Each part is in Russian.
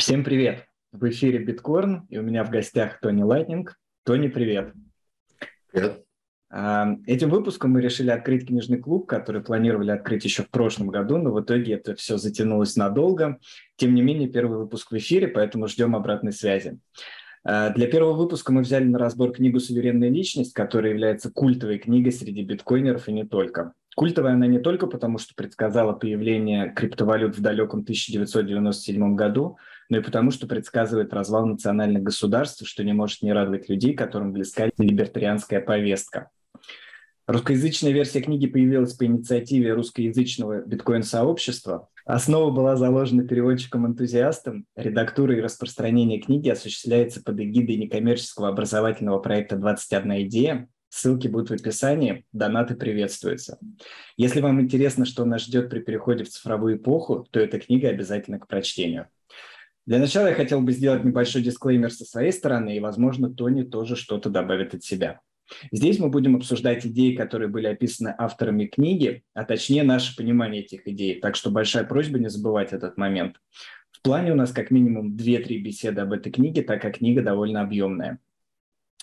Всем привет! В эфире Биткорн, и у меня в гостях Тони Лайтнинг. Тони, привет! Привет! А, этим выпуском мы решили открыть книжный клуб, который планировали открыть еще в прошлом году, но в итоге это все затянулось надолго. Тем не менее, первый выпуск в эфире, поэтому ждем обратной связи. А, для первого выпуска мы взяли на разбор книгу «Суверенная личность», которая является культовой книгой среди биткоинеров и не только. Культовая она не только потому, что предсказала появление криптовалют в далеком 1997 году, но и потому, что предсказывает развал национальных государств, что не может не радовать людей, которым близка либертарианская повестка. Русскоязычная версия книги появилась по инициативе русскоязычного биткоин-сообщества. Основа была заложена переводчиком-энтузиастом. Редактура и распространение книги осуществляется под эгидой некоммерческого образовательного проекта «21 идея», Ссылки будут в описании, донаты приветствуются. Если вам интересно, что нас ждет при переходе в цифровую эпоху, то эта книга обязательно к прочтению. Для начала я хотел бы сделать небольшой дисклеймер со своей стороны, и, возможно, Тони тоже что-то добавит от себя. Здесь мы будем обсуждать идеи, которые были описаны авторами книги, а точнее наше понимание этих идей. Так что большая просьба не забывать этот момент. В плане у нас как минимум 2-3 беседы об этой книге, так как книга довольно объемная.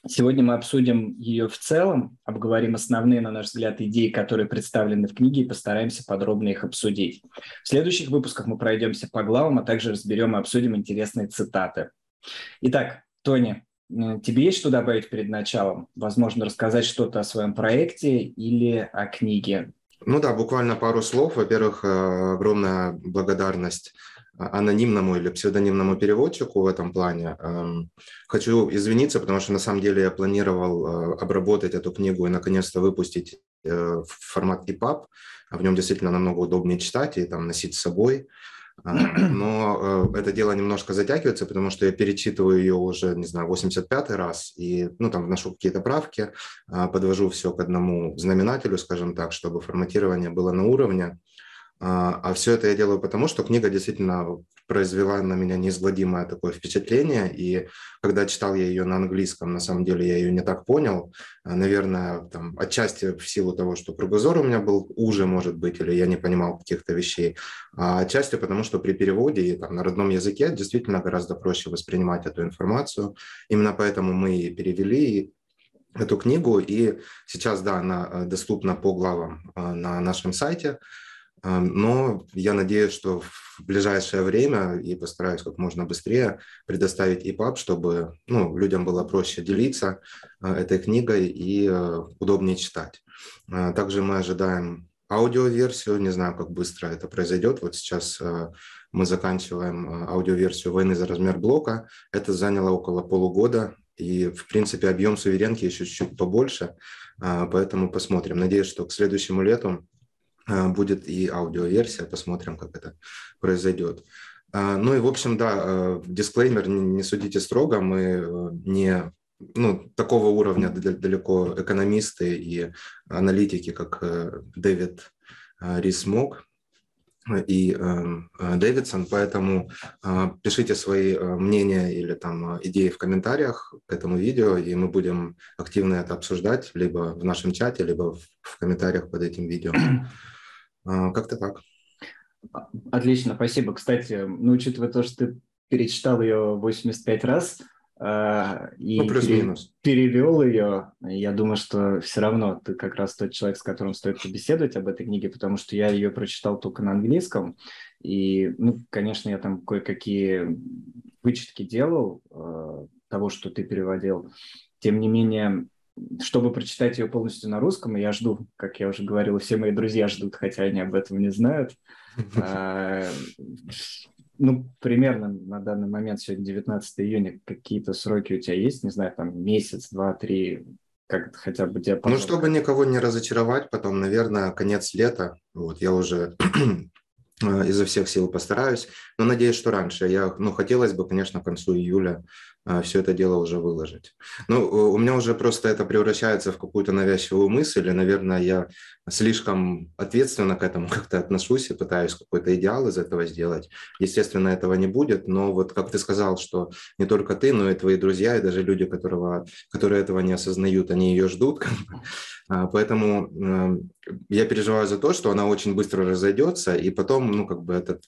Сегодня мы обсудим ее в целом, обговорим основные, на наш взгляд, идеи, которые представлены в книге, и постараемся подробно их обсудить. В следующих выпусках мы пройдемся по главам, а также разберем и обсудим интересные цитаты. Итак, Тони, тебе есть что добавить перед началом? Возможно, рассказать что-то о своем проекте или о книге? Ну да, буквально пару слов. Во-первых, э, огромная благодарность анонимному или псевдонимному переводчику в этом плане. Эм, хочу извиниться, потому что на самом деле я планировал э, обработать эту книгу и наконец-то выпустить э, в формат EPUB. В нем действительно намного удобнее читать и там носить с собой. А, но э, это дело немножко затягивается, потому что я перечитываю ее уже, не знаю, 85 раз, и, ну, там, вношу какие-то правки, а, подвожу все к одному знаменателю, скажем так, чтобы форматирование было на уровне. А, а все это я делаю потому, что книга действительно произвела на меня неизгладимое такое впечатление. И когда читал я ее на английском, на самом деле я ее не так понял. А, наверное, там, отчасти в силу того, что кругозор у меня был уже, может быть, или я не понимал каких-то вещей. А отчасти потому, что при переводе и там, на родном языке действительно гораздо проще воспринимать эту информацию. Именно поэтому мы и перевели эту книгу. И сейчас, да, она э, доступна по главам э, на нашем сайте. Но я надеюсь, что в ближайшее время и постараюсь как можно быстрее предоставить EPUB, чтобы ну, людям было проще делиться а, этой книгой и э, удобнее читать. Также мы ожидаем аудиоверсию, не знаю, как быстро это произойдет. Вот сейчас э, мы заканчиваем э, аудиоверсию «Войны за размер блока». Это заняло около полугода, и, в принципе, объем суверенки еще чуть-чуть побольше, поэтому посмотрим. Надеюсь, что к следующему лету будет и аудиоверсия, посмотрим, как это произойдет. А, ну и, в общем, да, э, дисклеймер, не судите строго, мы э, не ну, такого уровня далеко экономисты и аналитики, как э, Дэвид Рисмок и Дэвидсон, поэтому пишите свои мнения или там идеи в комментариях к этому видео, и мы будем активно это обсуждать либо в нашем чате, либо в комментариях под этим видео. А, как-то так. Отлично, спасибо. Кстати, ну, учитывая то, что ты перечитал ее 85 раз э, и ну, пере, перевел ее, я думаю, что все равно ты как раз тот человек, с которым стоит побеседовать об этой книге, потому что я ее прочитал только на английском, и, ну, конечно, я там кое-какие вычетки делал э, того, что ты переводил. Тем не менее, чтобы прочитать ее полностью на русском, я жду, как я уже говорил, все мои друзья ждут, хотя они об этом не знают. Ну, примерно на данный момент, сегодня 19 июня, какие-то сроки у тебя есть? Не знаю, там месяц, два, три, как хотя бы диапазон? Ну, чтобы никого не разочаровать, потом, наверное, конец лета. Вот, я уже э, изо всех сил постараюсь, но надеюсь, что раньше. Я, ну, хотелось бы, конечно, к концу июля все это дело уже выложить. Ну, у меня уже просто это превращается в какую-то навязчивую мысль, и, наверное, я слишком ответственно к этому как-то отношусь и пытаюсь какой-то идеал из этого сделать. Естественно, этого не будет, но вот как ты сказал, что не только ты, но и твои друзья, и даже люди, которого, которые этого не осознают, они ее ждут, Поэтому эм, я переживаю за то, что она очень быстро разойдется, и потом, ну, как бы это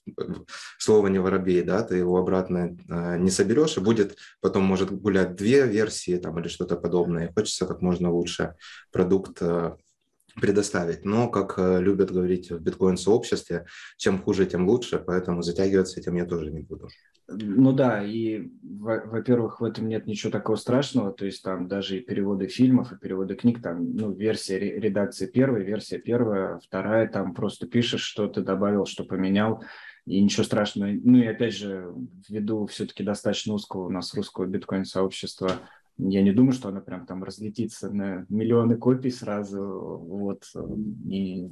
слово не воробей, да, ты его обратно не соберешь, и будет потом может гулять две версии там или что-то подобное. Хочется как можно лучше продукт предоставить. Но, как э, любят говорить в биткоин-сообществе, чем хуже, тем лучше, поэтому затягиваться этим я тоже не буду. Ну да, и, во-первых, в этом нет ничего такого страшного, то есть там даже и переводы фильмов, и переводы книг, там, ну, версия редакции первая, версия первая, вторая, там просто пишешь, что ты добавил, что поменял, и ничего страшного. Ну и опять же, ввиду все-таки достаточно узкого у нас русского биткоин-сообщества, я не думаю, что она прям там разлетится на миллионы копий сразу. Вот. И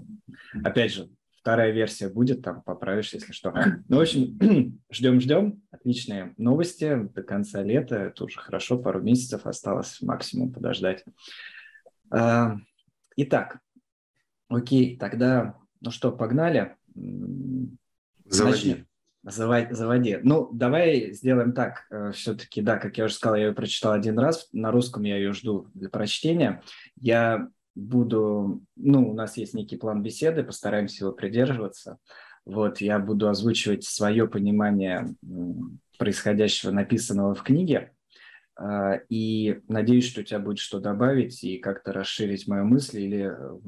опять же, вторая версия будет, там поправишь, если что. Ну, в общем, ждем-ждем. Отличные новости до конца лета. Это уже хорошо, пару месяцев осталось максимум подождать. А, итак, окей, тогда, ну что, погнали? Заводи. Начнем. Заводи. Ну, давай сделаем так. Э, Все-таки, да, как я уже сказал, я ее прочитал один раз. На русском я ее жду для прочтения. Я буду... Ну, у нас есть некий план беседы, постараемся его придерживаться. Вот, я буду озвучивать свое понимание происходящего, написанного в книге. Э, и надеюсь, что у тебя будет что добавить и как-то расширить мою мысль или э,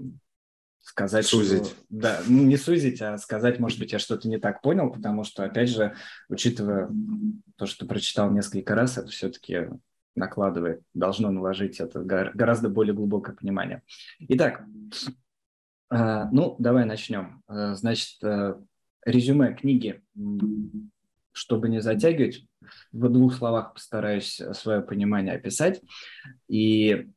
сказать, сузить. Что, да, ну, не сузить, а сказать, может быть, я что-то не так понял, потому что, опять же, учитывая то, что прочитал несколько раз, это все-таки накладывает, должно наложить это гораздо более глубокое понимание. Итак, э, ну, давай начнем. Э, значит, э, резюме книги, чтобы не затягивать, в двух словах постараюсь свое понимание описать. И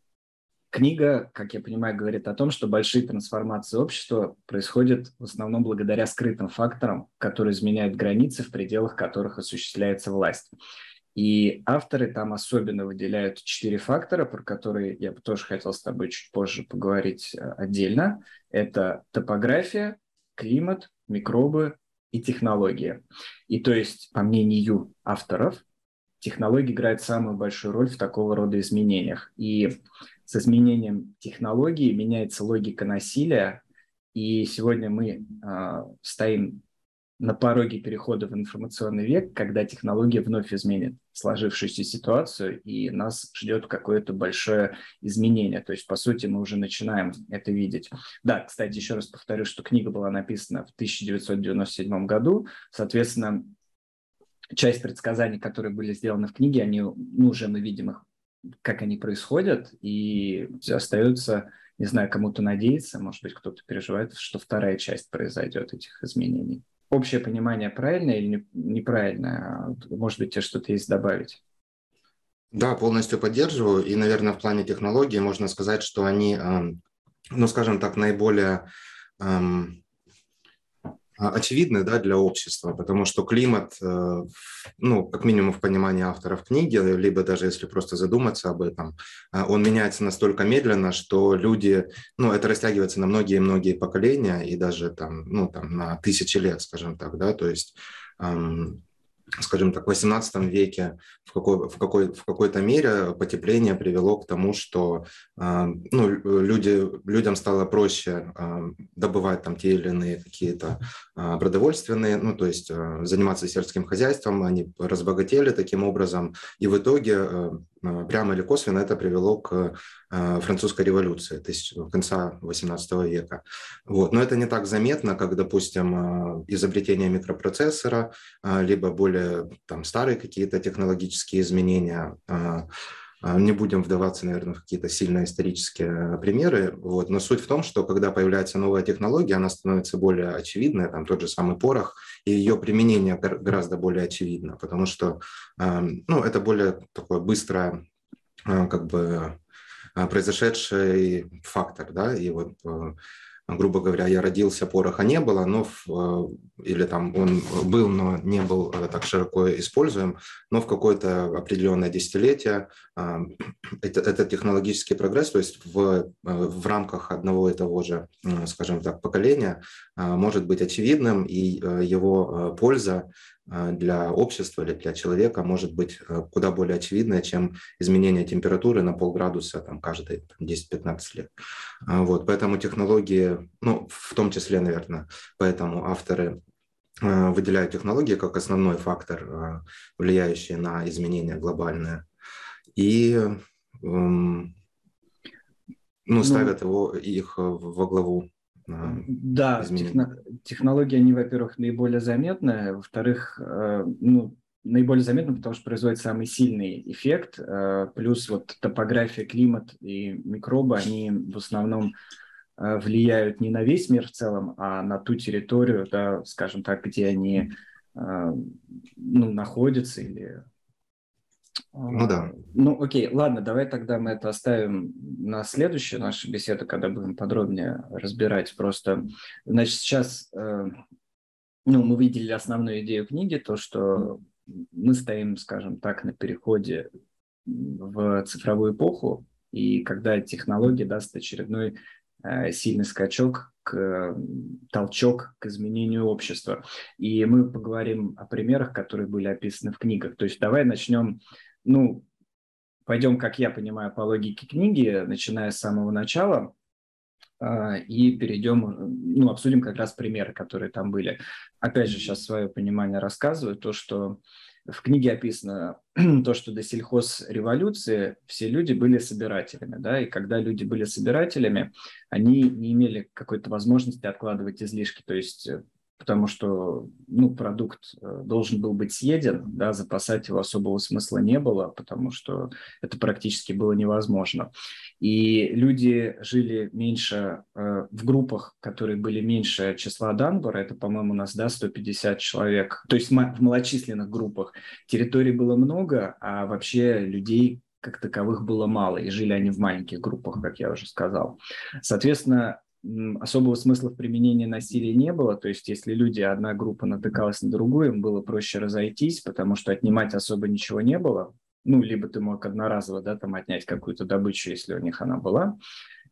Книга, как я понимаю, говорит о том, что большие трансформации общества происходят в основном благодаря скрытым факторам, которые изменяют границы, в пределах которых осуществляется власть. И авторы там особенно выделяют четыре фактора, про которые я бы тоже хотел с тобой чуть позже поговорить э, отдельно. Это топография, климат, микробы и технология. И то есть, по мнению авторов, технологии играют самую большую роль в такого рода изменениях. И с изменением технологий меняется логика насилия, и сегодня мы э, стоим на пороге перехода в информационный век, когда технология вновь изменит сложившуюся ситуацию, и нас ждет какое-то большое изменение. То есть, по сути, мы уже начинаем это видеть. Да, кстати, еще раз повторю, что книга была написана в 1997 году. Соответственно, часть предсказаний, которые были сделаны в книге, они, ну, уже мы видим их как они происходят, и остается, не знаю, кому-то надеяться, может быть, кто-то переживает, что вторая часть произойдет этих изменений. Общее понимание правильное или неправильное? Может быть, тебе что-то есть добавить? Да, полностью поддерживаю. И, наверное, в плане технологий можно сказать, что они, эм, ну, скажем так, наиболее эм, а, очевидны да, для общества, потому что климат, э, ну, как минимум в понимании авторов книги, либо даже если просто задуматься об этом, а, он меняется настолько медленно, что люди, ну, это растягивается на многие-многие поколения и даже там, ну, там на тысячи лет, скажем так, да, то есть скажем так, в XVIII веке в, какой, в, какой, в какой-то мере потепление привело к тому, что э, ну, люди, людям стало проще э, добывать там те или иные какие-то э, продовольственные, ну, то есть заниматься сельским хозяйством, они разбогатели таким образом, и в итоге прямо или косвенно это привело к э, французской революции тысяч, конца XVIII века. Вот. Но это не так заметно, как, допустим, э, изобретение микропроцессора, э, либо более там, старые какие-то технологические изменения. Не будем вдаваться, наверное, в какие-то сильные исторические примеры. Вот. Но суть в том, что когда появляется новая технология, она становится более очевидной, там тот же самый порох, и ее применение гораздо более очевидно, потому что ну, это более такое быстрое как бы произошедший фактор, да, и вот грубо говоря, я родился, пороха не было, но в, э, или там он был, но не был э, так широко используем, но в какое-то определенное десятилетие это, это технологический прогресс, то есть в, в рамках одного и того же, скажем так, поколения может быть очевидным, и его польза для общества или для человека может быть э, куда более очевидное, чем изменение температуры на полградуса там, каждые 10-15 лет. А, вот, поэтому технологии, ну, в том числе, наверное, поэтому авторы выделяют технологии как основной фактор, влияющий на изменения глобальные. И эм, ну, ну, ставят его, их во главу да, техно, технологии, они, во-первых, наиболее заметны, во-вторых, э, ну, наиболее заметны, потому что производит самый сильный эффект, э, плюс вот топография, климат и микробы, они в основном э, влияют не на весь мир в целом, а на ту территорию, да, скажем так, где они ну, находятся или ну да. Ну окей, ладно, давай тогда мы это оставим на следующую нашу беседу, когда будем подробнее разбирать. Просто, значит, сейчас э, ну, мы видели основную идею книги, то, что мы стоим, скажем так, на переходе в цифровую эпоху, и когда технология даст очередной сильный скачок, к, толчок к изменению общества. И мы поговорим о примерах, которые были описаны в книгах. То есть давай начнем ну, пойдем, как я понимаю, по логике книги, начиная с самого начала, а, и перейдем, ну, обсудим как раз примеры, которые там были. Опять же, сейчас свое понимание рассказываю, то, что в книге описано то, что до сельхозреволюции все люди были собирателями, да, и когда люди были собирателями, они не имели какой-то возможности откладывать излишки, то есть потому что ну, продукт э, должен был быть съеден, да, запасать его особого смысла не было, потому что это практически было невозможно. И люди жили меньше э, в группах, которые были меньше числа Данбора, это, по-моему, у нас да, 150 человек, то есть в малочисленных группах. Территорий было много, а вообще людей как таковых было мало, и жили они в маленьких группах, как я уже сказал. Соответственно, особого смысла в применении насилия не было. То есть, если люди, одна группа натыкалась на другую, им было проще разойтись, потому что отнимать особо ничего не было. Ну, либо ты мог одноразово, да, там отнять какую-то добычу, если у них она была.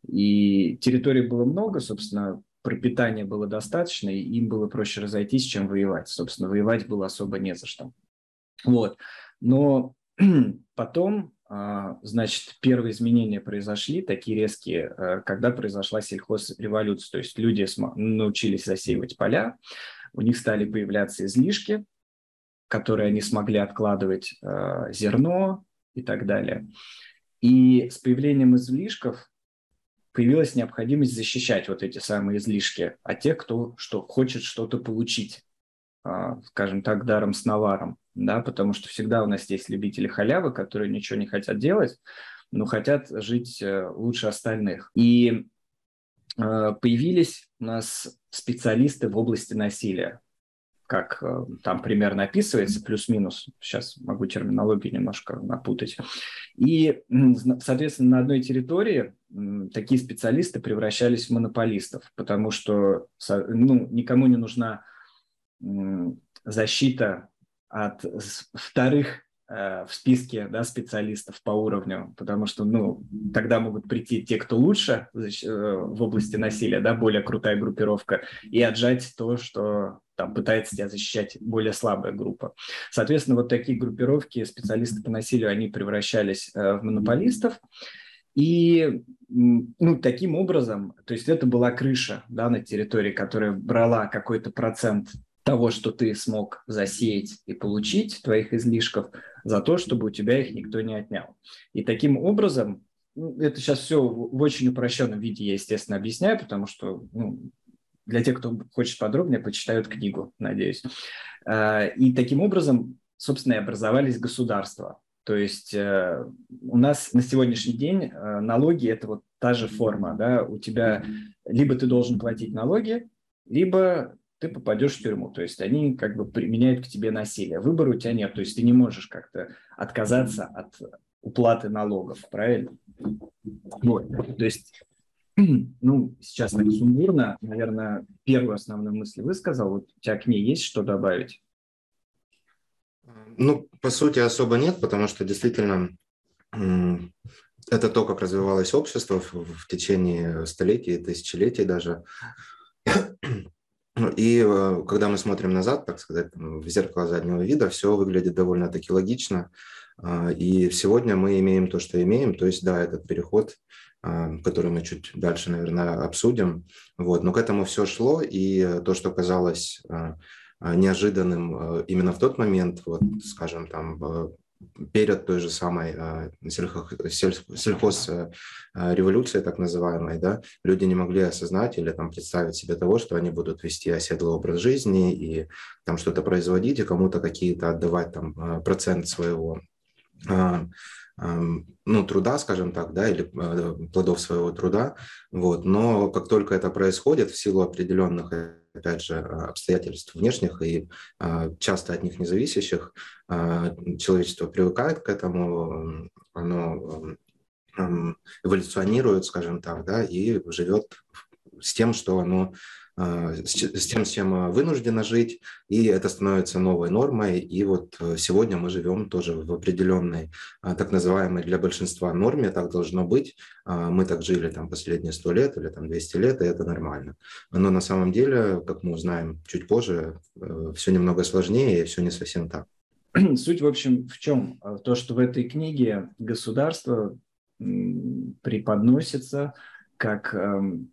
И территорий было много, собственно, пропитания было достаточно, и им было проще разойтись, чем воевать. Собственно, воевать было особо не за что. Вот. Но потом а, значит, первые изменения произошли, такие резкие, э, когда произошла сельхозреволюция. То есть люди научились засеивать поля, у них стали появляться излишки, которые они смогли откладывать э, зерно и так далее. И с появлением излишков появилась необходимость защищать вот эти самые излишки от тех, кто что, хочет что-то получить, а, скажем так, даром с наваром да, потому что всегда у нас есть любители халявы, которые ничего не хотят делать, но хотят жить э, лучше остальных. И э, появились у нас специалисты в области насилия, как э, там примерно описывается, плюс-минус, сейчас могу терминологию немножко напутать. И, соответственно, на одной территории такие специалисты превращались в монополистов, потому что ну, никому не нужна защита от вторых э, в списке да, специалистов по уровню, потому что ну, тогда могут прийти те, кто лучше э, в области насилия, да, более крутая группировка, и отжать то, что там пытается тебя защищать более слабая группа. Соответственно, вот такие группировки, специалисты по насилию, они превращались э, в монополистов, и ну, таким образом, то есть это была крыша да, на территории, которая брала какой-то процент того, что ты смог засеять и получить, твоих излишков, за то, чтобы у тебя их никто не отнял. И таким образом, ну, это сейчас все в очень упрощенном виде я, естественно, объясняю, потому что ну, для тех, кто хочет подробнее, почитают книгу, надеюсь. А, и таким образом, собственно, и образовались государства. То есть э, у нас на сегодняшний день э, налоги – это вот та же форма. Да? У тебя либо ты должен платить налоги, либо ты попадешь в тюрьму. То есть они как бы применяют к тебе насилие. Выбора у тебя нет. То есть ты не можешь как-то отказаться от уплаты налогов, правильно? Вот. То есть, ну, сейчас так сумбурно, наверное, первую основную мысль высказал. Вот у тебя к ней есть что добавить? Ну, по сути, особо нет, потому что действительно это то, как развивалось общество в, течение столетий, тысячелетий даже. Ну, и э, когда мы смотрим назад, так сказать, в зеркало заднего вида, все выглядит довольно-таки логично. А, и сегодня мы имеем то, что имеем. То есть, да, этот переход, который мы чуть дальше, наверное, обсудим. Вот. Но к этому все шло, и то, что казалось а, неожиданным именно в тот момент, вот, скажем, там, перед той же самой э, сельхозреволюцией, так называемой, да, люди не могли осознать или там представить себе того, что они будут вести оседлый образ жизни и там что-то производить, и кому-то какие-то отдавать там э, процент своего э, ну, труда, скажем так, да, или плодов своего труда, вот, но как только это происходит в силу определенных опять же, обстоятельств внешних и а, часто от них независящих, а, человечество привыкает к этому, оно эволюционирует, скажем так, да, и живет с тем, что оно а, с тем, с чем а, вынуждена жить, и это становится новой нормой. И вот э, сегодня мы живем тоже в определенной, а, так называемой для большинства норме, так должно быть. Мы так жили там последние сто лет или там 200 лет, и это нормально. Но на самом деле, как мы узнаем чуть позже, э, все немного сложнее, и все не совсем так. Суть, в общем, в чем? То, что в этой книге государство преподносится как эм,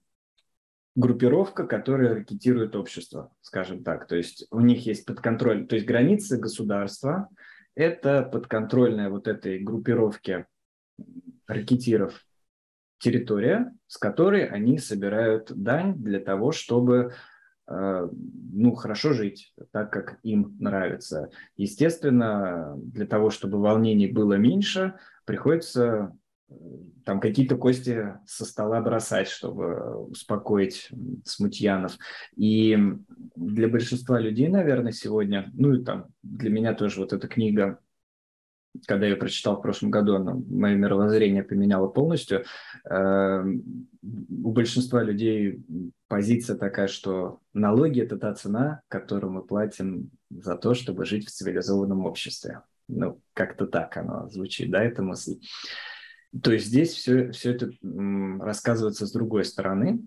группировка, которая ракетирует общество, скажем так. То есть у них есть подконтроль, то есть границы государства – это подконтрольная вот этой группировке ракетиров территория, с которой они собирают дань для того, чтобы э, ну, хорошо жить так, как им нравится. Естественно, для того, чтобы волнений было меньше, приходится там какие-то кости со стола бросать, чтобы успокоить смутьянов. И для большинства людей, наверное, сегодня, ну и там для меня тоже вот эта книга, когда я ее прочитал в прошлом году, она мое мировоззрение поменяла полностью. Э, у большинства людей позиция такая, что налоги – это та цена, которую мы платим за то, чтобы жить в цивилизованном обществе. Ну, как-то так оно звучит, да, эта мысль. То есть здесь все, все это рассказывается с другой стороны.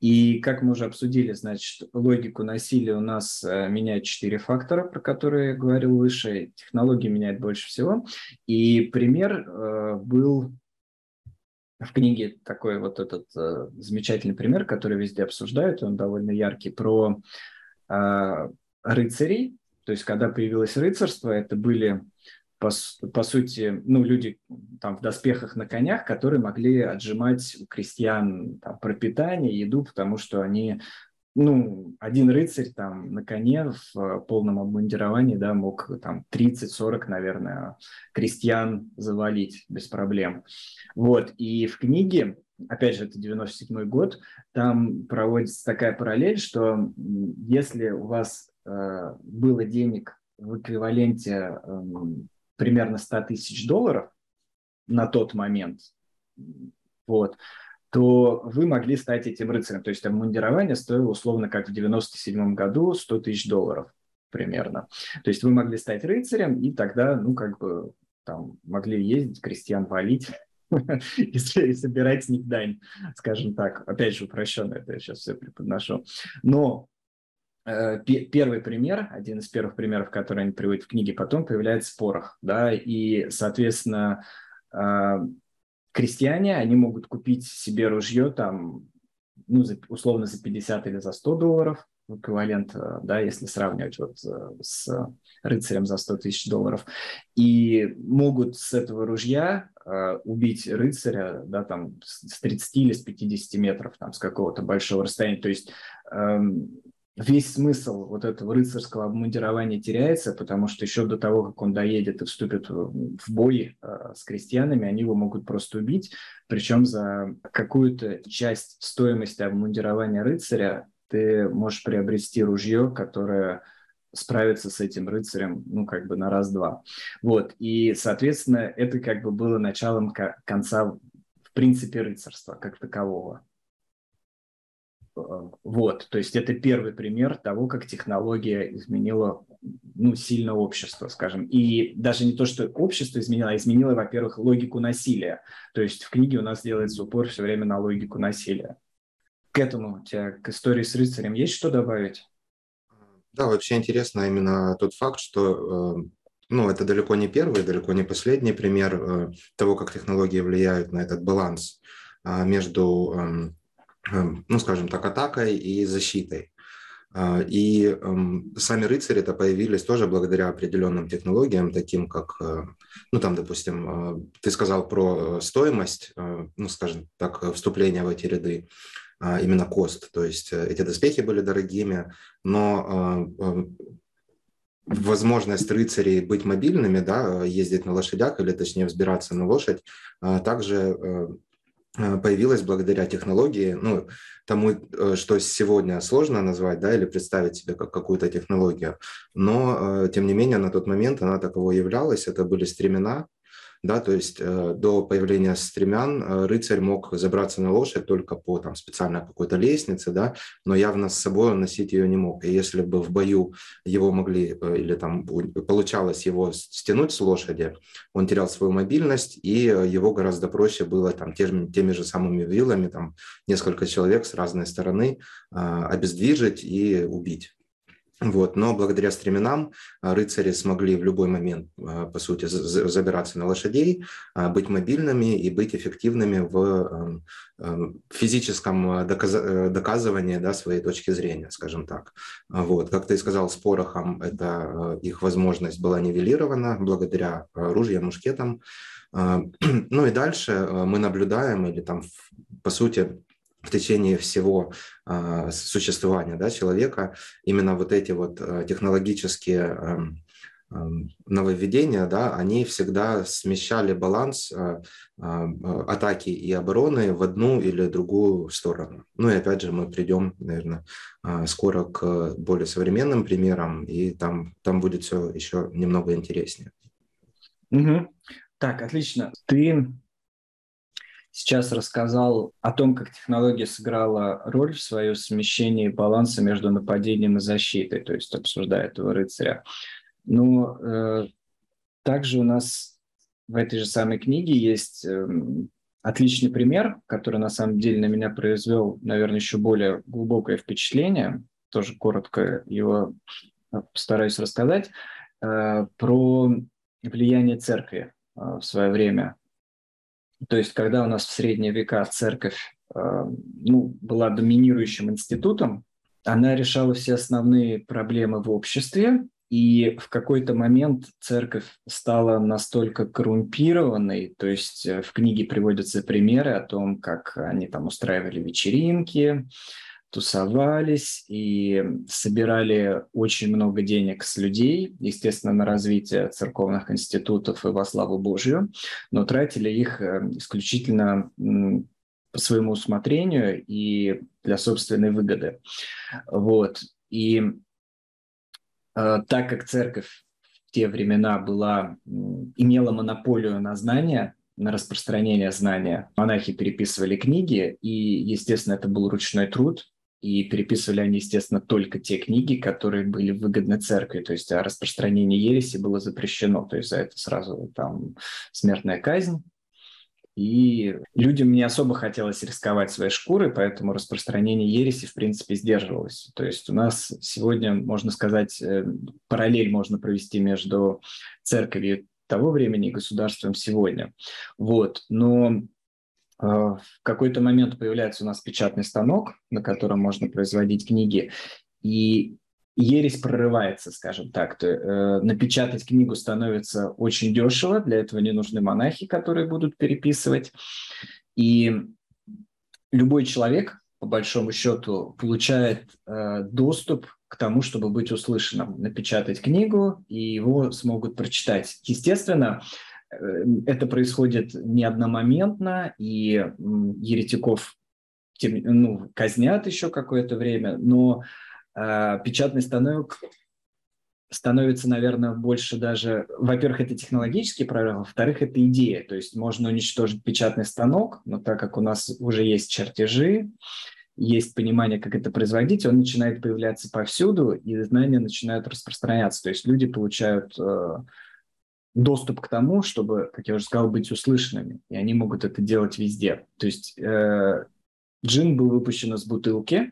И как мы уже обсудили, значит, логику насилия у нас э, меняет четыре фактора, про которые я говорил выше. Технологии меняют больше всего. И пример э, был в книге такой вот этот э, замечательный пример, который везде обсуждают, он довольно яркий, про рыцарей. То есть, когда появилось рыцарство, это были по, по сути, ну, люди там в доспехах на конях, которые могли отжимать у крестьян там, пропитание, еду, потому что они, ну, один рыцарь там на коне в полном обмундировании, да, мог там 30-40, наверное, крестьян завалить без проблем. Вот, и в книге опять же, это 97 год, там проводится такая параллель, что если у вас э, было денег в эквиваленте э, примерно 100 тысяч долларов на тот момент, вот, то вы могли стать этим рыцарем. То есть обмундирование стоило условно как в 97 году 100 тысяч долларов примерно. То есть вы могли стать рыцарем и тогда, ну, как бы там могли ездить, крестьян валить и собирать с них дань, скажем так. Опять же, упрощенно это я сейчас все преподношу. Но первый пример, один из первых примеров, который они приводят в книге, потом появляется порох, да, и, соответственно, э, крестьяне, они могут купить себе ружье там, ну, условно, за 50 или за 100 долларов, эквивалент, э, да, если сравнивать вот с рыцарем за 100 тысяч долларов, и могут с этого ружья убить рыцаря, да, там, с 30 или с 50 метров, там, с какого-то большого расстояния, то есть эм, весь смысл вот этого рыцарского обмундирования теряется, потому что еще до того, как он доедет и вступит в бой э, с крестьянами, они его могут просто убить, причем за какую-то часть стоимости обмундирования рыцаря ты можешь приобрести ружье, которое справиться с этим рыцарем, ну, как бы на раз-два. Вот, и, соответственно, это как бы было началом конца, в принципе, рыцарства как такового. Вот, то есть это первый пример того, как технология изменила ну, сильно общество, скажем. И даже не то, что общество изменило, а изменило, во-первых, логику насилия. То есть в книге у нас делается упор все время на логику насилия. К этому у тебя, к истории с рыцарем, есть что добавить? Да, вообще интересно именно тот факт, что э, ну, это далеко не первый, далеко не последний пример э, того, как технологии влияют на этот баланс а, между, эм, ну, скажем так, атакой и защитой. А, и эм, сами рыцари это появились тоже благодаря определенным технологиям, таким как, э, ну там, допустим, ты сказал про стоимость, ну, скажем так, вступления в эти ряды, а, именно кост, то есть эти доспехи были дорогими, но возможность рыцарей быть мобильными, да, ездить на лошадях или точнее взбираться на лошадь, также э, э, появилась благодаря технологии, ну, тому, э, что сегодня сложно назвать, да, или представить себе как какую-то технологию, но, тем не менее, на тот момент она таковой являлась, это были стремена, да, то есть э, до появления стремян э, рыцарь мог забраться на лошадь только по там, специальной какой-то лестнице, да, но явно с собой он носить ее не мог. И если бы в бою его могли э, или там получалось его стянуть с лошади, он терял свою мобильность, и его гораздо проще было там теми, теми же самыми вилами, там несколько человек с разной стороны обездвижить и убить. Вот. Но благодаря стременам а, рыцари смогли в любой момент, а, по сути, забираться на лошадей, а, быть мобильными и быть эффективными в эм, эм, физическом э, доказывании да, своей точки зрения, скажем так. Вот. Как ты сказал, с порохом это их возможность была нивелирована благодаря ружьям, мушкетам. Ну и дальше мы наблюдаем, или там, по сути, в течение всего э, существования да, человека именно вот эти вот э, технологические э, э, нововведения, да, они всегда смещали баланс э, э, атаки и обороны в одну или другую сторону. Ну и опять же мы придем, наверное, скоро к более современным примерам, и там, там будет все еще немного интереснее. Угу. Так, отлично. Ты сейчас рассказал о том, как технология сыграла роль в свое смещение баланса между нападением и защитой, то есть обсуждая этого рыцаря. Но э, также у нас в этой же самой книге есть э, отличный пример, который на самом деле на меня произвел, наверное, еще более глубокое впечатление. Тоже коротко его э, постараюсь рассказать э, про влияние церкви э, в свое время то есть, когда у нас в средние века церковь э, ну, была доминирующим институтом, она решала все основные проблемы в обществе, и в какой-то момент церковь стала настолько коррумпированной, то есть э, в книге приводятся примеры о том, как они там устраивали вечеринки, тусовались и собирали очень много денег с людей, естественно, на развитие церковных институтов и во славу Божью, но тратили их э, исключительно по своему усмотрению и для собственной выгоды. Вот. И э, так как церковь в те времена была, имела монополию на знания, на распространение знания. Монахи переписывали книги, и, естественно, это был ручной труд, и переписывали они, естественно, только те книги, которые были выгодны церкви, то есть а распространение ереси было запрещено, то есть за это сразу там смертная казнь. И людям не особо хотелось рисковать своей шкурой, поэтому распространение ереси, в принципе, сдерживалось. То есть у нас сегодня, можно сказать, э, параллель можно провести между церковью того времени и государством сегодня. Вот. Но в какой-то момент появляется у нас печатный станок, на котором можно производить книги, и ересь прорывается, скажем так. То, э, напечатать книгу становится очень дешево, для этого не нужны монахи, которые будут переписывать. И любой человек, по большому счету, получает э, доступ к тому, чтобы быть услышанным, напечатать книгу, и его смогут прочитать. Естественно, Эм, это происходит не одномоментно, и еретиков ну, казнят еще какое-то время, но э, печатный станок становится, наверное, больше даже... Во-первых, это технологический прорыв, во-вторых, это идея. То есть можно уничтожить печатный станок, но так как у нас уже есть чертежи, есть понимание, как это производить, он начинает появляться повсюду, и знания начинают распространяться. То есть люди получают... Э, доступ к тому, чтобы, как я уже сказал, быть услышанными. И они могут это делать везде. То есть э, джин был выпущен из бутылки,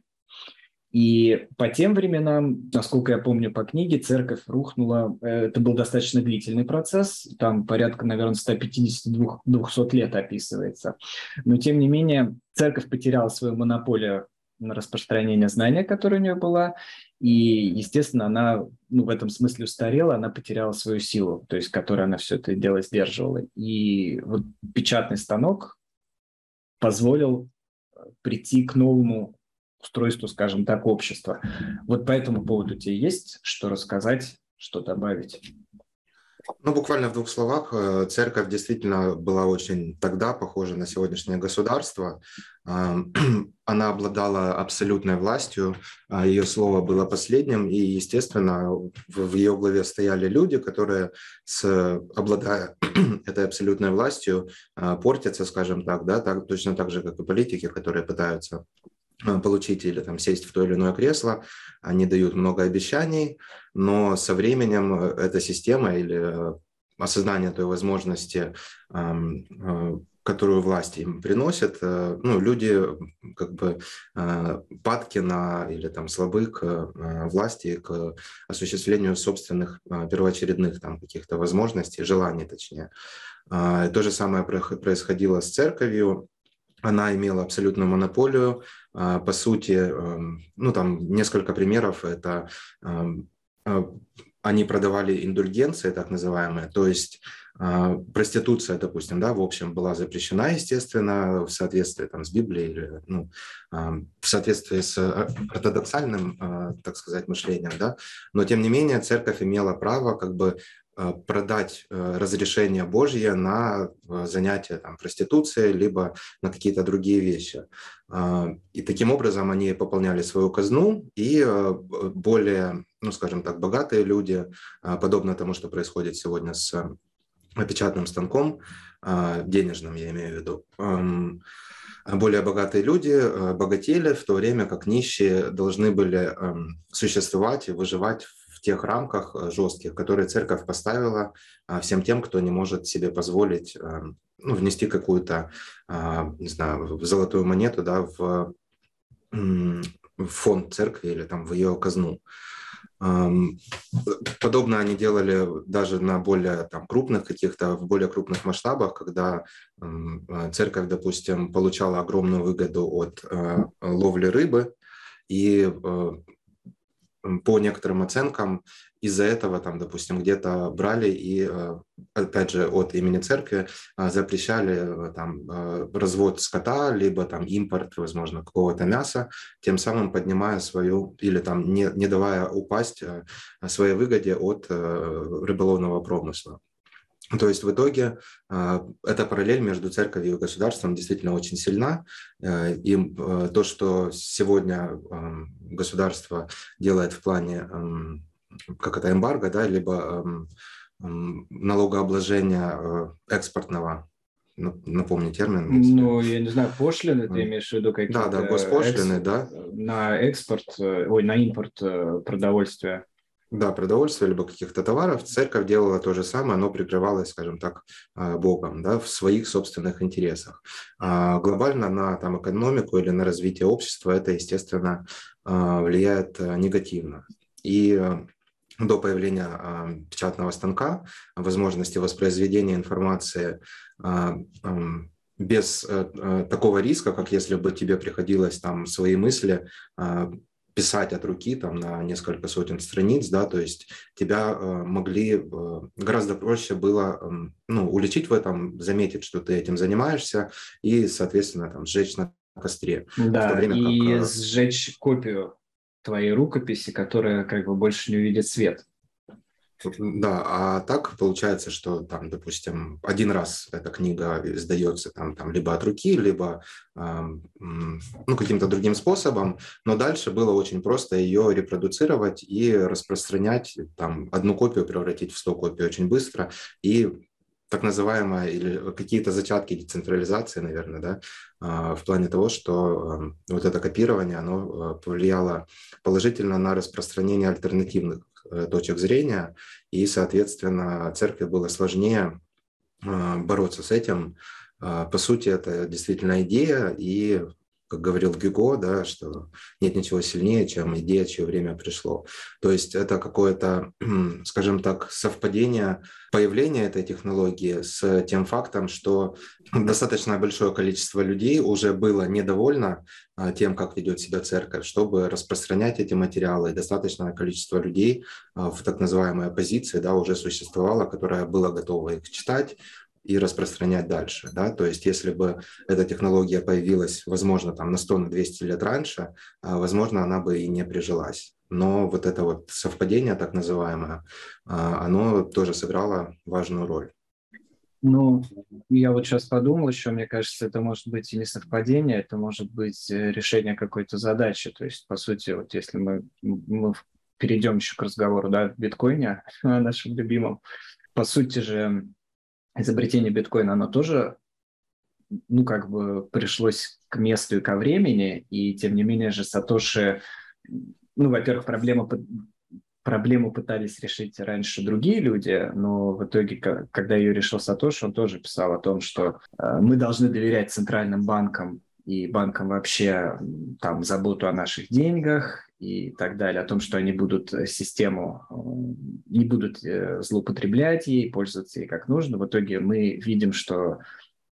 И по тем временам, насколько я помню по книге, церковь рухнула. Э, это был достаточно длительный процесс. Там порядка, наверное, 150-200 лет описывается. Но, тем не менее, церковь потеряла свою монополию на распространение знания, которое у нее была. И, естественно, она ну, в этом смысле устарела, она потеряла свою силу, то есть, которой она все это дело сдерживала. И вот печатный станок позволил прийти к новому устройству, скажем так, общества. Вот по этому поводу тебе есть что рассказать, что добавить? Ну, буквально в двух словах, э, церковь действительно была очень тогда похожа на сегодняшнее государство. Она обладала абсолютной властью, а ее слово было последним, и, естественно, в ее главе стояли люди, которые, с, обладая этой абсолютной властью, э, портятся, скажем так, да, так, точно так же, как и политики, которые пытаются получить или там сесть в то или иное кресло, они дают много обещаний, но со временем э, эта система или э, осознание той возможности, которую власти им приносят, ну, люди как бы падки на или там слабы к власти, к осуществлению собственных первоочередных там каких-то возможностей, желаний точнее. То же самое происходило с церковью, она имела абсолютную монополию. А, по сути, эм, ну там несколько примеров. Это эм, а, они продавали индульгенции, так называемые, то есть а, проституция, допустим, да, в общем, была запрещена, естественно, в соответствии там, с Библией или ну, в соответствии с ортодоксальным, так сказать, мышлением, да, но тем не менее церковь имела право как бы Э, продать э, разрешение Божье на э, занятия там, проституцией, либо на какие-то другие вещи. И таким образом они пополняли свою казну, и более, ну скажем так, богатые люди, подобно тому, что происходит сегодня с печатным станком, денежным я имею в виду, более богатые люди богатели, в то время как нищие должны были существовать и выживать тех рамках э, жестких, которые церковь поставила а, всем тем, кто не может себе позволить э, ну, внести какую-то, а, не знаю, золотую монету да, в, фонд церкви или там в ее казну. Подобно они делали даже на более там, крупных каких-то, в более крупных масштабах, когда э, церковь, допустим, получала огромную выгоду от ловли рыбы, и по некоторым оценкам из-за этого, там, допустим, где-то брали и, э, опять же, от имени церкви э, запрещали э, там развод скота, либо там импорт, возможно, какого-то мяса, тем самым поднимая свою, или там не, не давая упасть своей выгоде от рыболовного промысла. То есть в итоге а, эта параллель между церковью и государством действительно очень сильна. Э, и э, то, что сегодня государство делает в плане, как это эмбарго, да, либо налогообложения э, экспортного напомни термин. Если... Ну, я не знаю, пошлины ты имеешь в виду какие-то? Да, да, госпошлины, экс... да. На экспорт, ой, на импорт продовольствия. Да, продовольствия либо каких-то товаров. Церковь делала то же самое, но прикрывалась, скажем так, а, Богом да, в своих собственных интересах. А глобально на там, экономику или на развитие общества это, естественно, а, влияет а, негативно. И до появления печатного станка, возможности воспроизведения информации без такого риска, как если бы тебе приходилось там свои мысли писать от руки там на несколько сотен страниц, да, то есть тебя э, могли э, гораздо проще было э, ну, уличить в этом, заметить, что ты этим занимаешься и, соответственно, там сжечь на костре. Да, время и как, э... сжечь копию твоей рукописи, которая как бы больше не увидит свет. Да, а так получается, что там, допустим, один раз эта книга издается там, там либо от руки, либо э, ну, каким-то другим способом, но дальше было очень просто ее репродуцировать и распространять, там, одну копию превратить в 100 копий очень быстро, и так называемая или какие-то зачатки децентрализации, наверное, да, а, в плане того, что вот это копирование, оно а, повлияло положительно на распространение альтернативных точек зрения, и, соответственно, церкви было сложнее а, бороться с этим. А, по сути, это действительно идея, и как говорил Гюго, да, что нет ничего сильнее, чем идея, чье время пришло. То есть это какое-то, скажем так, совпадение появления этой технологии с тем фактом, что достаточно большое количество людей уже было недовольно а, тем, как ведет себя церковь, чтобы распространять эти материалы. И достаточное количество людей а, в так называемой оппозиции да, уже существовало, которое было готово их читать, и распространять дальше. Да? То есть если бы эта технология появилась, возможно, там на 100, на 200 лет раньше, а, возможно, она бы и не прижилась. Но вот это вот совпадение, так называемое, а, оно тоже сыграло важную роль. Ну, я вот сейчас подумал еще, мне кажется, это может быть и не совпадение, это может быть э, решение какой-то задачи. То есть, по сути, вот если мы, мы перейдем еще к разговору да, о биткоине, о нашем любимом, по сути же, изобретение биткоина, оно тоже, ну, как бы пришлось к месту и ко времени, и тем не менее же Сатоши, ну, во-первых, проблема проблему пытались решить раньше другие люди, но в итоге, когда ее решил Сатоши, он тоже писал о том, что э, мы должны доверять центральным банкам и банкам вообще там заботу о наших деньгах, и так далее, о том, что они будут э, систему, э, не будут э, злоупотреблять ей, пользоваться ей как нужно. В итоге мы видим, что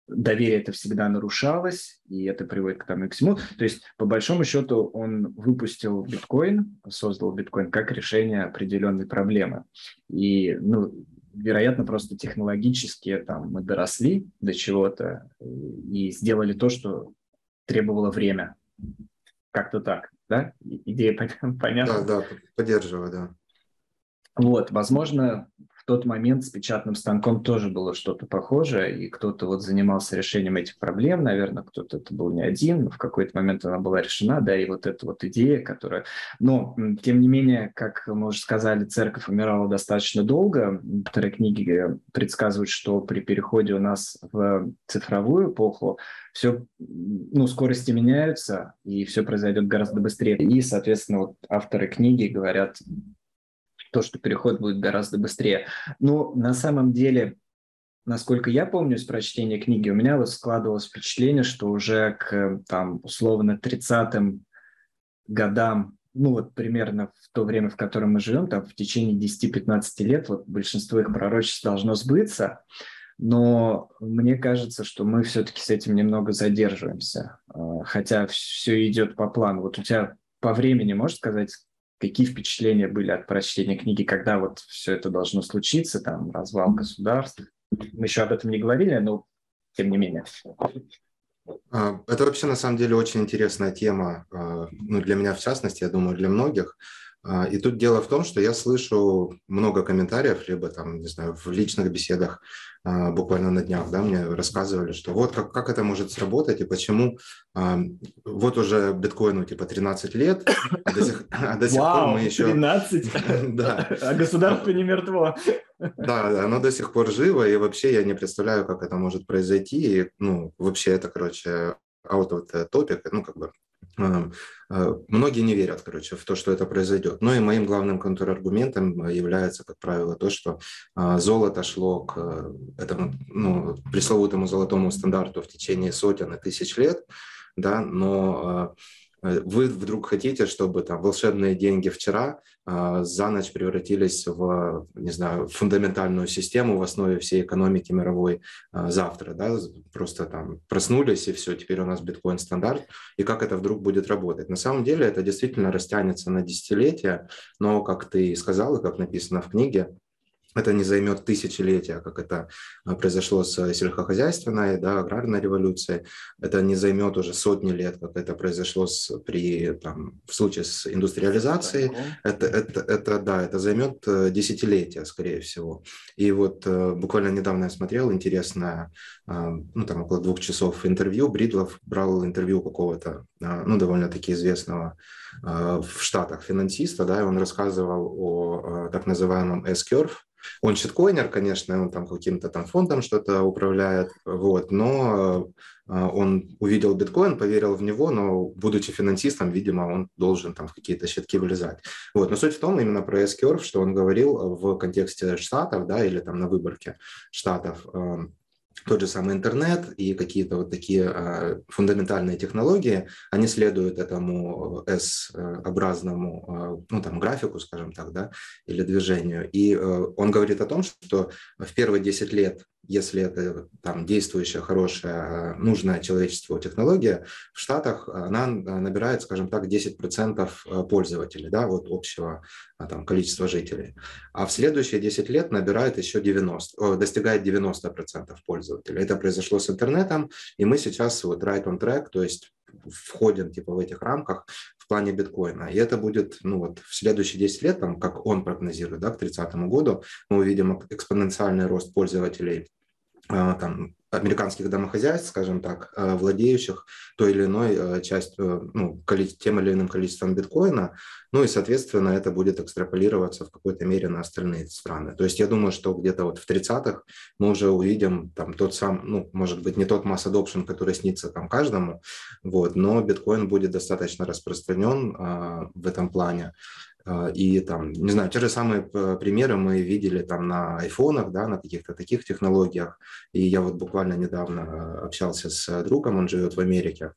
доверие это всегда нарушалось, и это приводит к тому и к всему. То есть, по большому счету, он выпустил биткоин, создал биткоин как решение определенной проблемы. И, ну, вероятно, просто технологически там мы доросли до чего-то и сделали то, что требовало время. Как-то так да? Идея понятна? Да, да, поддерживаю, да. Вот, возможно, тот момент с печатным станком тоже было что-то похожее, и кто-то вот занимался решением этих проблем, наверное, кто-то это был не один, но в какой-то момент она была решена, да, и вот эта вот идея, которая... Но, тем не менее, как мы уже сказали, церковь умирала достаточно долго. Некоторые книги предсказывают, что при переходе у нас в цифровую эпоху все, ну, скорости меняются, и все произойдет гораздо быстрее. И, соответственно, вот авторы книги говорят то, что переход будет гораздо быстрее. Но на самом деле, насколько я помню из прочтения книги, у меня вот складывалось впечатление, что уже к там условно 30-м годам, ну вот примерно в то время, в котором мы живем, там в течение 10-15 лет, вот большинство их пророчеств должно сбыться, но мне кажется, что мы все-таки с этим немного задерживаемся, а, хотя все идет по плану. Вот у тебя по времени, можешь сказать, какие впечатления были от прочтения книги, когда вот все это должно случиться, там, развал государств. Мы еще об этом не говорили, но тем не менее. А, это вообще на самом деле очень интересная тема, а, ну, для меня в частности, я думаю, для многих. А, и тут дело в том, что я слышу много комментариев, либо там, не знаю, в личных беседах а, буквально на днях, да, мне рассказывали, что вот как, как это может сработать и почему а, вот уже биткоину типа 13 лет, а до сих, а до сих Вау, пор мы еще... 13? Да. А государство не мертво. Да, оно до сих пор живо, и вообще я не представляю, как это может произойти. И, ну, вообще это, короче, out of the topic, ну, как бы многие не верят, короче, в то, что это произойдет. Но и моим главным контраргументом является, как правило, то, что а, золото шло к этому ну, пресловутому золотому стандарту в течение сотен и тысяч лет, да, но Э, вы вдруг хотите, чтобы там волшебные деньги вчера э, за ночь превратились в, не знаю, фундаментальную систему в основе всей экономики мировой э, завтра, да, просто там проснулись и все, теперь у нас биткоин стандарт, и как это вдруг будет работать. На самом деле это действительно растянется на десятилетия, но, как ты сказал и как написано в книге, это не займет тысячелетия, как это а, произошло с сельскохозяйственной, да, аграрной революцией. Это не займет уже сотни лет, как это произошло с, при, там, в случае с индустриализацией. Это, это, это, да, это займет э, десятилетия, скорее всего. И вот э, буквально недавно я смотрел интересное, а, ну, там около двух часов интервью. Бридлов брал интервью какого-то, а, ну, довольно-таки известного в Штатах финансиста, да, и он рассказывал о так называемом S-curve, он щиткоинер, конечно, он там каким-то там фондом что-то управляет, вот, но э, он увидел биткоин, поверил в него, но будучи финансистом, видимо, он должен там в какие-то щитки влезать. Вот, но суть в том именно про S-Curve, что он говорил в контексте штатов, да, или там на выборке штатов, эм, тот же самый интернет и какие-то вот такие а, фундаментальные технологии, они следуют этому S-образному а, ну, там, графику, скажем так, да, или движению. И а, он говорит о том, что в первые 10 лет если это там действующая, хорошая, нужная человечеству технология, в Штатах она набирает, скажем так, 10% э, пользователей, да, вот общего а, там, количества жителей. А в следующие 10 лет набирает еще 90, достигает 90% пользователей. Это произошло с интернетом, и мы сейчас вот right on track, то есть входим типа в этих рамках в плане биткоина. И это будет, ну вот, в следующие 10 лет, там, как он прогнозирует, да, к 30 году, мы увидим экспоненциальный рост пользователей а, там, американских домохозяйств, скажем так, э, владеющих той или иной э, частью, ну, тем или иным количеством биткоина, ну и, соответственно, это будет экстраполироваться в какой-то мере на остальные страны. То есть я думаю, что где-то вот в 30-х мы уже увидим там тот сам, ну, может быть, не тот масс adoption, который снится там каждому, вот, но биткоин будет достаточно распространен а, в этом плане. А, и там, не знаю, те же самые э, примеры мы видели там на айфонах, да, на каких-то таких технологиях. И я вот буквально недавно э, общался с другом, он живет в Америке.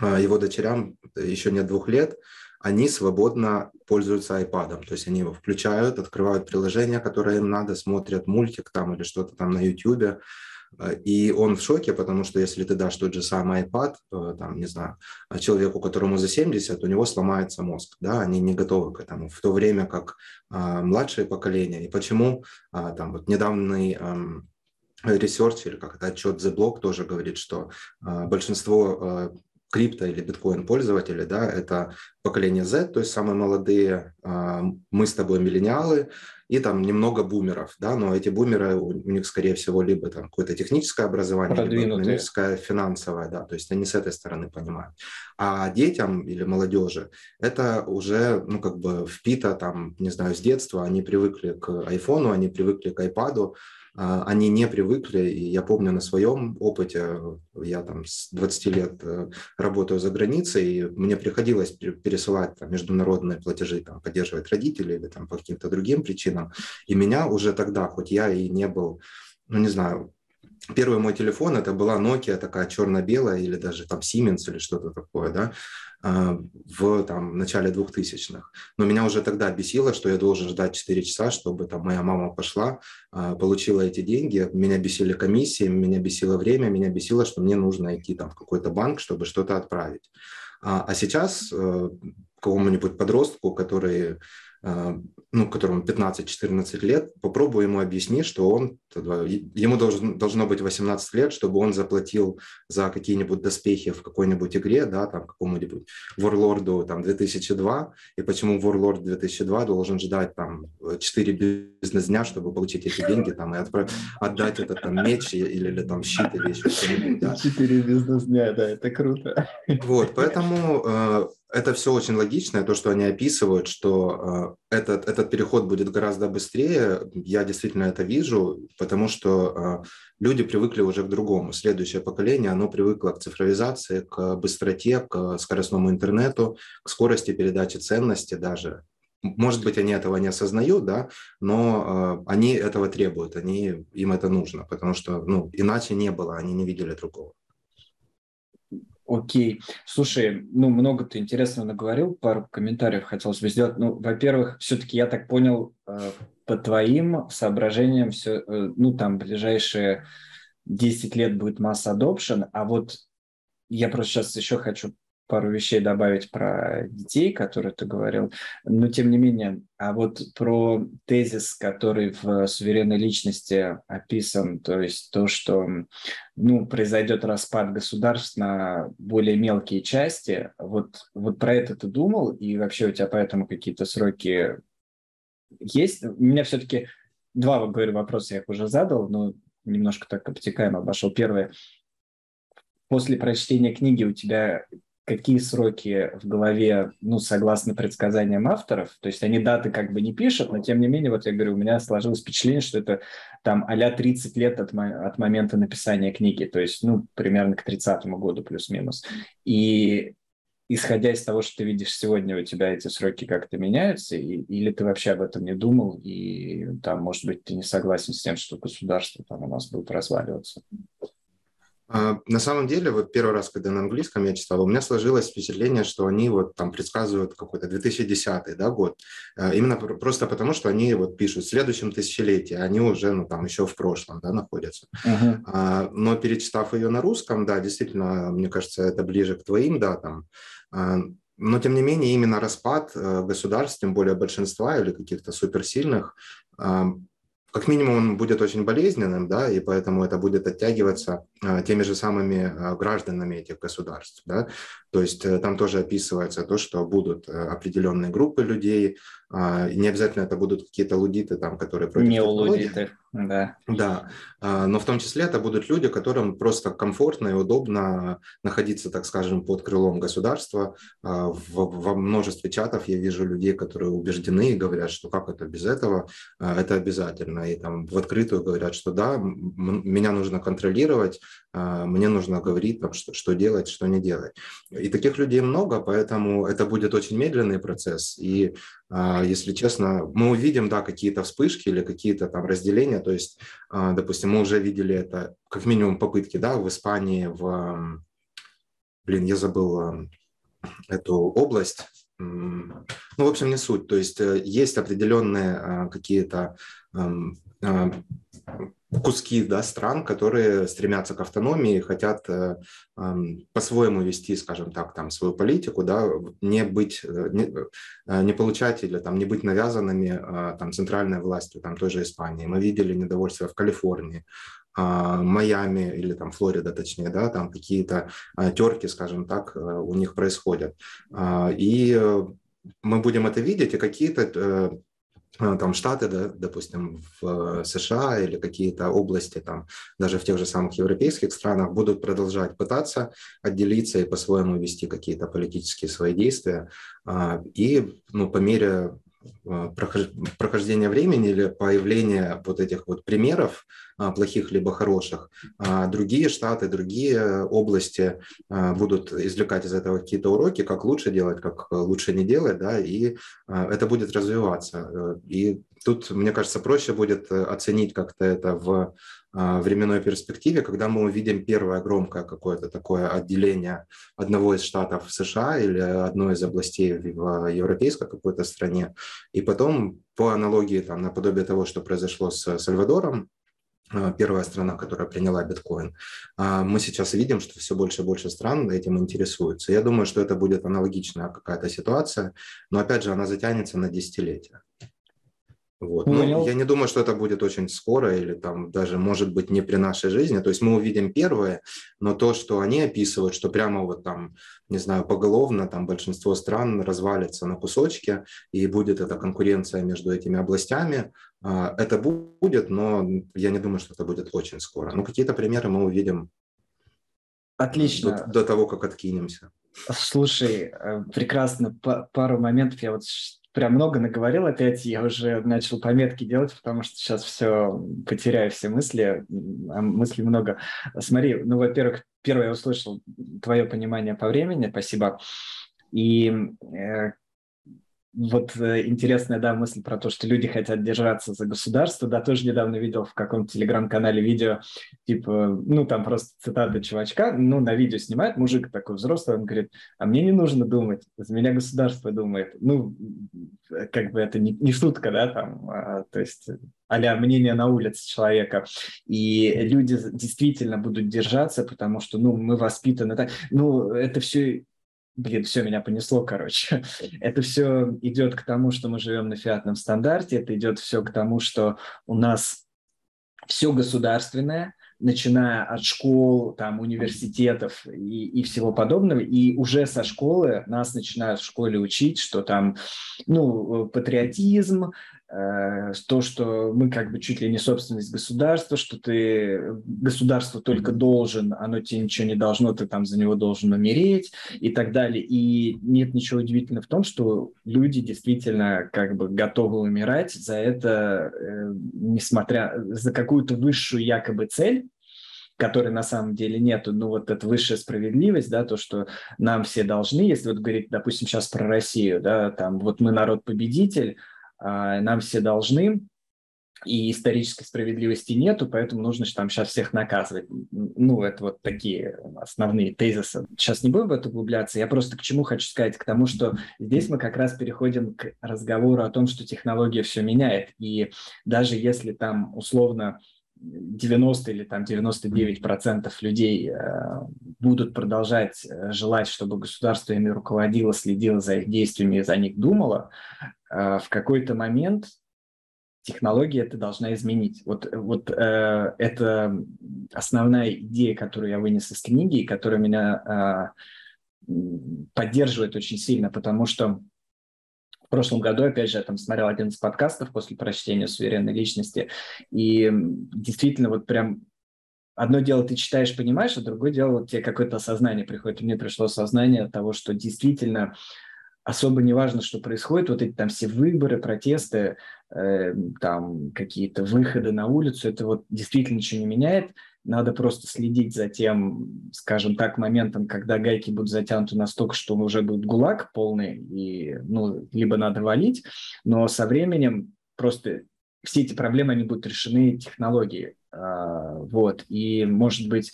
А, его дочерям еще нет двух лет, они свободно пользуются iPad. То есть они его включают, открывают приложение, которое им надо, смотрят мультик там или что-то там на YouTube, и он в шоке, потому что если ты дашь тот же самый iPad, э, там, не знаю, человеку, которому за 70, у него сломается мозг, да, они не готовы к этому, в то время как а, младшее поколение. И почему а, там вот недавний а, research, или как это отчет The Block тоже говорит, что а, большинство а, крипто или биткоин пользователи, да, это поколение Z, то есть самые молодые, а, мы с тобой миллениалы, и там немного бумеров, да, но эти бумеры, у, них, скорее всего, либо там какое-то техническое образование, либо экономическое, финансовое, да, то есть они с этой стороны понимают. А детям или молодежи это уже, ну, как бы впито там, не знаю, с детства, они привыкли к айфону, они привыкли к айпаду, они не привыкли, и я помню на своем опыте, я там с 20 лет э, работаю за границей, и мне приходилось пересылать там, международные платежи, там, поддерживать родителей или там, по каким-то другим причинам, и меня уже тогда, хоть я и не был, ну не знаю, Первый мой телефон это была Nokia такая черно-белая или даже там Siemens или что-то такое, да, а, в там, начале 2000-х. Но меня уже тогда бесило, что я должен ждать 4 часа, чтобы там моя мама пошла, а, получила эти деньги. Меня бесили комиссии, меня бесило время, меня бесило, что мне нужно идти там в какой-то банк, чтобы что-то отправить. А, а сейчас э, кому-нибудь подростку, который ну, которому 15-14 лет, попробуй ему объяснить, что он, ему должен, должно быть 18 лет, чтобы он заплатил за какие-нибудь доспехи в какой-нибудь игре, да, там, какому-нибудь Warlord там 2002, и почему Warlord 2002 должен ждать там 4 бизнес-дня, чтобы получить эти деньги, там, и отправ... отдать этот там меч или, или там щит или еще что-нибудь, да. 4 бизнес-дня, да, это круто. Вот, поэтому э, это все очень логично, то, что они описывают, что э, этот, этот переход будет гораздо быстрее, я действительно это вижу, потому что э, люди привыкли уже к другому. Следующее поколение, оно привыкло к цифровизации, к быстроте, к скоростному интернету, к скорости передачи ценности даже. Может быть, они этого не осознают, да, но э, они этого требуют, они, им это нужно, потому что ну, иначе не было, они не видели другого. Окей. Слушай, ну, много ты интересного наговорил, пару комментариев хотелось бы сделать. Ну, во-первых, все-таки я так понял, э, по твоим соображениям, все, э, ну, там, ближайшие 10 лет будет масса adoption, а вот я просто сейчас еще хочу пару вещей добавить про детей, которые ты говорил. Но тем не менее, а вот про тезис, который в суверенной личности описан, то есть то, что ну, произойдет распад государств на более мелкие части, вот, вот про это ты думал? И вообще у тебя поэтому какие-то сроки есть? У меня все-таки два, говорю, вопроса я их уже задал, но немножко так обтекаемо обошел. Первое, после прочтения книги у тебя какие сроки в голове, ну, согласно предсказаниям авторов, то есть они даты как бы не пишут, но тем не менее, вот я говорю, у меня сложилось впечатление, что это там а 30 лет от, от момента написания книги, то есть, ну, примерно к 30 году плюс-минус. И исходя из того, что ты видишь сегодня, у тебя эти сроки как-то меняются, и, или ты вообще об этом не думал, и там, может быть, ты не согласен с тем, что государство там у нас будет разваливаться? А, на самом деле, вот первый раз, когда на английском я читал, у меня сложилось впечатление, что они вот там предсказывают какой-то 2010 да, год. А, именно просто потому, что они вот пишут в следующем тысячелетии, они уже, ну, там, еще в прошлом, да, находятся. Uh-huh. Но перечитав ее на русском, да, действительно, мне кажется, это ближе к твоим датам. Но, тем не менее, именно распад э, государств, тем более большинства или каких-то суперсильных, как минимум он будет очень болезненным, да, и поэтому это будет оттягиваться а, теми же самыми а, гражданами этих государств, да, то есть э, там тоже описывается то, что будут э, определенные группы людей, а, не обязательно это будут какие-то лудиты, там, которые против Не лудиты, да. Да, но в том числе это будут люди, которым просто комфортно и удобно находиться, так скажем, под крылом государства. Во множестве чатов я вижу людей, которые убеждены и говорят, что как это без этого, это обязательно. И там в открытую говорят, что да, меня нужно контролировать, мне нужно говорить, там, что, что делать, что не делать. И таких людей много, поэтому это будет очень медленный процесс. И, а, если честно, мы увидим, да, какие-то вспышки или какие-то там разделения. То есть, а, допустим, мы уже видели это, как минимум, попытки, да, в Испании, в... Блин, я забыл эту область. Ну, в общем, не суть. То есть э, есть определенные а, какие-то куски да, стран, которые стремятся к автономии, хотят э, э, по-своему вести, скажем так, там свою политику, да, не быть, э, не, э, не получать или там не быть навязанными э, там центральной властью, там той же Испании. Мы видели недовольство в Калифорнии, э, Майами или там Флорида, точнее, да, там какие-то э, терки, скажем так, у них происходят. Э, и мы будем это видеть, и какие-то а, там штаты, да, допустим, в э, США или какие-то области, там, даже в тех же самых европейских странах, будут продолжать пытаться отделиться и по-своему вести какие-то политические свои действия. А, и ну, по мере Э, прохождения времени или появления вот этих вот примеров, а, плохих либо хороших, а, другие штаты, другие области а, будут извлекать из этого какие-то уроки, как лучше делать, как лучше не делать, да, и это будет развиваться. И тут, мне кажется, проще будет э, оценить как-то это в а, временной перспективе, когда мы увидим первое громкое какое-то такое отделение одного из штатов США или одной из областей в европейской какой-то стране, и потом по аналогии там, наподобие того, что произошло с Сальвадором, а, первая страна, которая приняла биткоин, а, мы сейчас видим, что все больше и больше стран этим интересуются. Я думаю, что это будет аналогичная какая-то ситуация, но опять же она затянется на десятилетия. Вот. Ну, я не думаю, что это будет очень скоро или там даже, может быть, не при нашей жизни. То есть мы увидим первое, но то, что они описывают, что прямо вот там, не знаю, поголовно там большинство стран развалится на кусочки и будет эта конкуренция между этими областями, а, это будет, но я не думаю, что это будет очень скоро. Ну, какие-то примеры мы увидим Отлично. До, до того, как откинемся. Слушай, э, прекрасно. Пару моментов я вот прям много наговорил опять, я уже начал пометки делать, потому что сейчас все, потеряю все мысли, а мыслей много. Смотри, ну, во-первых, первое я услышал твое понимание по времени, спасибо. И э, вот э, интересная, да, мысль про то, что люди хотят держаться за государство, да, тоже недавно видел в каком-то телеграм-канале видео, типа, ну, там просто цитата чувачка, ну, на видео снимает мужик такой взрослый, он говорит, а мне не нужно думать, за меня государство думает. Ну, как бы это не, не шутка, да, там, а, то есть а мнение на улице человека. И люди действительно будут держаться, потому что, ну, мы воспитаны так. Ну, это все Блин, все, меня понесло, короче. Это все идет к тому, что мы живем на фиатном стандарте, это идет все к тому, что у нас все государственное, начиная от школ, там, университетов и, и всего подобного, и уже со школы нас начинают в школе учить, что там, ну, патриотизм, Э, то, что мы как бы чуть ли не собственность государства, что ты государство только должен, оно тебе ничего не должно, ты там за него должен умереть и так далее. И нет ничего удивительного в том, что люди действительно как бы готовы умирать за это, э, несмотря за какую-то высшую якобы цель, которой на самом деле нету, ну вот эта высшая справедливость, да, то, что нам все должны, если вот говорить, допустим, сейчас про Россию, да, там вот мы народ-победитель, нам все должны, и исторической справедливости нету, поэтому нужно там сейчас всех наказывать. Ну, это вот такие основные тезисы. Сейчас не будем в это углубляться. Я просто к чему хочу сказать? К тому, что здесь мы как раз переходим к разговору о том, что технология все меняет. И даже если там условно 90 или там 99 процентов людей э, будут продолжать э, желать, чтобы государство ими руководило, следило за их действиями за них думало, в какой-то момент технология это должна изменить. Вот, вот э, это основная идея, которую я вынес из книги, и которая меня э, поддерживает очень сильно, потому что в прошлом году, опять же, я там смотрел один из подкастов после прочтения «Суверенной личности», и действительно вот прям одно дело ты читаешь, понимаешь, а другое дело вот тебе какое-то осознание приходит. И мне пришло осознание того, что действительно особо не важно, что происходит, вот эти там все выборы, протесты, э, там какие-то выходы на улицу, это вот действительно ничего не меняет. Надо просто следить за тем, скажем так, моментом, когда гайки будут затянуты настолько, что уже будет гулаг полный, и, ну, либо надо валить, но со временем просто все эти проблемы, они будут решены технологией. А, вот, и, может быть,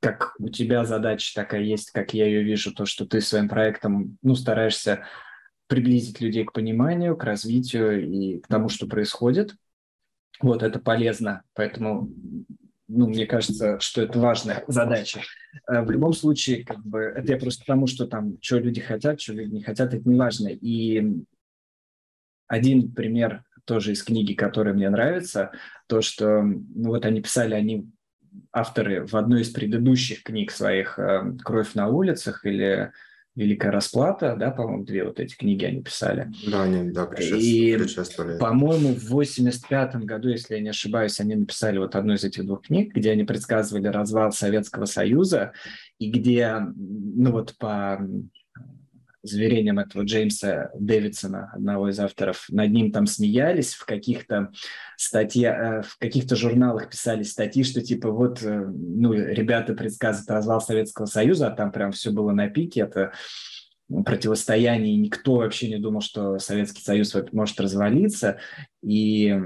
как у тебя задача такая есть, как я ее вижу, то, что ты своим проектом, ну, стараешься приблизить людей к пониманию, к развитию и к тому, что происходит. Вот, это полезно, поэтому, ну, мне кажется, что это важная задача. Э, в любом случае, как бы, это я просто потому, что там, что люди хотят, что люди не хотят, это не важно. И один пример тоже из книги, который мне нравится, то, что, ну, вот они писали, они авторы в одной из предыдущих книг своих э, «Кровь на улицах» или «Великая расплата», да, по-моему, две вот эти книги они писали. Да, они, да, предшествовали. И, по-моему, в 85 году, если я не ошибаюсь, они написали вот одну из этих двух книг, где они предсказывали развал Советского Союза, и где, ну вот по заверением этого Джеймса Дэвидсона, одного из авторов, над ним там смеялись, в каких-то статьях, э, в каких-то журналах писали статьи, что типа вот, э, ну, ребята предсказывают развал Советского Союза, а там прям все было на пике, это противостояние, и никто вообще не думал, что Советский Союз может развалиться, и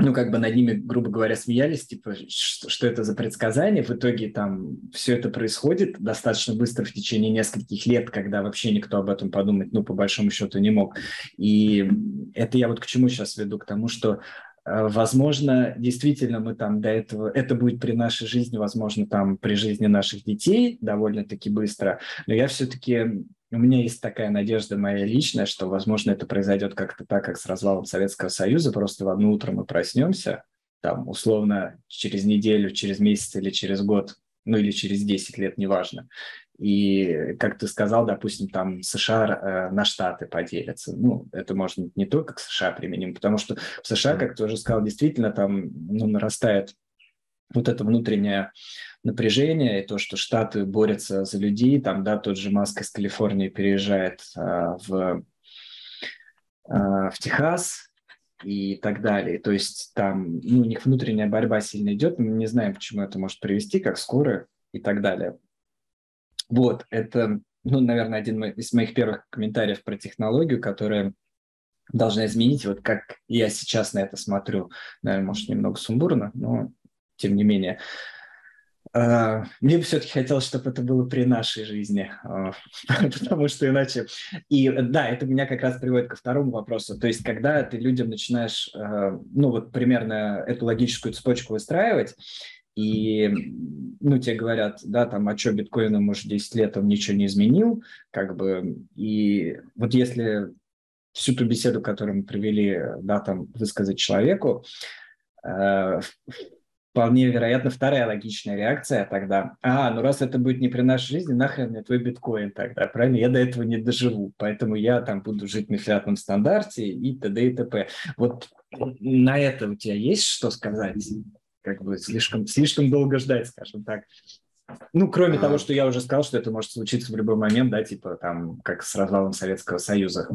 ну, как бы над ними, грубо говоря, смеялись, типа, что, что это за предсказание. В итоге там все это происходит достаточно быстро в течение нескольких лет, когда вообще никто об этом подумать, ну, по большому счету, не мог. И это я вот к чему сейчас веду, к тому, что э, Возможно, действительно мы там до этого, это будет при нашей жизни, возможно, там при жизни наших детей довольно-таки быстро, но я все-таки у меня есть такая надежда моя личная, что, возможно, это произойдет как-то так, как с развалом Советского Союза. Просто в одно утро мы проснемся, там, условно, через неделю, через месяц или через год, ну или через 10 лет, неважно. И, как ты сказал, допустим, там США э, на штаты поделятся. Ну, это может не только к США применим, потому что в США, как ты уже сказал, действительно там ну, нарастает вот это внутреннее напряжение и то, что Штаты борются за людей, там, да, тот же Маск из Калифорнии переезжает а, в, а, в Техас и так далее. То есть там ну, у них внутренняя борьба сильно идет, мы не знаем, к чему это может привести, как скоро и так далее. Вот, это, ну, наверное, один из моих первых комментариев про технологию, которая должна изменить, вот как я сейчас на это смотрю. Наверное, может, немного сумбурно, но тем не менее. А, мне бы все-таки хотелось, чтобы это было при нашей жизни, а, потому что иначе... И да, это меня как раз приводит ко второму вопросу. То есть, когда ты людям начинаешь, а, ну вот примерно эту логическую цепочку выстраивать, и, ну, тебе говорят, да, там, а что биткоином уже 10 лет он ничего не изменил, как бы, и вот если всю ту беседу, которую мы провели, да, там, высказать человеку, вполне вероятно вторая логичная реакция тогда. А, ну раз это будет не при нашей жизни, нахрен мне твой биткоин тогда, правильно? Я до этого не доживу, поэтому я там буду жить на фиатном стандарте и т.д. и т.п. Вот на это у тебя есть что сказать? Как бы слишком, слишком долго ждать, скажем так. Ну, кроме а... того, что я уже сказал, что это может случиться в любой момент, да, типа там, как с развалом Советского Союза.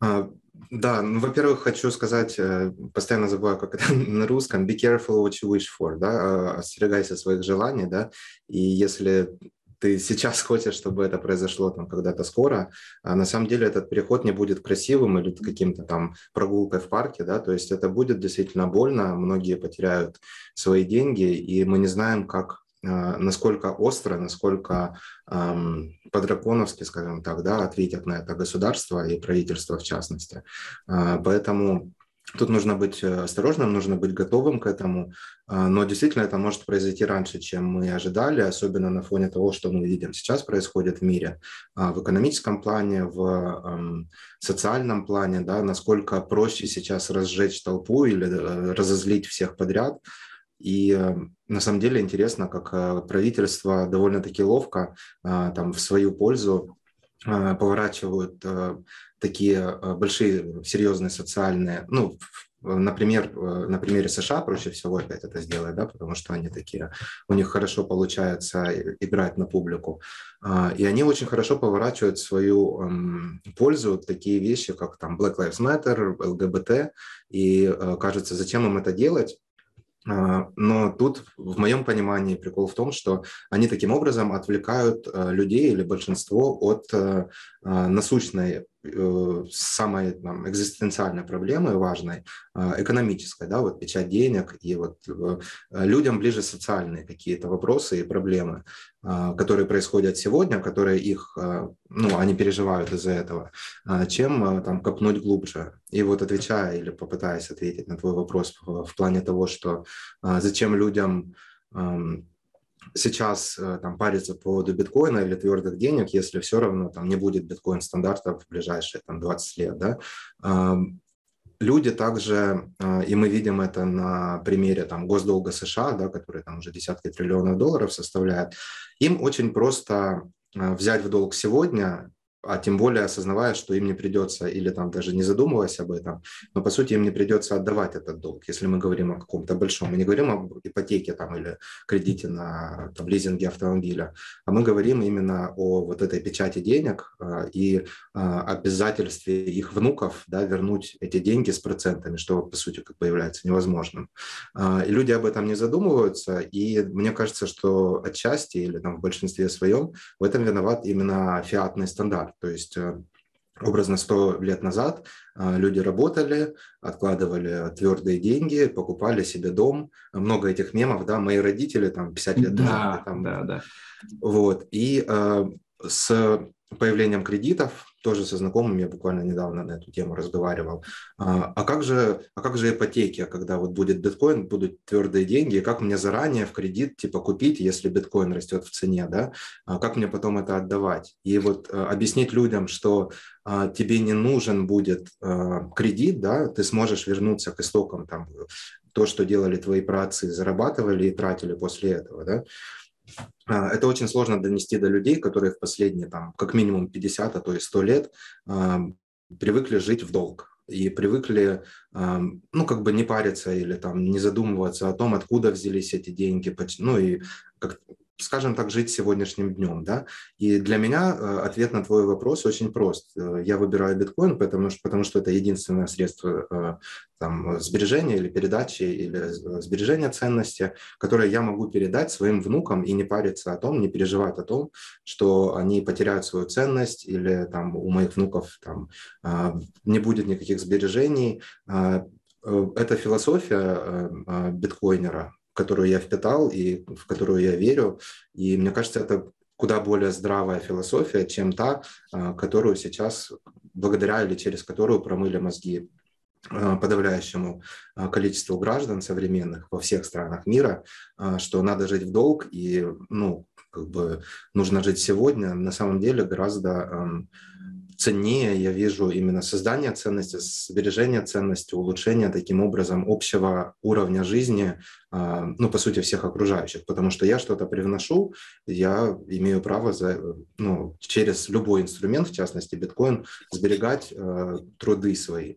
А, да, ну, во-первых, хочу сказать, э, постоянно забываю, как это на русском, be careful what you wish for, да, а, остерегайся своих желаний, да, и если ты сейчас хочешь, чтобы это произошло там когда-то скоро, а на самом деле этот переход не будет красивым или каким-то там прогулкой в парке, да, то есть это будет действительно больно, многие потеряют свои деньги, и мы не знаем, как насколько остро, насколько эм, по-драконовски, скажем так, да, ответят на это государство и правительство в частности. Э, поэтому Тут нужно быть э, осторожным, нужно быть готовым к этому, а, но действительно это может произойти раньше, чем мы ожидали, особенно на фоне того, что мы видим сейчас происходит в мире, а, в экономическом плане, в социальном плане, да, насколько проще сейчас разжечь толпу или э, разозлить всех подряд. И э, на самом деле интересно, как правительство довольно-таки ловко там, в свою пользу поворачивают такие э, большие серьезные социальные, ну, например, э, на примере США проще всего опять это сделать, да, потому что они такие, у них хорошо получается играть на публику, а, и они очень хорошо поворачивают свою эм, пользу такие вещи, как там Black Lives Matter, ЛГБТ, и э, кажется, зачем им это делать? А, но тут, в моем понимании, прикол в том, что они таким образом отвлекают людей или большинство от насущной Э, самой там, экзистенциальной проблемой важной, а, экономической, да, вот печать денег, и вот э, людям ближе социальные какие-то вопросы и проблемы, которые происходят сегодня, которые их, ну, они переживают из-за этого, чем там копнуть глубже. И вот отвечая или попытаясь ответить на твой вопрос в плане того, что зачем людям сейчас э, там париться по поводу биткоина или твердых денег, если все равно там не будет биткоин-стандартов в ближайшие там 20 лет, да, люди также, э, и мы видим это на примере там, госдолга США, да, который там уже десятки триллионов долларов составляет, им очень просто э, взять в долг сегодня а тем более осознавая, что им не придется, или там даже не задумываясь об этом, но по сути им не придется отдавать этот долг, если мы говорим о каком-то большом. Мы не говорим об ипотеке там, или кредите на там, лизинге автомобиля, а мы говорим именно о вот этой печати денег а, и а, обязательстве их внуков да, вернуть эти деньги с процентами, что по сути как бы является невозможным. А, и люди об этом не задумываются, и мне кажется, что отчасти или там, в большинстве своем в этом виноват именно фиатный стандарт то есть э, образно 100 лет назад э, люди работали, откладывали твердые деньги, покупали себе дом. Много этих мемов, да, мои родители там 50 лет назад. Да, там, да, да. Вот. И э, с появлением кредитов тоже со знакомыми, я буквально недавно на эту тему разговаривал. А, а как же, а как же ипотеки, когда вот будет биткоин, будут твердые деньги, как мне заранее в кредит типа купить, если биткоин растет в цене, да? А как мне потом это отдавать? И вот а, объяснить людям, что а, тебе не нужен будет кредит, да, ты сможешь вернуться к истокам там то, что делали твои працы, зарабатывали и тратили после этого, да, это очень сложно донести до людей, которые в последние, там, как минимум 50, а то и 100 лет а, привыкли жить в долг и привыкли, а, ну, как бы не париться или там не задумываться о том, откуда взялись эти деньги, ну, и как, скажем так, жить сегодняшним днем, да. И для меня э, ответ на твой вопрос очень прост. Э, я выбираю биткоин, потому что, потому что это единственное средство э, там, сбережения или передачи, или сбережения ценности, которое я могу передать своим внукам и не париться о том, не переживать о том, что они потеряют свою ценность или там у моих внуков там не будет никаких сбережений. Это философия биткоинера, которую я впитал и в которую я верю. И мне кажется, это куда более здравая философия, чем та, а, которую сейчас, благодаря или через которую промыли мозги а, подавляющему а, количеству граждан современных во всех странах мира, что надо жить в долг и, ну, как бы нужно жить сегодня, на самом деле гораздо ценнее я вижу именно создание ценности, сбережение ценности, улучшение таким образом общего уровня жизни, а, ну, по сути, всех окружающих, потому что я что-то привношу, я имею право за, ну, через любой инструмент, в частности биткоин, сберегать э, труды свои.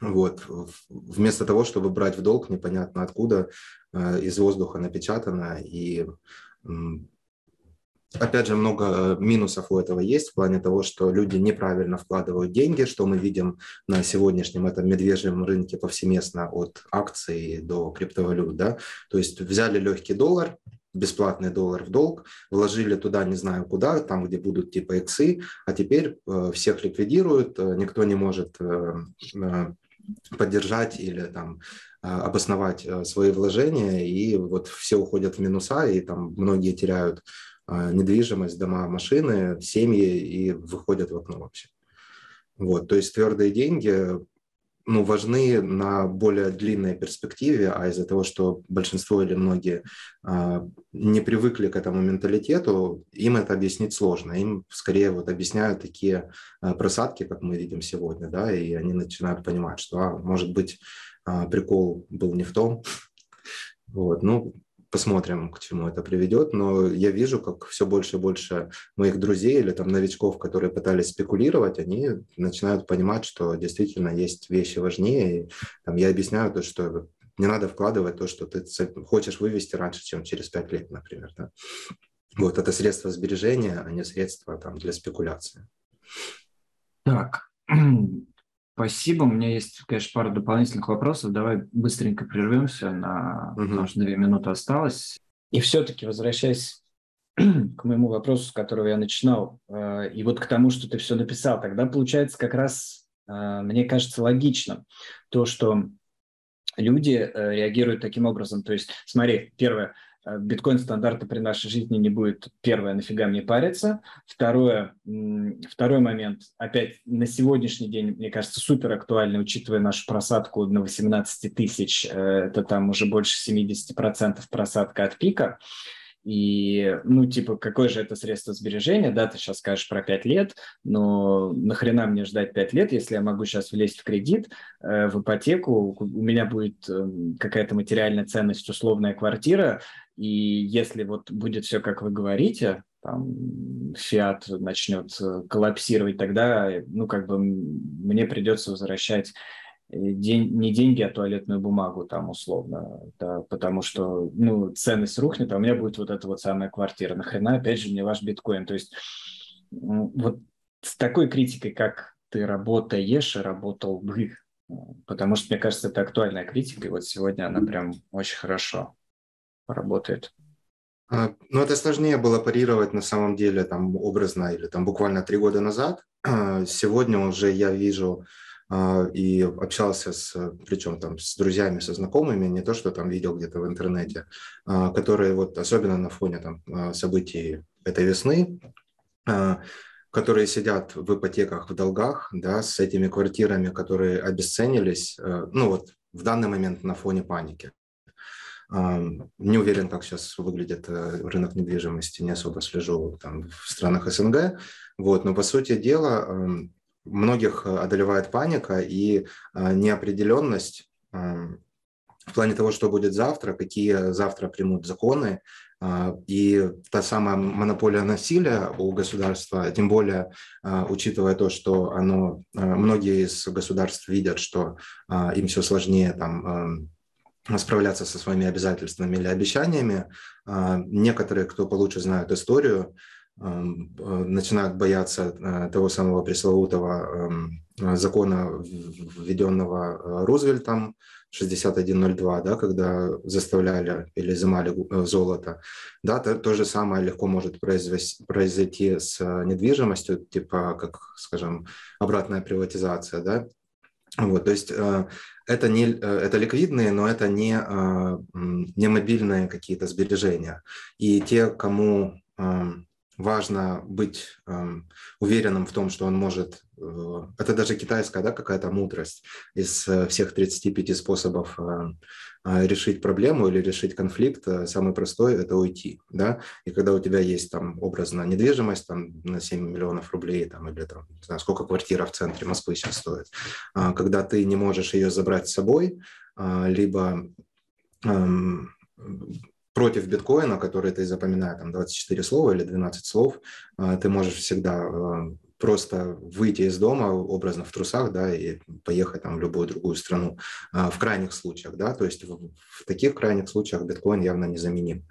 Вот. Вместо того, чтобы брать в долг непонятно откуда, э, из воздуха напечатано и Опять же, много э, минусов у этого есть в плане того, что люди неправильно вкладывают деньги, что мы видим на сегодняшнем этом медвежьем рынке повсеместно от акций до криптовалют. Да? То есть взяли легкий доллар, бесплатный доллар в долг, вложили туда не знаю куда, там, где будут типа иксы, а теперь э, всех ликвидируют, э, никто не может э, поддержать или там обосновать свои вложения, и вот все уходят в минуса, и там многие теряют недвижимость, дома, машины, семьи и выходят в окно вообще. Вот, то есть твердые деньги ну, важны на более длинной перспективе, а из-за того, что большинство или многие а, не привыкли к этому менталитету, им это объяснить сложно. Им скорее вот объясняют такие а, просадки, как мы видим сегодня, да, и они начинают понимать, что, а, может быть, а, прикол был не в том. Вот, ну, посмотрим, к чему это приведет, но я вижу, как все больше и больше моих друзей или там новичков, которые пытались спекулировать, они начинают понимать, что действительно есть вещи важнее. И, там, я объясняю то, что не надо вкладывать то, что ты хочешь вывести раньше, чем через пять лет, например. Да? Вот это средство сбережения, а не средство там, для спекуляции. Так, Спасибо. У меня есть, конечно, пара дополнительных вопросов. Давай быстренько прервемся. На угу. Аж две минуты осталось. И все-таки возвращаясь к моему вопросу, с которого я начинал, э, и вот к тому, что ты все написал, тогда получается как раз, э, мне кажется, логично то, что люди э, реагируют таким образом. То есть, смотри, первое, биткоин-стандарта при нашей жизни не будет. Первое, нафига мне париться. Второе, второй момент, опять на сегодняшний день, мне кажется, супер актуальный, учитывая нашу просадку на 18 тысяч, э, это там уже больше 70% просадка от пика. И, ну, типа, какое же это средство сбережения, да, ты сейчас скажешь про 5 лет, но нахрена мне ждать 5 лет, если я могу сейчас влезть в кредит, э, в ипотеку, у меня будет э, какая-то материальная ценность, условная квартира, и если вот будет все, как вы говорите, там, фиат начнет э, коллапсировать, тогда, ну, как бы мне придется возвращать день, не деньги, а туалетную бумагу там условно, да, потому что, ну, ценность рухнет, а у меня будет вот эта вот самая квартира. Нахрена, опять же, мне ваш биткоин? То есть вот с такой критикой, как ты работаешь и работал бы, потому что, мне кажется, это актуальная критика, и вот сегодня она прям очень хорошо работает. А, ну, это сложнее было парировать на самом деле там образно или там буквально три года назад. Сегодня уже я вижу а, и общался с, причем там с друзьями, со знакомыми, не то, что там видел где-то в интернете, а, которые вот особенно на фоне там а, событий этой весны, которые сидят в ипотеках, в долгах, да, с этими квартирами, которые обесценились, ну вот в данный момент на фоне паники. Не уверен, как сейчас выглядит э, рынок недвижимости, не особо слежу там в странах СНГ, вот, но по сути дела многих э, одолевает паника и э, неопределенность в плане того, что будет завтра, какие завтра примут законы, э, и та самая монополия насилия у государства, тем более учитывая то, что оно, многие из государств видят, что им все сложнее там справляться со своими обязательствами или обещаниями. Некоторые, кто получше знают историю, Э, начинают бояться э, того самого пресловутого эм, закона, введенного э, Рузвельтом 6102, да, когда заставляли или изымали золото. Да, то, то же самое легко может произойти с недвижимостью, типа, как, скажем, обратная приватизация. Да? Вот, то есть это, не, это ликвидные, но это не, не мобильные какие-то сбережения. И те, кому эм, важно быть э, уверенным в том, что он может... Э, это даже китайская да, какая-то мудрость из э, всех 35 способов э, э, решить проблему или решить конфликт. Э, самый простой – это уйти. Да? И когда у тебя есть там образно недвижимость там, на 7 миллионов рублей там, или там, не знаю, сколько квартира в центре Москвы сейчас стоит, когда ты не можешь ее забрать с собой, либо против биткоина, который ты запоминаешь, там 24 слова или 12 слов, а, ты можешь всегда а, просто выйти из дома образно в трусах, да, и поехать там в любую другую страну а, в крайних случаях, да, то есть в, в таких крайних случаях биткоин явно незаменим.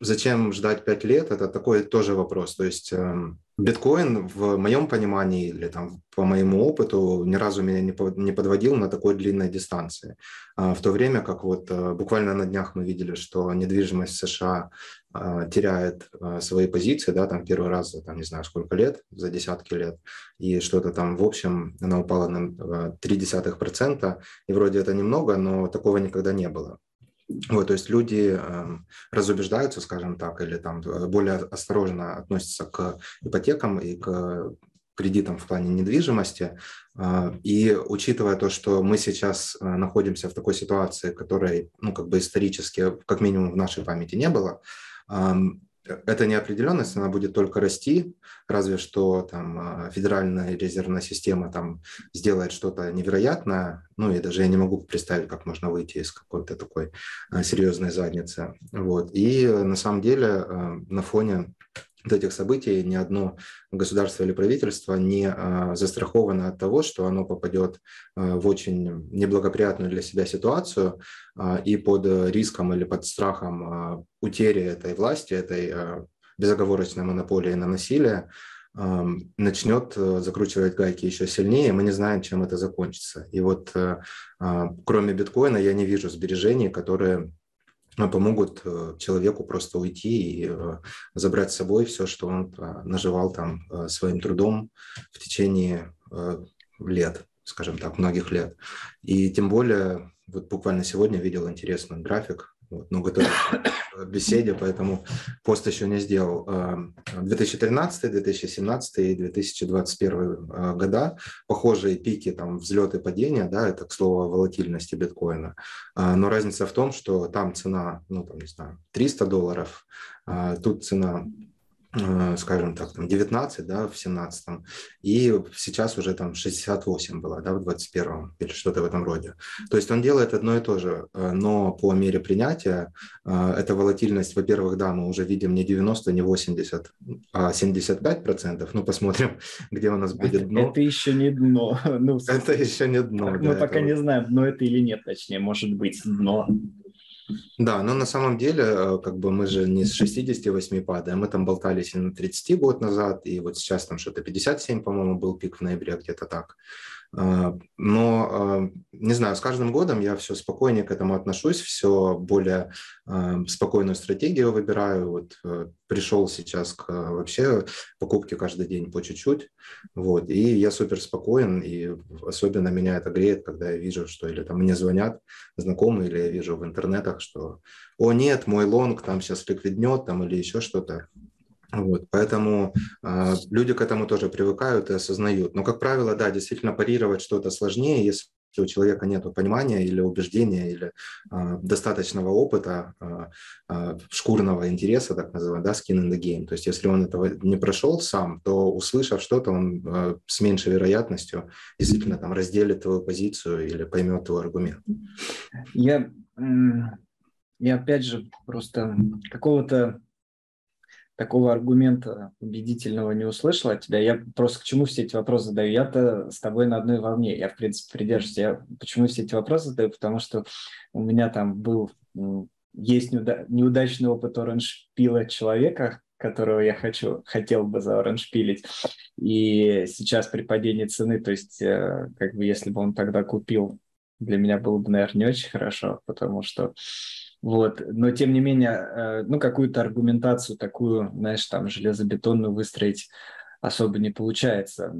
Зачем ждать 5 лет? Это такой тоже вопрос. То есть эм, биткоин в моем понимании или там по моему опыту ни разу меня не подводил на такой длинной дистанции. А, в то время как вот э, буквально на днях мы видели, что недвижимость в США а, теряет а, свои позиции, да, там первый раз за, там, не знаю, сколько лет, за десятки лет, и что-то там, в общем, она упала на 0,3%, и вроде это немного, но такого никогда не было. Вот, то есть люди э, разубеждаются, скажем так, или там э, более осторожно относятся к ипотекам и к кредитам в плане недвижимости. Э, и учитывая то, что мы сейчас э, находимся в такой ситуации, которой, ну, как бы исторически, как минимум в нашей памяти не было, эта неопределенность, она будет только расти, разве что там а, федеральная резервная система там сделает что-то невероятное, ну и даже я не могу представить, как можно выйти из какой-то такой а, серьезной задницы. Вот. И на самом деле а, на фоне вот этих событий ни одно государство или правительство не а, застраховано от того, что оно попадет а, в очень неблагоприятную для себя ситуацию а, и под риском или под страхом утери этой власти, этой безоговорочной монополии на насилие, начнет закручивать гайки еще сильнее, мы не знаем, чем это закончится. И вот кроме биткоина я не вижу сбережений, которые помогут э, человеку просто уйти и э, забрать с собой все, что он э, наживал там своим трудом в течение лет, скажем так, многих лет. И тем более, вот буквально сегодня видел интересный график, вот, но готовился к беседе, поэтому пост еще не сделал. 2013, 2017 и 2021 а, года похожие пики, там, взлеты, падения, да, это, к слову, о волатильности биткоина. А, но разница в том, что там цена, ну, там, не знаю, 300 долларов, тут цена Э, скажем так, там 19, да, в 17 и сейчас уже там 68 было, да, в 21 или что-то в этом роде. То есть он делает одно и то же, э, но по мере принятия э, эта волатильность, во-первых, да, мы уже видим не 90, не 80, а 75 процентов. Ну, посмотрим, где у нас будет дно. Это еще не дно. Ну, это еще не дно. Мы пока не знаем, дно это или нет, точнее, может быть, дно. Да, но на самом деле, э, как бы мы же не с 68 падаем, мы там болтались и на 30 год назад, и вот сейчас там что-то 57, по-моему, был пик в ноябре, где-то так. А, но, а, не знаю, с каждым годом я все спокойнее к этому отношусь, все более а, спокойную стратегию выбираю. Вот э, пришел сейчас к вообще покупке каждый день по чуть-чуть. Вот, и я супер спокоен, и особенно меня это греет, когда я вижу, что или там мне звонят знакомые, или я вижу в интернетах, что «О, нет, мой лонг там сейчас ликвиднет», там, или еще что-то. Вот, поэтому э, люди к этому тоже привыкают и осознают. Но, как правило, да, действительно парировать что-то сложнее, если у человека нет понимания или убеждения, или э, достаточного опыта, э, э, шкурного интереса, так называемого, да, skin in the game. То есть если он этого не прошел сам, то, услышав что-то, он э, с меньшей вероятностью действительно там разделит твою позицию или поймет твой аргумент. Я, я опять же просто какого-то такого аргумента убедительного не услышал от тебя. Я просто к чему все эти вопросы задаю? Я-то с тобой на одной волне. Я, в принципе, придерживаюсь. Я почему все эти вопросы задаю? Потому что у меня там был, есть неуда- неудачный опыт оранж-пила человека, которого я хочу, хотел бы за оранж пилить. И сейчас при падении цены, то есть, э, как бы, если бы он тогда купил, для меня было бы, наверное, не очень хорошо, потому что вот. Но, тем не менее, э, ну, какую-то аргументацию такую, знаешь, там, железобетонную выстроить особо не получается.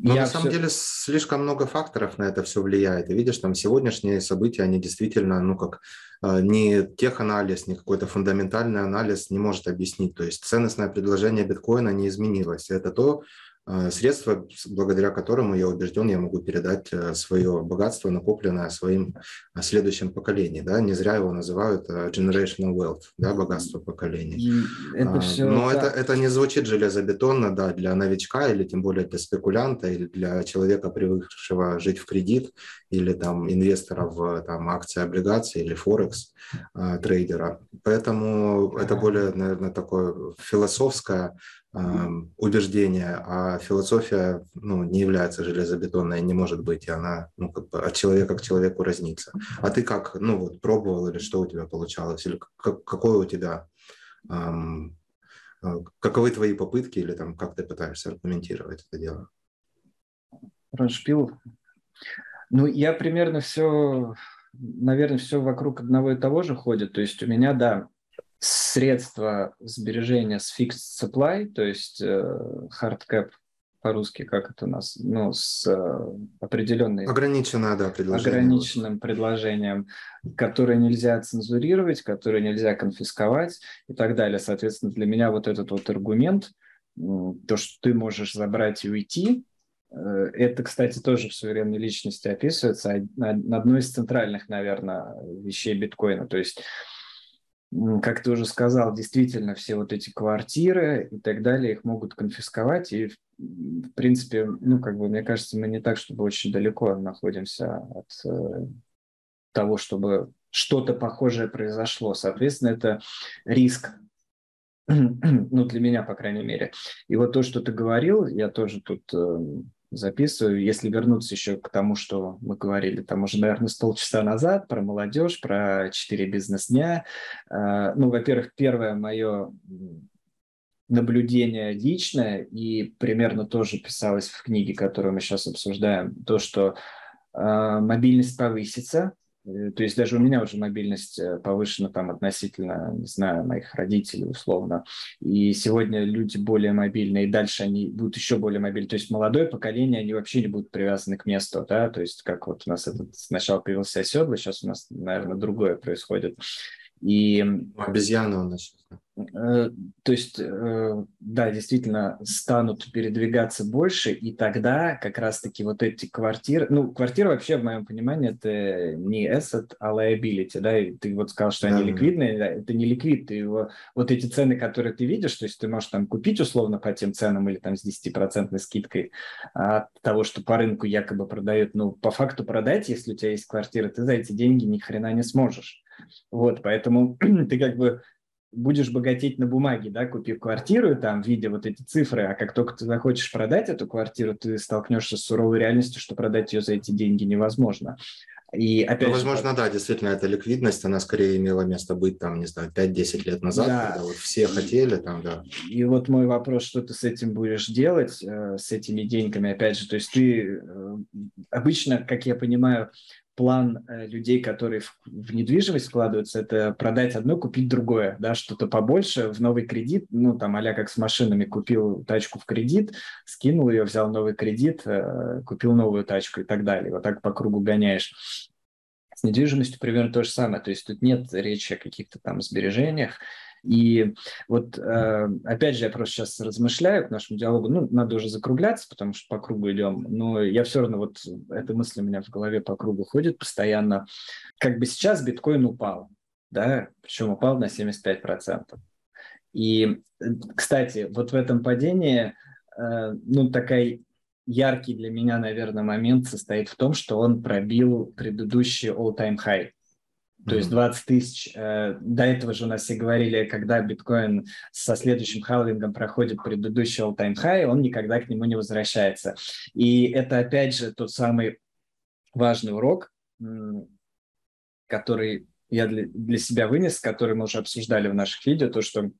Но Я на самом деле слишком много факторов на это все влияет. И видишь, там сегодняшние события, они действительно, ну как, э, ни теханализ, ни какой-то фундаментальный анализ не может объяснить. То есть ценностное предложение биткоина не изменилось. Это то, Э, средство, благодаря которому, я убежден, я могу передать э, свое богатство, накопленное своим э, следующим поколениям. Да? Не зря его называют generational wealth, да, богатство поколений. Это все, Но да. это, это не звучит железобетонно да, для новичка или тем более для спекулянта или для человека, привыкшего жить в кредит или там инвестора в там, акции, облигации или форекс трейдера. Поэтому это более, наверное, такое философское э, убеждение, а философия ну, не является железобетонной, не может быть, и она ну, как бы от человека к человеку разнится. А ты как, ну вот, пробовал или что у тебя получалось, или как, какое у тебя, эм, каковы твои попытки, или там как ты пытаешься аргументировать это дело? Роншпил. Ну, я примерно все наверное, все вокруг одного и того же ходит. То есть у меня, да, средства сбережения с fixed supply, то есть э, hard cap по-русски, как это у нас, ну, с э, определенной... Ограниченное, да, предложение. Ограниченным предложением, которое нельзя цензурировать, которое нельзя конфисковать и так далее. Соответственно, для меня вот этот вот аргумент, то, что ты можешь забрать и уйти, Э, это, кстати, тоже в суверенной личности описывается. Одной из центральных, наверное, вещей биткоина. То есть, как ты уже сказал, действительно все вот эти квартиры и так далее, их могут конфисковать. И, в принципе, ну, как бы, мне кажется, мы не так, чтобы очень далеко находимся от э, того, чтобы что-то похожее произошло. Соответственно, это риск ну, для меня, по крайней мере. И вот то, что ты говорил, я тоже тут эм, записываю. Если вернуться еще к тому, что мы говорили там уже, наверное, с полчаса назад про молодежь, про четыре бизнес-дня. А, ну, во-первых, первое мое наблюдение личное и примерно тоже писалось в книге, которую мы сейчас обсуждаем, то, что э, мобильность повысится, Э, то есть даже у меня уже мобильность э, повышена там относительно, не знаю, моих родителей условно. И сегодня люди более мобильные, и дальше они будут еще более мобильны. То есть молодое поколение, они вообще не будут привязаны к месту, да, то есть как вот у нас этот сначала появился оседлый, сейчас у нас, наверное, другое происходит. И... Обезьяна у нас сейчас. Э, то есть, э, да, действительно, станут передвигаться больше, и тогда как раз-таки вот эти квартиры, ну, квартира вообще, в моем понимании, это не asset, а liability, да, и ты вот сказал, что они да, ликвидные, да, это не ликвид, ты его, вот эти цены, которые ты видишь, то есть ты можешь там купить условно по тем ценам или там с 10% скидкой от того, что по рынку якобы продают, ну, по факту продать, если у тебя есть квартира, ты за эти деньги ни хрена не сможешь. Вот, поэтому ты как бы будешь богатеть на бумаге, да, купив квартиру, там, видя вот эти цифры, а как только ты захочешь продать эту квартиру, ты столкнешься с суровой реальностью, что продать ее за эти деньги невозможно. И опять ну, возможно, же, да, действительно, эта ликвидность, она скорее имела место быть там, не знаю, 5-10 лет назад, да. когда вот все хотели там, да. И вот мой вопрос, что ты с этим будешь делать, э, с этими деньгами, опять же, то есть ты э, обычно, как я понимаю, план э, людей, которые в, недвижимость вкладываются, это продать одно, купить другое, да, что-то побольше в новый кредит, ну, там, а как с машинами, купил тачку в кредит, скинул ее, взял новый кредит, э, купил новую тачку и так далее. Вот так по кругу гоняешь. С недвижимостью примерно то же самое, то есть тут нет речи о каких-то там сбережениях, и вот, э, опять же, я просто сейчас размышляю к нашему диалогу, ну, надо уже закругляться, потому что по кругу идем, но я все равно, вот эта мысль у меня в голове по кругу ходит постоянно. Как бы сейчас биткоин упал, да, причем упал на 75%. И, кстати, вот в этом падении, э, ну, такая яркий для меня, наверное, момент состоит в том, что он пробил предыдущий all-time high. То есть 20 тысяч. Э, до этого же у нас все говорили, когда биткоин со следующим халвингом проходит предыдущий all-time high, он никогда к нему не возвращается. И это опять же тот самый важный урок, который я для, для себя вынес, который мы уже обсуждали в наших видео, то, что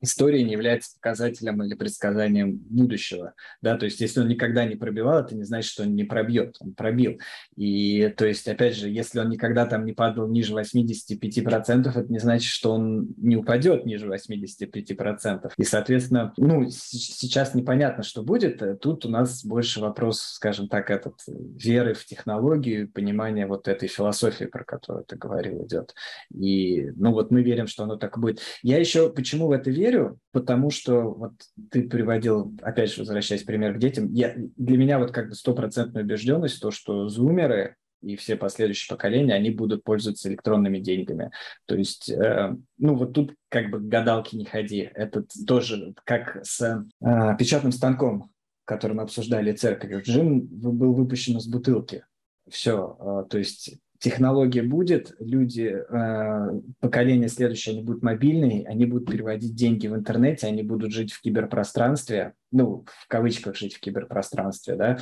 история не является показателем или предсказанием будущего. Да? То есть если он никогда не пробивал, это не значит, что он не пробьет. Он пробил. И то есть, опять же, если он никогда там не падал ниже 85%, это не значит, что он не упадет ниже 85%. И, соответственно, ну, сейчас непонятно, что будет. Тут у нас больше вопрос, скажем так, этот веры в технологию, понимания вот этой философии, про которую ты говорил, идет. И, ну, вот мы верим, что оно так будет. Я еще почему в это верю? Верю, потому что вот ты приводил, опять же, возвращаясь пример к детям, я, для меня вот как бы стопроцентная убежденность то, что зумеры и все последующие поколения, они будут пользоваться электронными деньгами. То есть, э, ну вот тут как бы гадалки не ходи. Это тоже как с э, печатным станком, который мы обсуждали церковь. Джин был выпущен из бутылки. Все, э, то есть технология будет, люди, э, поколение следующее, они будут мобильные, они будут переводить деньги в интернете, они будут жить в киберпространстве, ну, в кавычках жить в киберпространстве, да,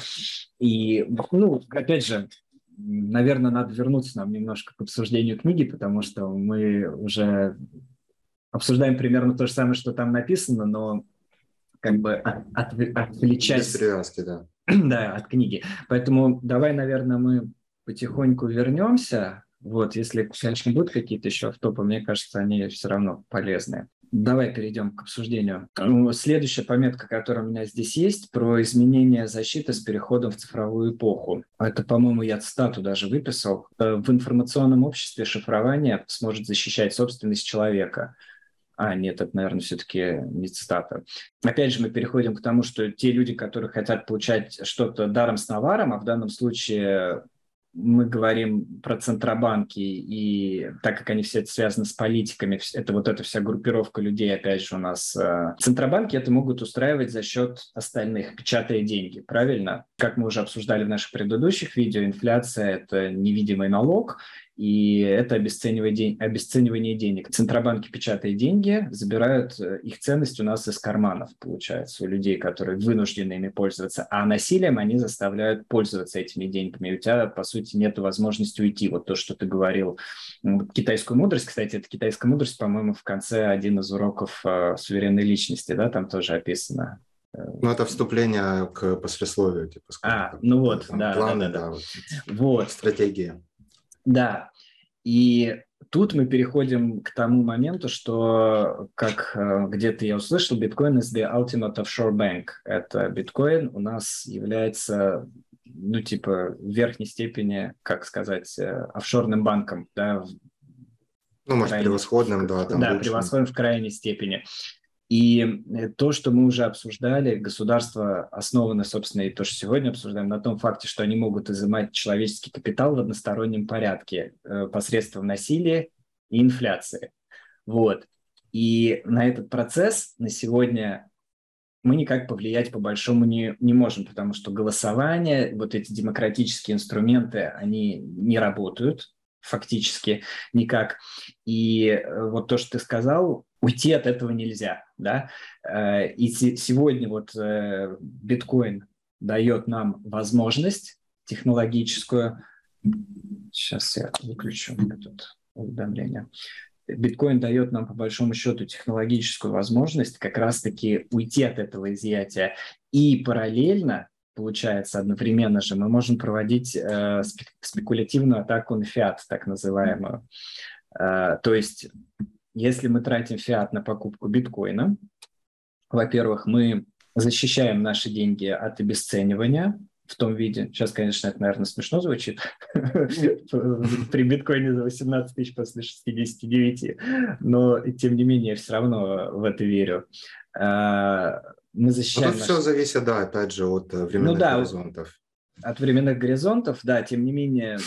и, ну, опять же, наверное, надо вернуться нам немножко к обсуждению книги, потому что мы уже обсуждаем примерно то же самое, что там написано, но как бы от, от, отвлечаясь... Без привязки, да. да, от книги. Поэтому давай, наверное, мы потихоньку вернемся. Вот, если, конечно, будут какие-то еще автопы, мне кажется, они все равно полезные. Давай перейдем к обсуждению. Ну, следующая пометка, которая у меня здесь есть, про изменение защиты с переходом в цифровую эпоху. Это, по-моему, я цитату даже выписал. Э, в информационном обществе шифрование сможет защищать собственность человека. А, нет, это, наверное, все-таки не цитата. Опять же, мы переходим к тому, что те люди, которые хотят получать что-то даром с наваром, а в данном случае мы говорим про центробанки, и так как они все связаны с политиками, это вот эта вся группировка людей, опять же, у нас. Э, центробанки это могут устраивать за счет остальных, печатая деньги, правильно? Как мы уже обсуждали в наших предыдущих видео, инфляция – это невидимый налог, и это обесценивание, день, обесценивание денег. Центробанки, печатая деньги, забирают э, их ценность у нас из карманов, получается, у людей, которые вынуждены ими пользоваться, а насилием они заставляют пользоваться этими деньгами. И у тебя, по сути, нет возможности уйти. Вот то, что ты говорил, китайскую мудрость, кстати, это китайская мудрость, по-моему, в конце один из уроков э, суверенной личности, да, там тоже описано. Э, ну, это вступление к послесловию, типа. А, ну вот, да, планы, да, да, да. Вот, вот. Стратегия. Да, и тут мы переходим к тому моменту, что, как э, где-то я услышал, биткоин is the ultimate offshore bank. Это биткоин у нас является, ну, типа, в верхней степени, как сказать, э, офшорным банком, да, ну, может, крайней... превосходным, да. Там да, лучшим. превосходным в крайней степени. И э, то, что мы уже обсуждали, государство основано, собственно, и то, что сегодня обсуждаем, на том факте, что они могут изымать человеческий капитал в одностороннем порядке э, посредством насилия и инфляции. Вот. И на этот процесс на сегодня мы никак повлиять по большому не, не можем, потому что голосование, вот эти демократические инструменты, они не работают фактически никак. И э, вот то, что ты сказал, уйти от этого нельзя, да. Э, и сегодня вот э, биткоин дает нам возможность технологическую. Сейчас я выключу это уведомление. Биткоин дает нам по большому счету технологическую возможность как раз-таки уйти от этого изъятия. И параллельно, получается, одновременно же мы можем проводить э, спекулятивную атаку на фиат, так называемую. Э, то есть если мы тратим фиат на покупку биткоина, во-первых, мы защищаем наши деньги от обесценивания в том виде. Сейчас, конечно, это, наверное, смешно звучит. При биткоине за 18 тысяч после 69. Но, тем не менее, я все равно в это верю. А, мы защищаем... Тут все зависит, да, опять же, от э, временных ну, да, горизонтов. От временных горизонтов, да, тем не менее,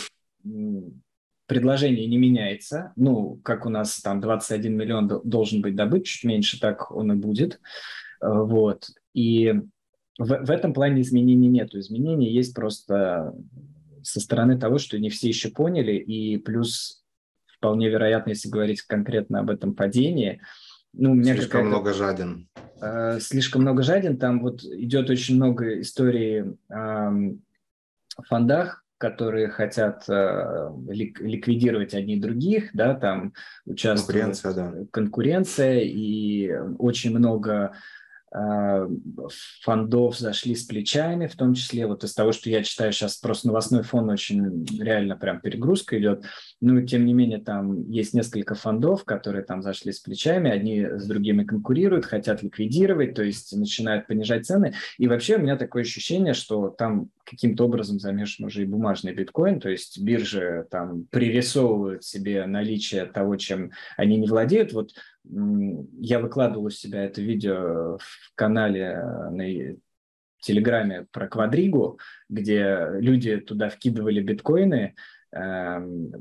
предложение не меняется. Ну, как у нас там 21 миллион должен быть добыт, чуть меньше так он и будет. Э, вот. И в, в этом плане изменений нету. Изменений есть просто со стороны того, что не все еще поняли, и плюс вполне вероятно, если говорить конкретно об этом падении, ну, у меня слишком много жаден. Э, слишком много жаден. Там вот идет очень много историй о фондах, которые хотят э, ликвидировать одни других, да, там участвует конкуренция, да. конкуренция и очень много э, фондов зашли с плечами, в том числе вот из того, что я читаю сейчас, просто новостной фон очень реально прям перегрузка идет. Ну, тем не менее, там есть несколько фондов, которые там зашли с плечами, одни с другими конкурируют, хотят ликвидировать, то есть начинают понижать цены. И вообще у меня такое ощущение, что там каким-то образом замешан уже и бумажный биткоин, то есть биржи там пририсовывают себе наличие того, чем они не владеют. Вот я выкладывал у себя это видео в канале э, на Телеграме про квадригу, где люди туда вкидывали биткоины, эм,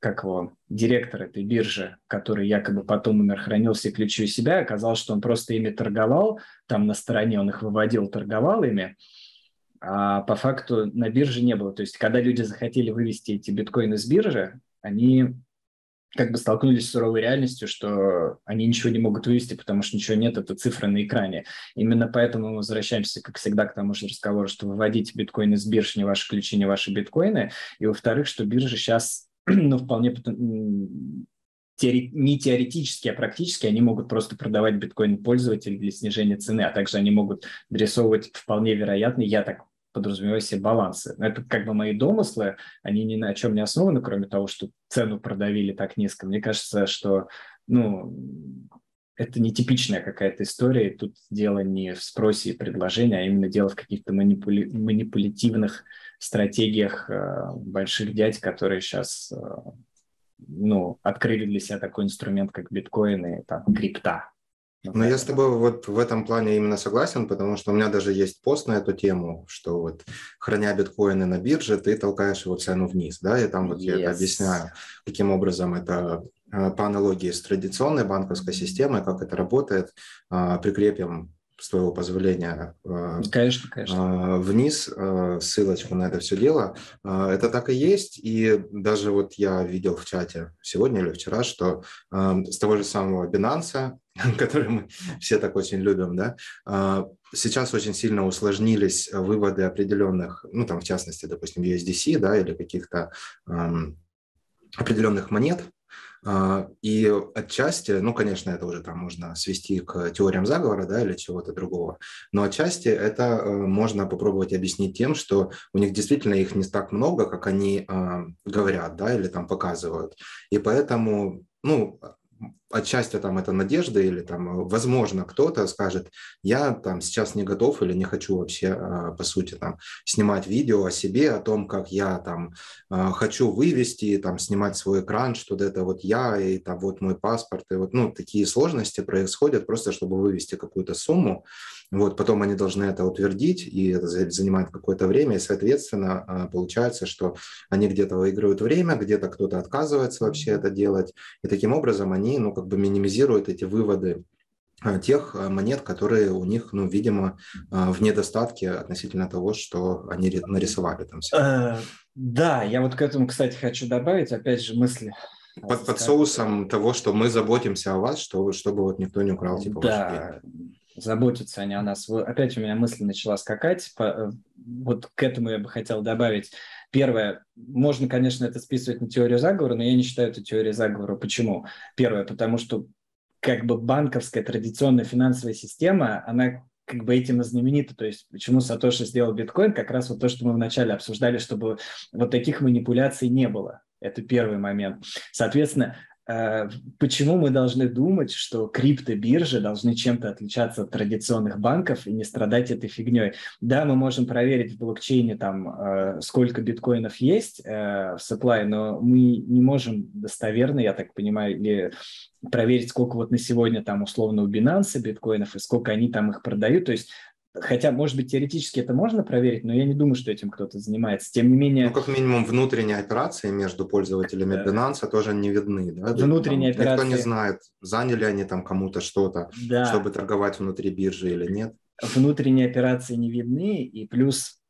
как его, директор этой биржи, который якобы потом умер, хранил все ключи у себя, оказалось, что он просто ими торговал, там на стороне он их выводил, торговал ими, а по факту на бирже не было. То есть, когда люди захотели вывести эти биткоины с биржи, они как бы столкнулись с суровой реальностью, что они ничего не могут вывести, потому что ничего нет, это цифры на экране. Именно поэтому мы возвращаемся, как всегда, к тому же разговору, что выводите биткоины с бирж, не ваши ключи, не ваши биткоины. И во-вторых, что биржи сейчас ну, вполне теори... не теоретически, а практически они могут просто продавать биткоин пользователю для снижения цены, а также они могут дорисовывать вполне вероятно, я так подразумеваю себе балансы. Это как бы мои домыслы, они ни на чем не основаны, кроме того, что цену продавили так низко. Мне кажется, что ну, это не типичная какая-то история, и тут дело не в спросе и предложении, а именно дело в каких-то манипули... манипулятивных стратегиях э, больших дядь, которые сейчас э, ну, открыли для себя такой инструмент, как биткоин и там, крипта. Ну, я с тобой вот в этом плане именно согласен, потому что у меня даже есть пост на эту тему, что вот храня биткоины на бирже, ты толкаешь его цену вниз, да, и там вот yes. я это объясняю, каким образом это э, по аналогии с традиционной банковской системой, как это работает, а, прикрепим с твоего позволения э, конечно, конечно. Э, вниз э, ссылочку на это все дело. Это так и есть. И даже вот я видел в чате сегодня или вчера, что с того же самого Binance, который мы все так очень любим, да, сейчас очень сильно усложнились выводы определенных, ну там в частности, допустим, USDC, да, или каких-то эм, определенных монет, а, и отчасти, ну, конечно, это уже там можно свести к теориям заговора, да, или чего-то другого, но отчасти это э, можно попробовать объяснить тем, что у них действительно их не так много, как они а, говорят, да, или там показывают. И поэтому, ну, отчасти там это надежда или там, возможно, кто-то скажет, я там сейчас не готов или не хочу вообще, а, по сути, там, снимать видео о себе, о том, как я там а, хочу вывести, там, снимать свой экран, что это вот я, и там вот мой паспорт, и вот, ну, такие сложности происходят просто, чтобы вывести какую-то сумму, вот, потом они должны это утвердить, и это занимает какое-то время, и, соответственно, получается, что они где-то выигрывают время, где-то кто-то отказывается вообще это делать, и таким образом они, ну, как бы минимизируют эти выводы а, тех а, монет, которые у них, ну, видимо, в недостатке относительно того, что они нарисовали там. Э, да, я вот к этому, кстати, хочу добавить, опять же, мысли. Под, под соусом того, что мы заботимся о вас, что, чтобы вот никто не украл типа да, заботятся они о нас. Опять у меня мысль начала скакать. Э, вот к этому я бы хотел добавить. Первое, можно, конечно, это списывать на теорию заговора, но я не считаю это теорией заговора. Почему? Первое, потому что как бы банковская традиционная финансовая система, она как бы этим и знаменита. То есть почему Сатоши сделал биткоин, как раз вот то, что мы вначале обсуждали, чтобы вот таких манипуляций не было. Это первый момент. Соответственно, почему мы должны думать, что криптобиржи должны чем-то отличаться от традиционных банков и не страдать этой фигней? Да, мы можем проверить в блокчейне, там, э, сколько биткоинов есть э, в supply, но мы не можем достоверно, я так понимаю, или проверить, сколько вот на сегодня там условно у Binance биткоинов и сколько они там их продают. То есть Хотя, может быть, теоретически это можно проверить, но я не думаю, что этим кто-то занимается. Тем не менее... Ну, как минимум, внутренние операции между пользователями да. Binance тоже не видны. Да? Внутренние там, операции... Никто не знает, заняли они там кому-то что-то, да. чтобы торговать внутри биржи или нет. Внутренние операции не видны, и плюс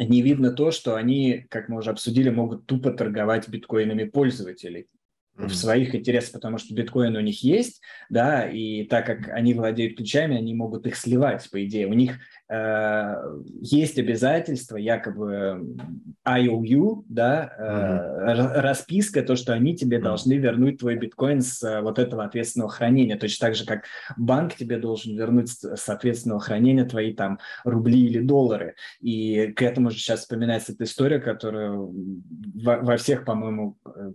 не видно то, что они, как мы уже обсудили, могут тупо торговать биткоинами пользователей в своих интересах, потому что биткоин у них есть, да, и так как они владеют ключами, они могут их сливать, по идее. У них э, есть обязательства, якобы IOU, да, э, mm-hmm. расписка, то, что они тебе mm-hmm. должны вернуть твой биткоин с э, вот этого ответственного хранения, точно так же, как банк тебе должен вернуть с ответственного хранения твои там рубли или доллары. И к этому же сейчас вспоминается эта история, которая во, во всех, по-моему, э,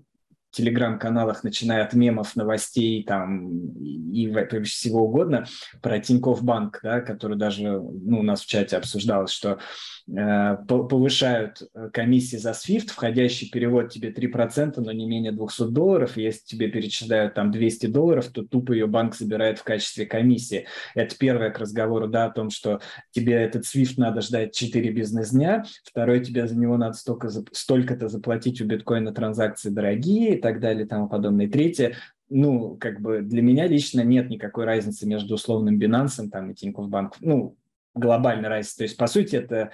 телеграм-каналах, начиная от мемов, новостей там и всего угодно, про Тинькофф Банк, да, который даже ну, у нас в чате обсуждалось, что Э, повышают э, комиссии за SWIFT, входящий перевод тебе 3%, но не менее 200 долларов, и если тебе перечисляют там 200 долларов, то тупо ее банк забирает в качестве комиссии. Это первое к разговору, да, о том, что тебе этот SWIFT надо ждать 4 бизнес-дня, второе, тебе за него надо столько, столько-то заплатить у биткоина транзакции дорогие и так далее и тому подобное. Третье, ну, как бы для меня лично нет никакой разницы между условным Binance там, и Тинькофф Банк. Ну, глобальной разницы. То есть, по сути, это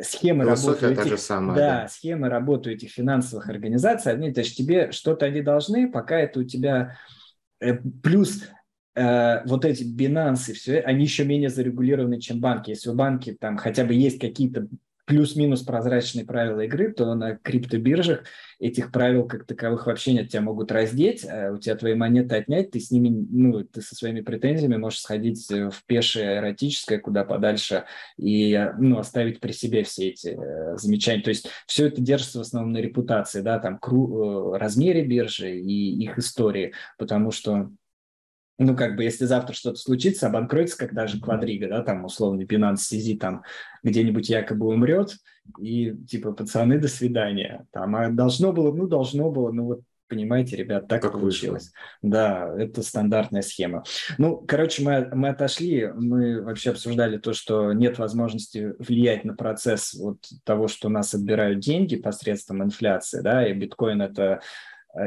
схемы Философия работы этих, же самая, да, да. схемы работы этих финансовых организаций, они, то есть тебе что-то они должны, пока это у тебя э, плюс э, вот эти и все, они еще менее зарегулированы, чем банки. Если у банки там хотя бы есть какие-то плюс-минус прозрачные правила игры, то на криптобиржах этих правил как таковых вообще нет. Тебя могут раздеть, а у тебя твои монеты отнять, ты с ними, ну, ты со своими претензиями можешь сходить э, в пешее эротическое куда подальше и, ну, оставить при себе все эти э, замечания. То есть все это держится в основном на репутации, да, там, кру- э, размере биржи и их истории, потому что ну, как бы, если завтра что-то случится, обанкротится, как даже квадрига, да, там, условно, Binance CZ там где-нибудь якобы умрет, и, типа, пацаны, до свидания. Там, а должно было, ну, должно было, ну, вот, понимаете, ребят, так Как получилось. Да, это стандартная схема. Ну, короче, мы, мы отошли, мы вообще обсуждали то, что нет возможности влиять на процесс вот того, что нас отбирают деньги посредством инфляции, да, и биткоин – это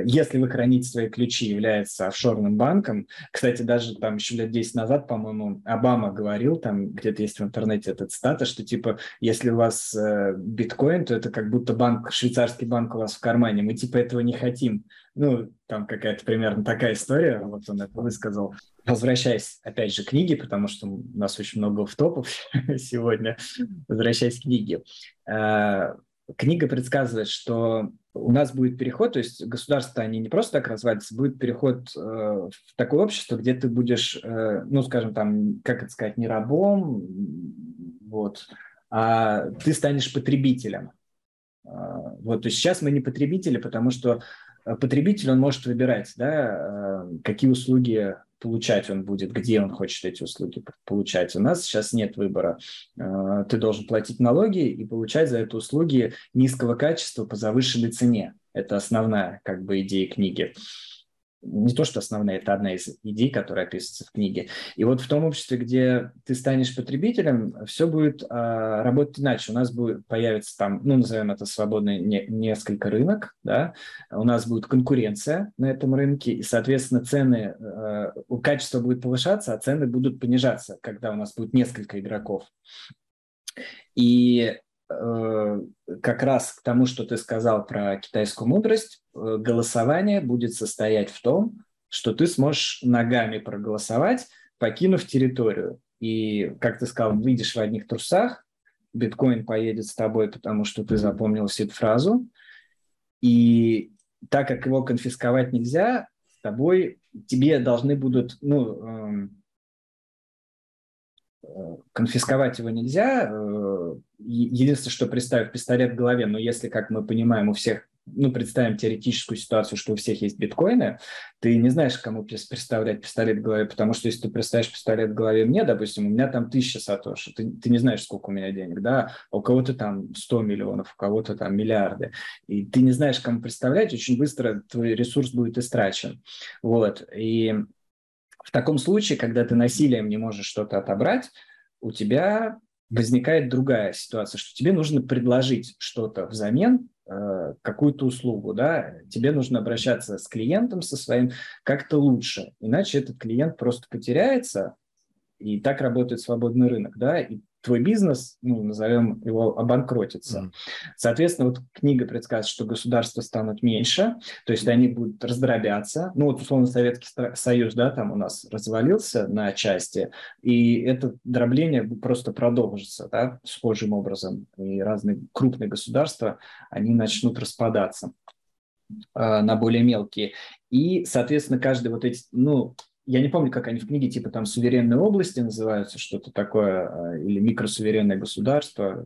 если вы храните свои ключи, является офшорным банком. Кстати, даже там еще лет 10 назад, по-моему, Обама говорил, там где-то есть в интернете этот статус, что типа, если у вас э, биткоин, то это как будто банк, швейцарский банк у вас в кармане. Мы типа этого не хотим. Ну, там какая-то примерно такая история, вот он это высказал. Возвращаясь, опять же, к книге, потому что у нас очень много в топов сегодня. Возвращаясь к книге. Э, книга предсказывает, что у нас будет переход, то есть государства, они не просто так развалится, будет переход э, в такое общество, где ты будешь, э, ну, скажем, там, как это сказать, не рабом, вот, а ты станешь потребителем. Э, вот, то есть сейчас мы не потребители, потому что потребитель, он может выбирать, да, э, какие услуги получать он будет, где он хочет эти услуги получать. У нас сейчас нет выбора. Э, ты должен платить налоги и получать за это услуги низкого качества по завышенной цене. Это основная как бы идея книги не то, что основная, это одна из идей, которая описывается в книге. И вот в том обществе, где ты станешь потребителем, все будет а, работать иначе. У нас будет появится там, ну, назовем это свободный не, несколько рынок, да, у нас будет конкуренция на этом рынке, и, соответственно, цены, а, качество будет повышаться, а цены будут понижаться, когда у нас будет несколько игроков. И как раз к тому, что ты сказал про китайскую мудрость, э, голосование будет состоять в том, что ты сможешь ногами проголосовать, покинув территорию. И, как ты сказал, выйдешь в одних трусах, биткоин поедет с тобой, потому что ты запомнил всю эту фразу. И так как его конфисковать нельзя, с тобой тебе должны будут, ну, эм, конфисковать его нельзя. Э, единственное, что представив пистолет в голове, но если, как мы понимаем, у всех, ну, представим теоретическую ситуацию, что у всех есть биткоины, ты не знаешь, кому представлять пистолет в голове, потому что если ты представишь пистолет в голове мне, допустим, у меня там тысяча сатоши, ты, ты не знаешь, сколько у меня денег, да, а у кого-то там 100 миллионов, у кого-то там миллиарды, и ты не знаешь, кому представлять, очень быстро твой ресурс будет истрачен. Вот, и в таком случае, когда ты насилием не можешь что-то отобрать, у тебя возникает другая ситуация, что тебе нужно предложить что-то взамен, э, какую-то услугу, да, тебе нужно обращаться с клиентом со своим как-то лучше, иначе этот клиент просто потеряется, и так работает свободный рынок, да, и твой бизнес, ну, назовем его, обанкротится. Mm. Соответственно, вот книга предсказывает, что государства станут меньше, то есть они будут раздробяться. Ну, вот, условно, Советский Союз, да, там у нас развалился на части, и это дробление просто продолжится, да, схожим образом. И разные крупные государства, они начнут распадаться э, на более мелкие. И, соответственно, каждый вот эти, ну, я не помню, как они в книге, типа там суверенные области называются, что-то такое, а, или микросуверенное государство.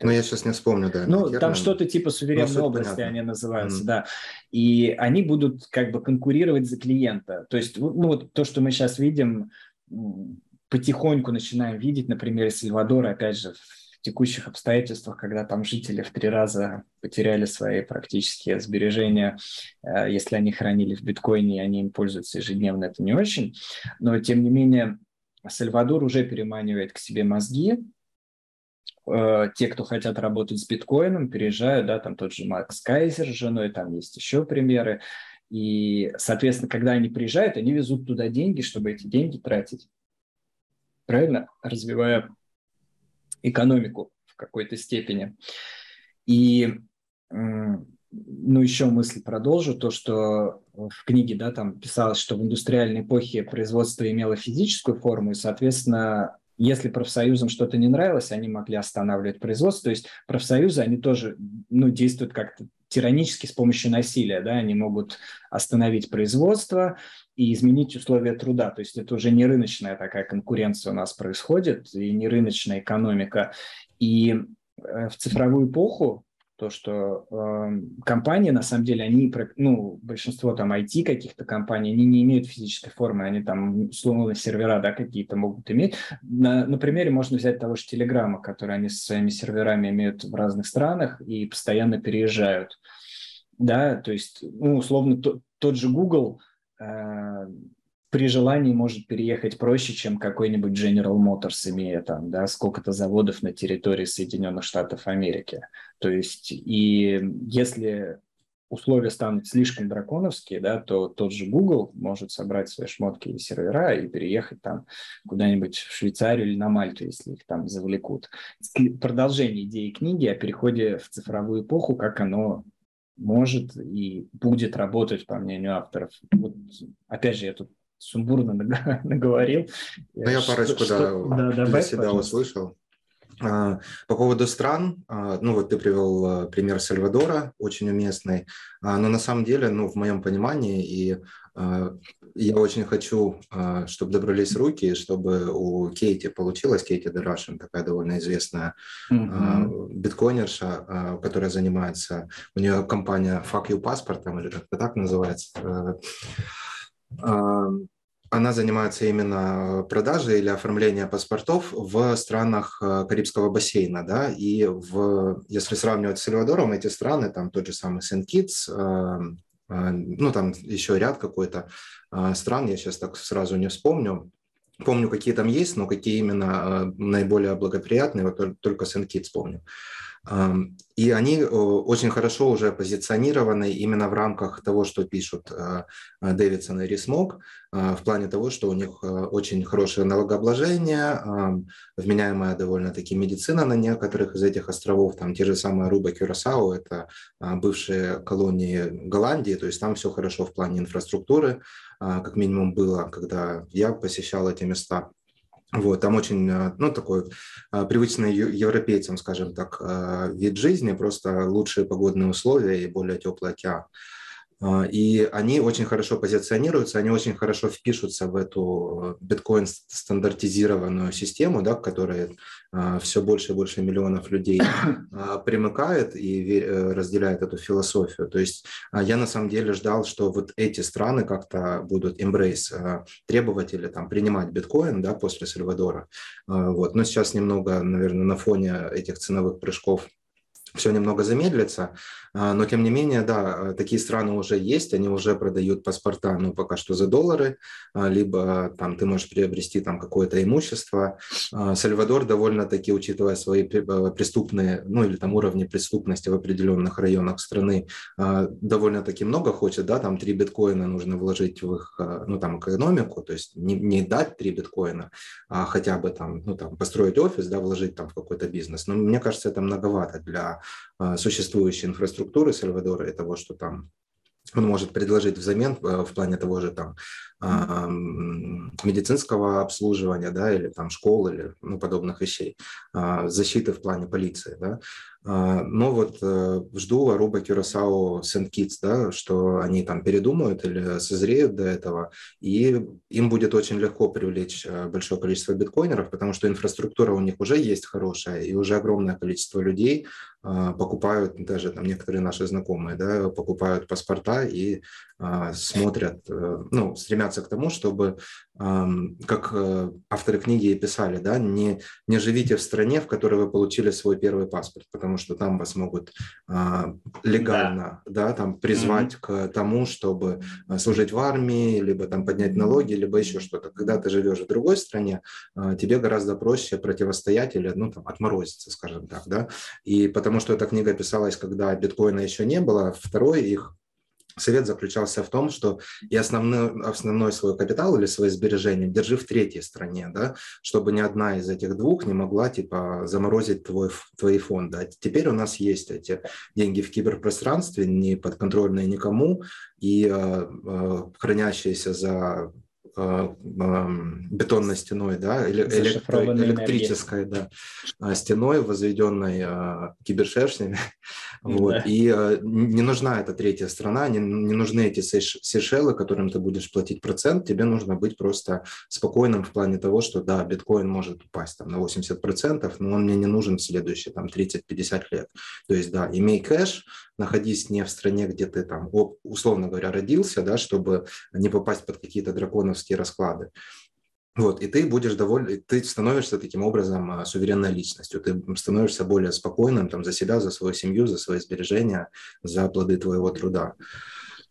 Ну, я сейчас не вспомню, да. Ну, там что-то типа суверенной ну, области понятно. они называются, mm. да. И они будут как бы конкурировать за клиента. То есть, ну, вот то, что мы сейчас видим, потихоньку начинаем видеть, например, Сальвадора, опять же, текущих обстоятельствах, когда там жители в три раза потеряли свои практически сбережения, э, если они хранили в биткоине, и они им пользуются ежедневно, это не очень. Но, тем не менее, Сальвадор уже переманивает к себе мозги, э, те, кто хотят работать с биткоином, переезжают, да, там тот же Макс Кайзер с женой, там есть еще примеры. И, соответственно, когда они приезжают, они везут туда деньги, чтобы эти деньги тратить. Правильно? Развивая экономику в какой-то степени. И ну, еще мысль продолжу, то, что в книге, да, там писалось, что в индустриальной эпохе производство имело физическую форму, и, соответственно, если профсоюзам что-то не нравилось, они могли останавливать производство. То есть профсоюзы, они тоже ну, действуют как-то тиранически с помощью насилия. Да? Они могут остановить производство и изменить условия труда. То есть это уже не рыночная такая конкуренция у нас происходит, и не рыночная экономика. И э, в цифровую эпоху то, что э, компании, на самом деле, они, ну, большинство там IT каких-то компаний, они не имеют физической формы, они там, условно, сервера, да, какие-то могут иметь. На, на примере можно взять того же Телеграма, который они со своими серверами имеют в разных странах и постоянно переезжают. Да, то есть, ну, условно, то, тот же Google, э, при желании может переехать проще, чем какой-нибудь General Motors, имея там, да, сколько-то заводов на территории Соединенных Штатов Америки. То есть, и если условия станут слишком драконовские, да, то тот же Google может собрать свои шмотки и сервера и переехать там куда-нибудь в Швейцарию или на Мальту, если их там завлекут. Продолжение идеи книги о переходе в цифровую эпоху, как оно может и будет работать, по мнению авторов. Вот, опять же, я тут сумбурно наговорил. Ну, я парочку, что, да, да, для добавь, себя пожалуйста. услышал. А, по поводу стран, а, ну вот ты привел а, пример Сальвадора, очень уместный, но на самом деле, ну в моем понимании, и я очень хочу, чтобы добрались руки, чтобы у Кейти получилось, Кейти Дерашин, такая довольно известная mm-hmm. биткоинерша, которая занимается, у нее компания Fuck You Passport, там, или как-то так называется, она занимается именно продажей или оформлением паспортов в странах э, Карибского бассейна, да, и в, если сравнивать с Сальвадором, эти страны, там тот же самый Сент-Китс, э, э, ну, там еще ряд какой-то стран, я сейчас так сразу не вспомню, помню, какие там есть, но какие именно наиболее благоприятные, вот только Сент-Китс помню. И они э, очень хорошо уже позиционированы именно в рамках того, что пишут э, Дэвидсон и Рисмок, э, в плане того, что у них очень хорошее налогообложение, вменяемая довольно-таки медицина на некоторых из этих островов, там те же самые Аруба, Кюрасао, это бывшие колонии Голландии, то есть там все хорошо в плане инфраструктуры, как минимум было, когда я посещал эти места. Вот, там очень, э, ну, такой э, привычный европейцам, скажем так, э, вид жизни, просто лучшие погодные условия и более теплый океан. А, и они очень хорошо позиционируются, они очень хорошо впишутся в эту биткоин-стандартизированную систему, да, к которой а, все больше и больше миллионов людей а, примыкает и э, разделяет эту философию. То есть я на самом деле ждал, что вот эти страны как-то будут embrace, требовать или там, принимать биткоин да, после Сальвадора. Вот. Но сейчас немного, наверное, на фоне этих ценовых прыжков все немного замедлится, а, но тем не менее, да, такие страны уже есть, они уже продают паспорта, ну, пока что за доллары, а, либо там ты можешь приобрести там какое-то имущество. А, Сальвадор довольно-таки, учитывая свои преступные, ну, или там уровни преступности в определенных районах страны, довольно-таки много хочет, да, там три биткоина нужно вложить в их, ну, там, экономику, то есть не, не дать три биткоина, а хотя бы там, ну, там, построить офис, да, вложить там в какой-то бизнес. Но мне кажется, это многовато для существующей инфраструктуры структуры Сальвадора и того, что там он может предложить взамен э, в плане того же там медицинского обслуживания, да, или там школ, или ну, подобных вещей, а, защиты в плане полиции, да, а, но вот э, жду Аруба, Кюрасао, Сент-Китс, да, что они там передумают или созреют до этого, и им будет очень легко привлечь э, большое количество биткоинеров, потому что инфраструктура у них уже есть хорошая, и уже огромное количество людей а, покупают, даже там некоторые наши знакомые, да, покупают паспорта и смотрят, э, ну, стремятся к тому, чтобы, как э, авторы книги и писали, да, не, не живите в стране, в которой вы получили свой первый паспорт, потому что там вас могут а, легально, да, да там призвать mm-hmm. к тому, чтобы э, служить в армии, либо там поднять налоги, либо еще что-то. Когда ты живешь в другой стране, тебе гораздо проще противостоять или, ну, там, отморозиться, скажем так, да, и потому что эта книга писалась, когда биткоина еще не было, второй их совет заключался в том, что и основной, основной свой капитал или свои сбережения держи в третьей стране, да, чтобы ни одна из этих двух не могла типа заморозить твой, твои фонды. А теперь у нас есть эти деньги в киберпространстве, не подконтрольные никому и э, э, хранящиеся за Э, бетонной стеной, да, или электрической да, а, стеной, возведенной кибершершнями. Вот. Да. И э, не нужна эта третья страна, не, не нужны эти Сейшелы, которым ты будешь платить процент, тебе нужно быть просто спокойным в плане того, что да, биткоин может упасть там, на 80%, но он мне не нужен в следующие там, 30-50 лет. То есть да, имей кэш, находись не в стране, где ты там, условно говоря, родился, да, чтобы не попасть под какие-то драконовские расклады. Вот, и ты будешь доволен, ты становишься таким образом а, суверенной личностью, ты становишься более спокойным там, за себя, за свою семью, за свои сбережения, за плоды твоего труда.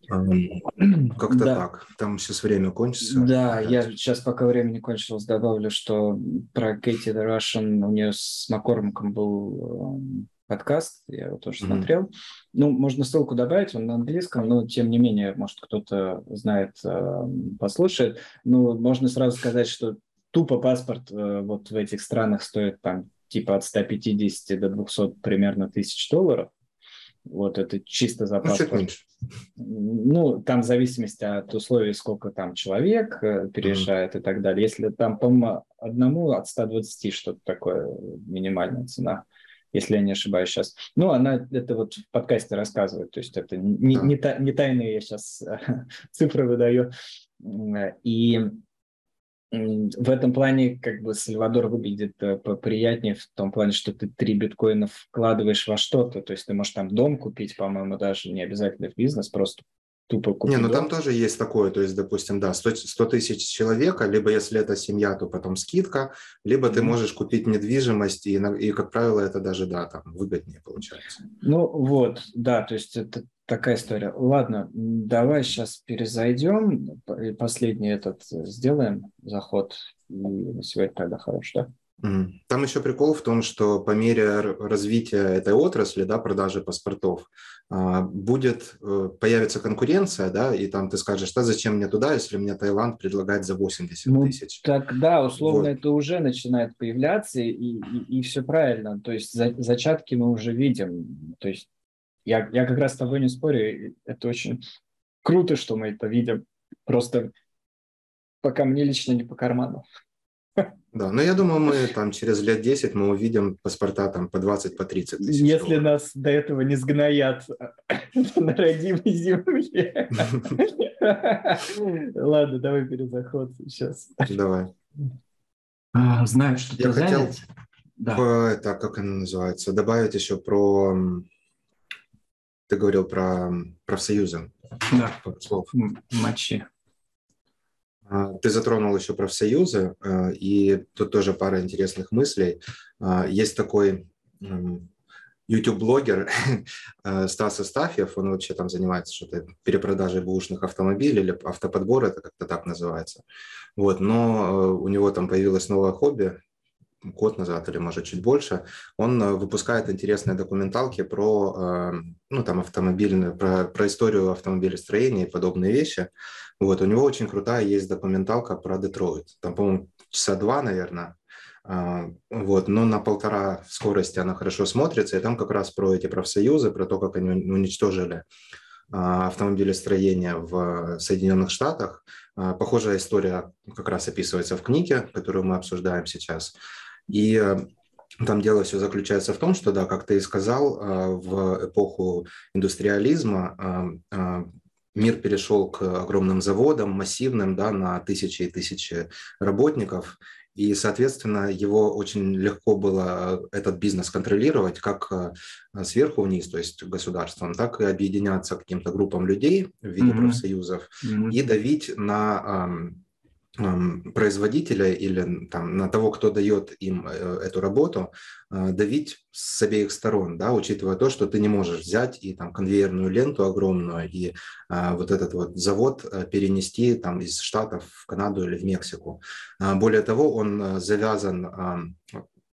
Как-то да. так. Там сейчас время кончится. Да, я сейчас, пока время не кончилось, добавлю, что про Кэти the Russian у нее с Маккормаком был подкаст, я его тоже mm-hmm. смотрел. Ну, можно ссылку добавить, он на английском, но тем не менее, может, кто-то знает, э, послушает. Ну, можно сразу сказать, что тупо паспорт э, вот в этих странах стоит там типа от 150 до 200 примерно тысяч долларов. Вот это чисто за ну, паспорт. Ну, там в зависимости от условий, сколько там человек э, переезжает mm-hmm. и так далее. Если там, по-моему, одному от 120 что-то такое минимальная цена если я не ошибаюсь сейчас. Ну, она это вот в подкасте рассказывает, то есть это не, не, та, не тайные я сейчас цифры выдаю. И в этом плане как бы Сальвадор выглядит э, приятнее в том плане, что ты три биткоина вкладываешь во что-то, то есть ты можешь там дом купить, по-моему, даже не обязательно в бизнес, просто тупо купить. Не, ну там тоже есть такое, то есть, допустим, да, 100, 100 тысяч человека, либо если это семья, то потом скидка, либо mm-hmm. ты можешь купить недвижимость, и, и, как правило, это даже, да, там выгоднее получается. Ну вот, да, то есть это такая история. Ладно, давай сейчас перезайдем, последний этот сделаем заход, и сегодня тогда хорош, да? Там еще прикол в том, что по мере развития этой отрасли, да, продажи паспортов, а, будет, э, появится конкуренция, да, и там ты скажешь, что зачем мне туда, если мне Таиланд предлагает за 80 ну, тысяч. Тогда, условно, вот. это уже начинает появляться, и, и, и все правильно. То есть за, зачатки мы уже видим. То есть я, я как раз с тобой не спорю, это очень круто, что мы это видим. Просто пока мне лично не по карману. Да, но я думаю, мы там через лет 10 мы увидим паспорта там по 20, по 30 тысяч. Если долларов. нас до этого не сгноят на родимой земле. Ладно, давай перезаход сейчас. Давай. А, знаю, что я ты хотел да. это, как она называется, добавить еще про... Ты говорил про профсоюзы. Да, слов. Матчи. А, ты затронул еще профсоюзы, а, и тут тоже пара интересных мыслей. А, есть такой YouTube-блогер Стас Астафьев, он вообще там занимается что-то перепродажей бушных автомобилей или автоподбор, это как-то так называется. Вот, но у него там появилось новое хобби, год назад или, может, чуть больше, он э, выпускает интересные документалки про, э, ну, там, автомобильную, про, про историю автомобилестроения и подобные вещи. Вот, у него очень крутая есть документалка про Детройт. Там, по-моему, часа два, наверное, а, вот, но на полтора скорости она хорошо смотрится, и там как раз про эти профсоюзы, про то, как они уничтожили а, автомобилестроение в Соединенных Штатах. А, похожая история как раз описывается в книге, которую мы обсуждаем сейчас. И э, там дело все заключается в том, что, да, как ты и сказал, э, в эпоху индустриализма э, мир перешел к огромным заводам, массивным, да, на тысячи и тысячи работников, и, соответственно, его очень легко было этот бизнес контролировать как сверху вниз, то есть государством, так и объединяться каким-то группам людей в виде mm-hmm. профсоюзов mm-hmm. и давить на производителя или там, на того, кто дает им э, эту работу, э, давить с обеих сторон, да, учитывая то, что ты не можешь взять и там конвейерную ленту огромную и а, вот этот вот завод э, перенести там из Штатов в Канаду или в Мексику. А, более того, он завязан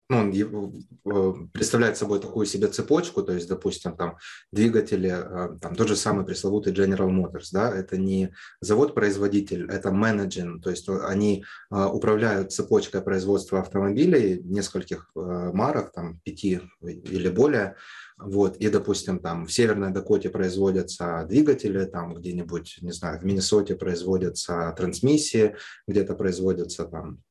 ну, он представляет собой такую себе цепочку, то есть, допустим, там двигатели, э, там тот же самый пресловутый General Motors, да, это не завод-производитель, это менеджер, то есть они э, управляют цепочкой производства автомобилей нескольких э, марок, там пяти или более, вот, и, допустим, там в Северной Дакоте производятся двигатели, там где-нибудь, не знаю, в Миннесоте производятся трансмиссии, где-то производятся там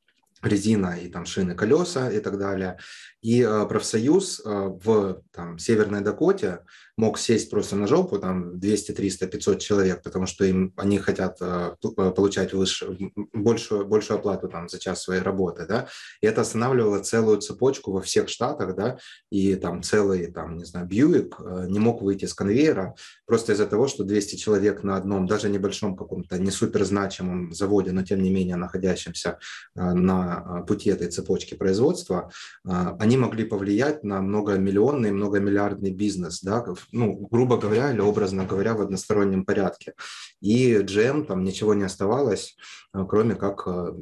резина и там шины, колеса и так далее. И э, профсоюз э, в там, Северной Дакоте мог сесть просто на жопу, там 200, 300, 500 человек, потому что им, они хотят э, э, получать выше, большую, большую оплату там, за час своей работы. Да? И это останавливало целую цепочку во всех штатах, да? и там целый, там, не знаю, Бьюик э, не мог выйти с конвейера просто из-за того, что 200 человек на одном, даже небольшом каком-то не супер значимом заводе, но тем не менее находящемся э, на пути этой цепочки производства, э, они могли повлиять на многомиллионный, многомиллиардный бизнес, да, ну, грубо говоря, или образно говоря, в одностороннем порядке. И GM там ничего не оставалось, э, кроме как э,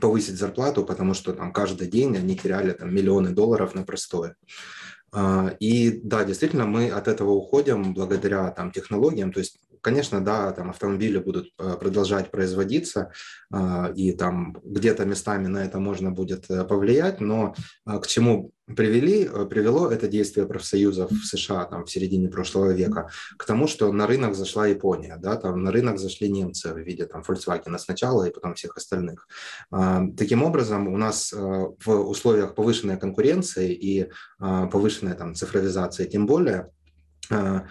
повысить зарплату, потому что там каждый день они теряли там миллионы долларов на простое. А, и да, действительно, мы от этого уходим благодаря там технологиям, то есть Конечно, да, там автомобили будут э, продолжать производиться, э, и там где-то местами на это можно будет э, повлиять, но к чему привели, привело это действие профсоюзов в США там, в середине прошлого века к тому, что на рынок зашла Япония, да, там на рынок зашли немцы в виде там, Volkswagen сначала и потом всех остальных. Таким образом, у нас в условиях повышенной конкуренции и повышенной там, цифровизации тем более, а,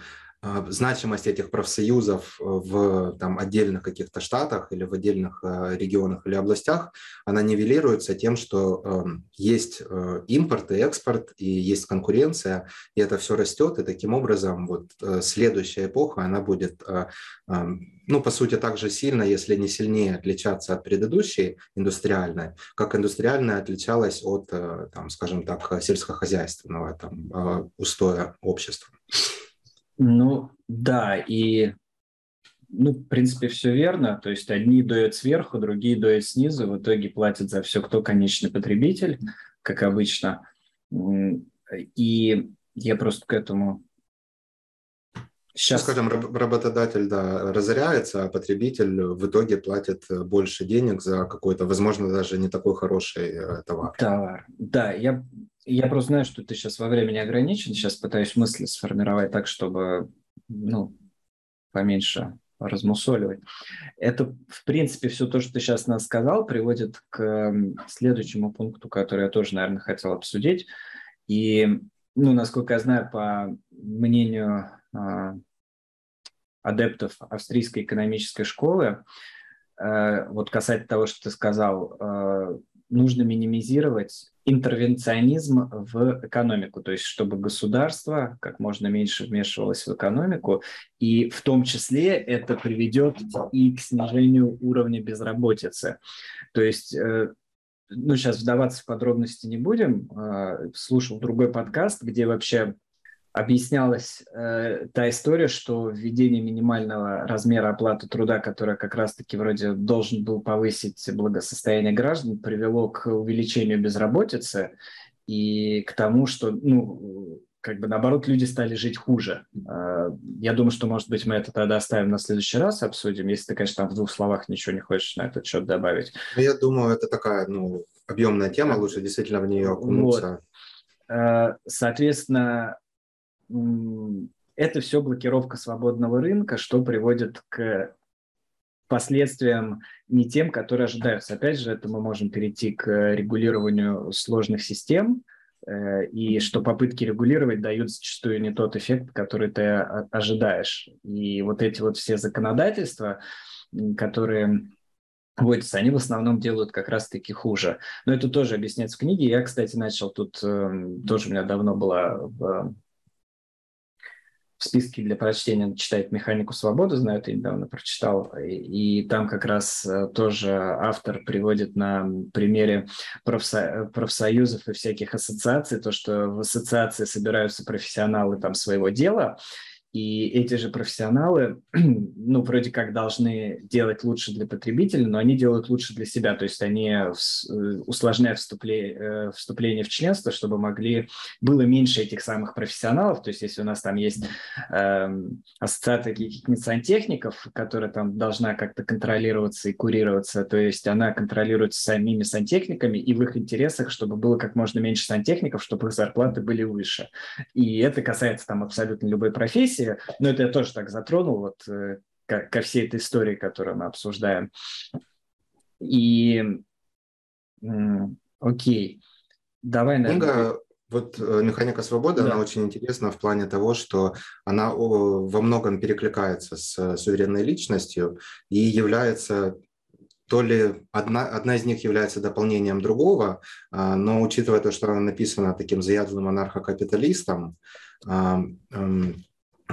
значимость этих профсоюзов э, в там, отдельных каких-то штатах или в отдельных э, регионах или областях, она нивелируется тем, что э, есть э, импорт и экспорт, и есть конкуренция, и это все растет, и таким образом вот э, следующая эпоха, она будет, э, э, ну, по сути, так же сильно, если не сильнее отличаться от предыдущей индустриальной, как индустриальная отличалась от, э, там, скажем так, сельскохозяйственного там, э, устоя общества. Ну, да, и, ну, в принципе, все верно. То есть одни доят сверху, другие доят снизу. В итоге платят за все, кто конечный потребитель, как обычно. И я просто к этому Сейчас, скажем, работодатель да, разоряется, а потребитель в итоге платит больше денег за какой-то, возможно, даже не такой хороший э, товар. Товар. Да, я я просто знаю, что ты сейчас во времени ограничен. Сейчас пытаюсь мысли сформировать так, чтобы ну, поменьше размусоливать. Это, в принципе, все то, что ты сейчас нас сказал, приводит к следующему пункту, который я тоже, наверное, хотел обсудить. И, ну, насколько я знаю, по мнению э, адептов австрийской экономической школы, э, вот касательно того, что ты сказал, э, нужно минимизировать интервенционизм в экономику, то есть чтобы государство как можно меньше вмешивалось в экономику, и в том числе это приведет и к снижению уровня безработицы. То есть э, ну, сейчас вдаваться в подробности не будем. Э, слушал другой подкаст, где вообще объяснялась э, та история, что введение минимального размера оплаты труда, которая как раз-таки вроде должен был повысить благосостояние граждан, привело к увеличению безработицы и к тому, что, ну, как бы наоборот, люди стали жить хуже. Э, я думаю, что, может быть, мы это тогда оставим на следующий раз, обсудим, если ты, конечно, там в двух словах ничего не хочешь на этот счет добавить. Ну, я думаю, это такая, ну, объемная тема, лучше действительно в нее окунуться. Вот. Э, соответственно, это все блокировка свободного рынка, что приводит к последствиям не тем, которые ожидаются. Опять же, это мы можем перейти к регулированию сложных систем, э, и что попытки регулировать дают зачастую не тот эффект, который ты ожидаешь. И вот эти вот все законодательства, которые вводятся, они в основном делают как раз-таки хуже. Но это тоже объясняется в книге. Я, кстати, начал тут, эм, тоже у меня давно была в списке для прочтения читает «Механику свободы», знаю, ты недавно прочитал, и, и там как раз э, тоже автор приводит на примере профсо, профсоюзов и всяких ассоциаций, то, что в ассоциации собираются профессионалы там своего дела, и эти же профессионалы, ну, вроде как должны делать лучше для потребителя, но они делают лучше для себя. То есть они э, усложняют вступление, э, вступление в членство, чтобы могли... Было меньше этих самых профессионалов. То есть если у нас там есть э, ассоциация каких-нибудь сантехников, которая там должна как-то контролироваться и курироваться, то есть она контролируется самими сантехниками, и в их интересах, чтобы было как можно меньше сантехников, чтобы их зарплаты были выше. И это касается там абсолютно любой профессии, развития, но это я тоже так затронул, вот э, ко, всей этой истории, которую мы обсуждаем. И окей, давай, наверное... вот э, «Механика свободы», да. она очень интересна в плане того, что она во многом перекликается с суверенной личностью и является то ли одна, одна из них является дополнением другого, а, но учитывая то, что она написана таким заядлым анархокапиталистом,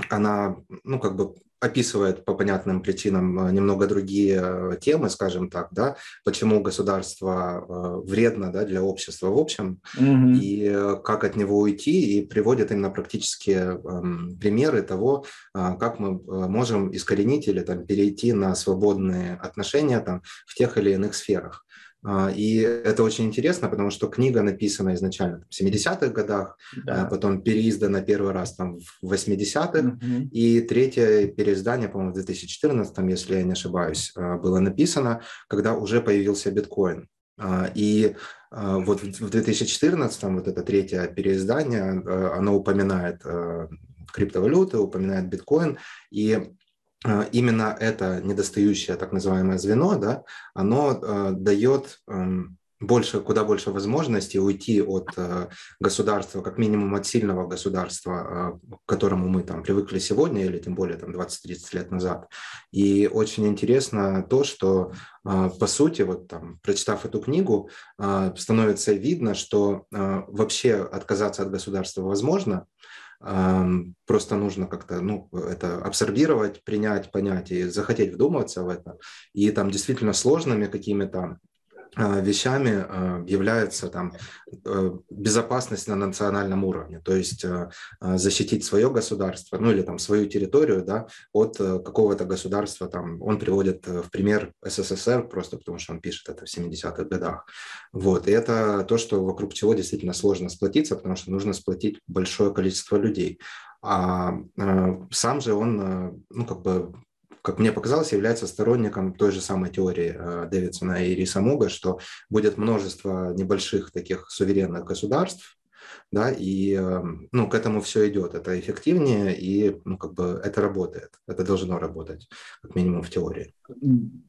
она, ну, как бы описывает по понятным причинам э, немного другие э, темы, скажем так, да, почему государство э, вредно да, для общества в общем, mm-hmm. и как от него уйти, и приводит именно практические эм, примеры того, как мы можем искоренить или там, перейти на свободные отношения там, в тех или иных сферах. А, и это очень интересно, потому что книга написана изначально в 70-х годах, да. А потом переиздана первый раз там в 80-х, угу. и третье переиздание, по-моему, в 2014, если я не ошибаюсь, а, было написано, когда уже появился биткоин. И вот в 2014 вот это третье переиздание, оно упоминает криптовалюты, упоминает биткоин, и именно это недостающее так называемое звено, да, оно э, дает э, больше, куда больше возможностей уйти от э, государства, как минимум от сильного государства, э, к которому мы там привыкли сегодня или тем более там 20-30 лет назад. И очень интересно то, что э, по сути, вот там, прочитав эту книгу, э, становится видно, что э, вообще отказаться от государства возможно, Просто нужно как-то ну, это абсорбировать, принять, понять и захотеть вдуматься в это. И там действительно сложными какими-то вещами а, является там э, безопасность на национальном уровне, то есть а, защитить свое государство, ну или там свою территорию, да, от э, какого-то государства, там, он приводит э, в пример СССР, просто потому что он пишет это в 70-х годах. Вот, и это то, что вокруг чего действительно сложно сплотиться, потому что нужно сплотить большое количество людей. А сам же он, ну, как бы как мне показалось, является сторонником той же самой теории э, Дэвидсона и Риса Муга, что будет множество небольших таких суверенных государств, да, и эм, ну, к этому все идет. Это эффективнее, и ну, как бы это работает. Это должно работать, как минимум в теории.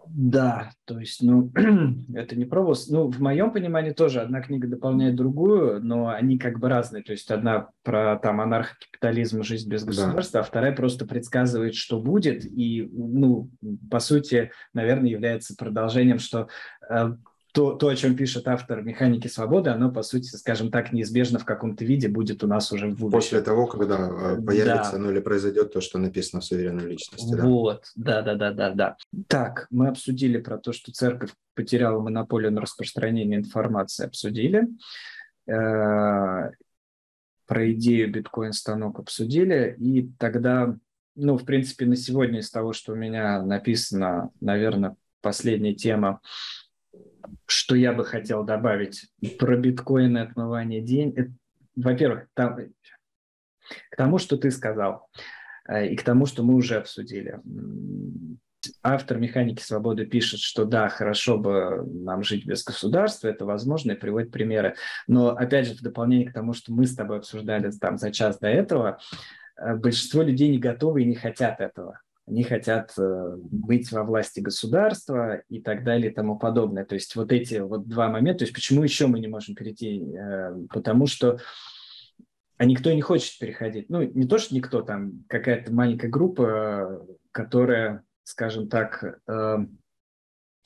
Да, то есть, ну, это не пробовалось. Ну, в моем понимании тоже одна книга дополняет другую, но они как бы разные. То есть одна про там анархокапитализм, жизнь без государства, да. а вторая просто предсказывает, что будет, и, ну, по сути, наверное, является продолжением, что э, то, то, о чем пишет автор «Механики свободы», оно, по сути, скажем так, неизбежно в каком-то виде будет у нас уже в будущем. После того, когда э, появится, да. ну или произойдет то, что написано в суверенной личности. Вот, да-да-да-да-да. Так, мы обсудили про то, что церковь потеряла монополию на распространение информации, обсудили. Э, про идею биткоин-станок обсудили, и тогда, ну, в принципе, на сегодня из того, что у меня написано, наверное, последняя тема – что я бы хотел добавить про биткоин и отмывание денег. Во-первых, там, к тому, что ты сказал, э, и к тому, что мы уже обсудили. Автор «Механики свободы» пишет, что да, хорошо бы нам жить без государства, это возможно, и приводит примеры. Но, опять же, в дополнение к тому, что мы с тобой обсуждали там за час до этого, э, большинство людей не готовы и не хотят этого они хотят э, быть во власти государства и так далее и тому подобное. То есть вот эти вот два момента, то есть почему еще мы не можем перейти? Э, потому что а никто не хочет переходить. Ну, не то, что никто, там какая-то маленькая группа, которая, скажем так, э,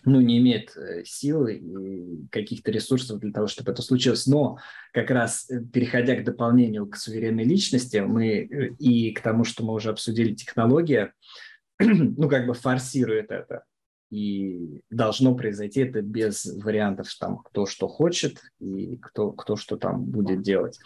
ну, не имеет силы и каких-то ресурсов для того, чтобы это случилось. Но как раз переходя к дополнению к суверенной личности, мы и к тому, что мы уже обсудили, технология, ну, как бы форсирует это. И должно произойти это без вариантов, там, кто что хочет и кто, кто что там будет делать.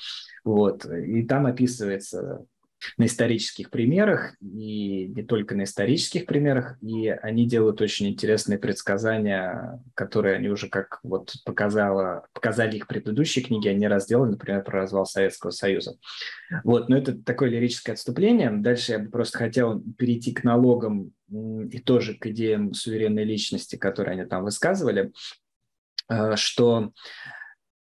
Вот. И там описывается на исторических примерах, и не только на исторических примерах, и они делают очень интересные предсказания, которые они уже, как вот показала, показали их предыдущие книги, они разделали, например, про развал Советского Союза. Вот, но это такое лирическое отступление. Дальше я бы просто хотел перейти к налогам и тоже к идеям суверенной личности, которые они там высказывали, э, что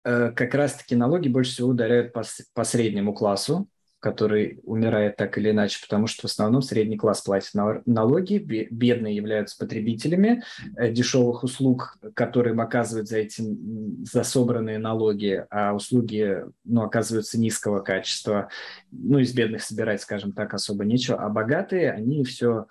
э, как раз-таки налоги больше всего ударяют по, по среднему классу, который умирает так или иначе, потому что в основном средний класс платит налоги, бедные являются потребителями э, дешевых услуг, которые им оказывают за этим за собранные налоги, а услуги ну, оказываются низкого качества. Ну, из бедных собирать, скажем так, особо нечего, а богатые, они все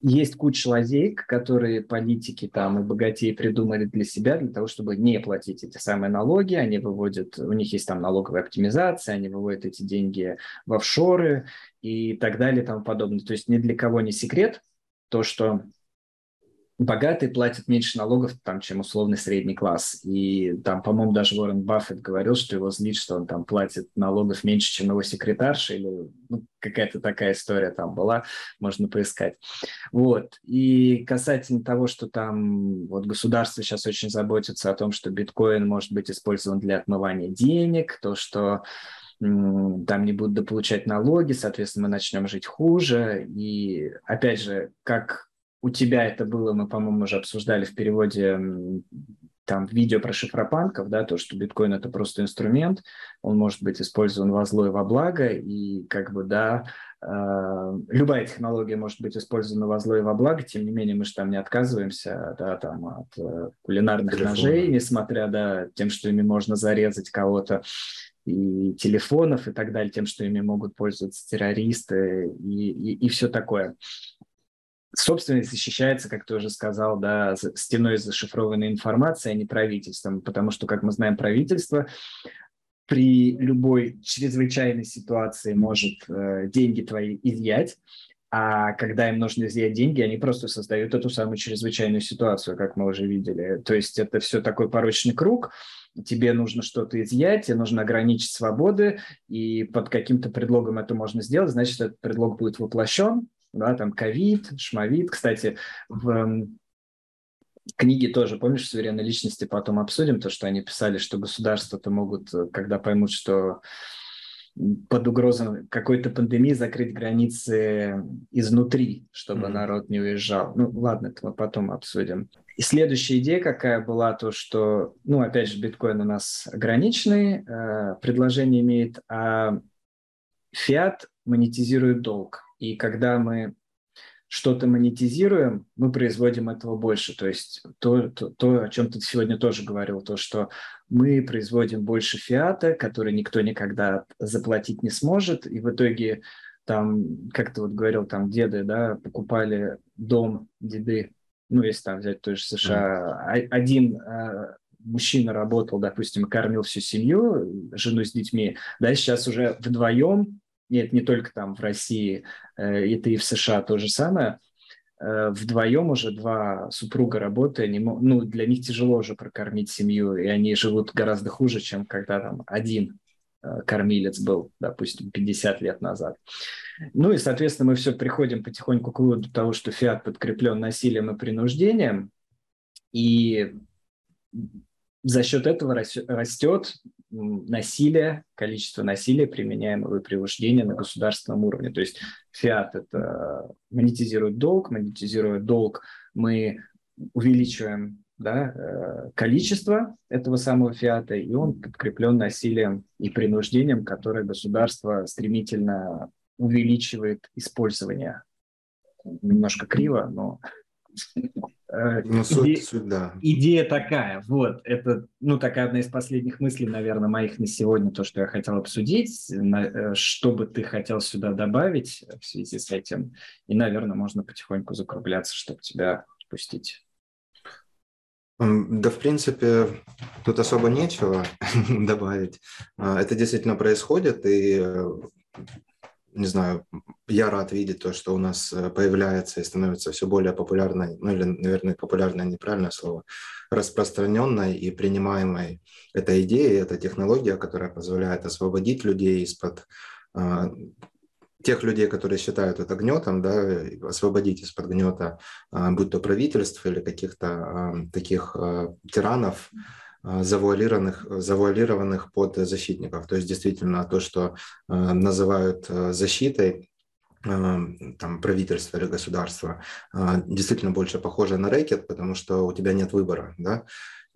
есть куча лазеек, которые политики там и богатеи придумали для себя, для того, чтобы не платить эти самые налоги. Они выводят, у них есть там налоговая оптимизация, они выводят эти деньги в офшоры и так далее и тому подобное. То есть ни для кого не секрет то, что богатые платят меньше налогов, там, чем условный средний класс. И там, по-моему, даже Уоррен Баффет говорил, что его злит, что он там платит налогов меньше, чем его секретарша, или ну, какая-то такая история там была, можно поискать. Вот. И касательно того, что там вот государство сейчас очень заботится о том, что биткоин может быть использован для отмывания денег, то, что там не будут дополучать налоги, соответственно, мы начнем жить хуже. И опять же, как у тебя это было, мы, по-моему, уже обсуждали в переводе там видео про шифропанков, да, то, что биткоин это просто инструмент, он может быть использован во зло и во благо, и как бы, да, э, любая технология может быть использована во зло и во благо, тем не менее мы же там не отказываемся, да, там от э, кулинарных Телефон. ножей, несмотря, да, тем, что ими можно зарезать кого-то, и телефонов и так далее, тем, что ими могут пользоваться террористы и, и, и все такое собственность защищается, как ты уже сказал, да, стеной зашифрованной информации, а не правительством, потому что, как мы знаем, правительство при любой чрезвычайной ситуации может э, деньги твои изъять, а когда им нужно изъять деньги, они просто создают эту самую чрезвычайную ситуацию, как мы уже видели. То есть это все такой порочный круг, тебе нужно что-то изъять, тебе нужно ограничить свободы, и под каким-то предлогом это можно сделать, значит, этот предлог будет воплощен, да, там ковид, шмовид. Кстати, в книге тоже, помнишь, суверенной личности потом обсудим, то, что они писали, что государства-то могут, когда поймут, что под угрозой какой-то пандемии закрыть границы изнутри, чтобы mm-hmm. народ не уезжал. Ну, ладно, это мы потом обсудим. И следующая идея какая была, то, что, ну, опять же, биткоин у нас ограниченный, э, предложение имеет, а фиат монетизирует долг. И когда мы что-то монетизируем, мы производим этого больше. То есть то, то, то, о чем ты сегодня тоже говорил, то, что мы производим больше фиата, который никто никогда заплатить не сможет, и в итоге там, как ты вот говорил, там деды, да, покупали дом, деды, ну, если там взять тоже США, mm. один э, мужчина работал, допустим, кормил всю семью, жену с детьми, да, сейчас уже вдвоем нет, не только там в России, это и в США то же самое, э, вдвоем уже два супруга работая, не, ну, для них тяжело уже прокормить семью, и они живут гораздо хуже, чем когда там один э, кормилец был, допустим, 50 лет назад. Ну и, соответственно, мы все приходим потихоньку к выводу того, что фиат подкреплен насилием и принуждением, и за счет этого растет насилие, количество насилия, применяемого при вождении на государственном уровне. То есть фиат – это монетизирует долг, монетизируя долг, мы увеличиваем да, э, количество этого самого фиата, и он подкреплен насилием и принуждением, которое государство стремительно увеличивает использование. Немножко криво, но ну, суть, суть, да. Идея такая, вот, это, ну, такая одна из последних мыслей, наверное, моих на сегодня, то, что я хотел обсудить, на, э, что бы ты хотел сюда добавить в связи с этим, и, наверное, можно потихоньку закругляться, чтобы тебя отпустить. Да, в принципе, тут особо нечего добавить. А, это действительно происходит, и э, не знаю, я рад видеть то, что у нас э, появляется и становится все более популярной, ну или, наверное, популярное неправильное слово, распространенной и принимаемой эта идея, эта технология, которая позволяет освободить людей из-под а, тех людей, которые считают это гнетом, да, освободить из-под гнета, а, будь то правительство или каких-то таких а, тиранов, завуалированных, завуалированных под защитников. То есть действительно то, что называют защитой, там, правительства или государства, действительно больше похоже на рэкет, потому что у тебя нет выбора. Да?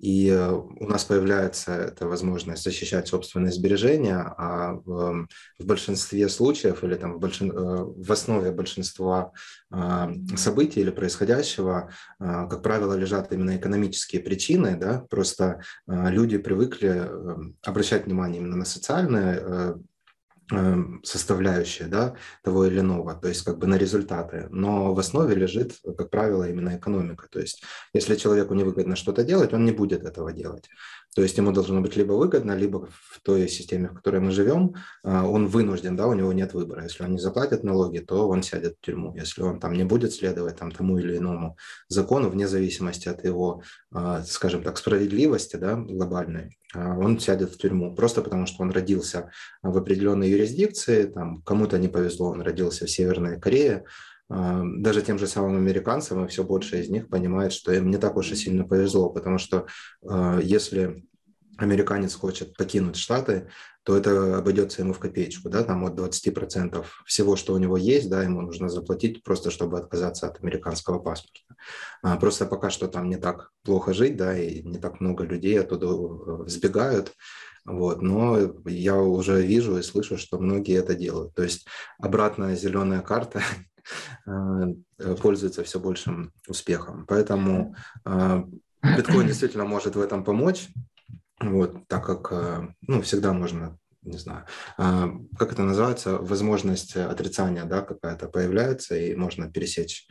И э, у нас появляется эта возможность защищать собственные сбережения, а в, в большинстве случаев или там в, большин, э, в основе большинства а, событий или происходящего, а, как правило, лежат именно экономические причины. Да? Просто а, люди привыкли э, обращать внимание именно на социальные Эм, составляющая да, того или иного, то есть как бы на результаты. Но в основе лежит, как правило, именно экономика. То есть если человеку невыгодно что-то делать, он не будет этого делать. То есть ему должно быть либо выгодно, либо в той системе, в которой мы живем, а, он вынужден, да, у него нет выбора. Если он не заплатит налоги, то он сядет в тюрьму. Если он там не будет следовать там, тому или иному закону, вне зависимости от его, а, скажем так, справедливости да, глобальной, он сядет в тюрьму. Просто потому, что он родился в определенной юрисдикции, там кому-то не повезло, он родился в Северной Корее, даже тем же самым американцам, и все больше из них понимает, что им не так уж и сильно повезло, потому что если американец хочет покинуть Штаты, то это обойдется ему в копеечку, да, там от 20% всего, что у него есть, да, ему нужно заплатить просто, чтобы отказаться от американского паспорта. Просто пока что там не так плохо жить, да, и не так много людей оттуда э, сбегают, вот, но я уже вижу и слышу, что многие это делают. То есть обратная зеленая карта Э, пользуется все большим успехом. Поэтому э, биткоин действительно может в этом помочь, вот, так как э, ну, всегда можно не знаю, как это называется, возможность отрицания да, какая-то появляется, и можно пересечь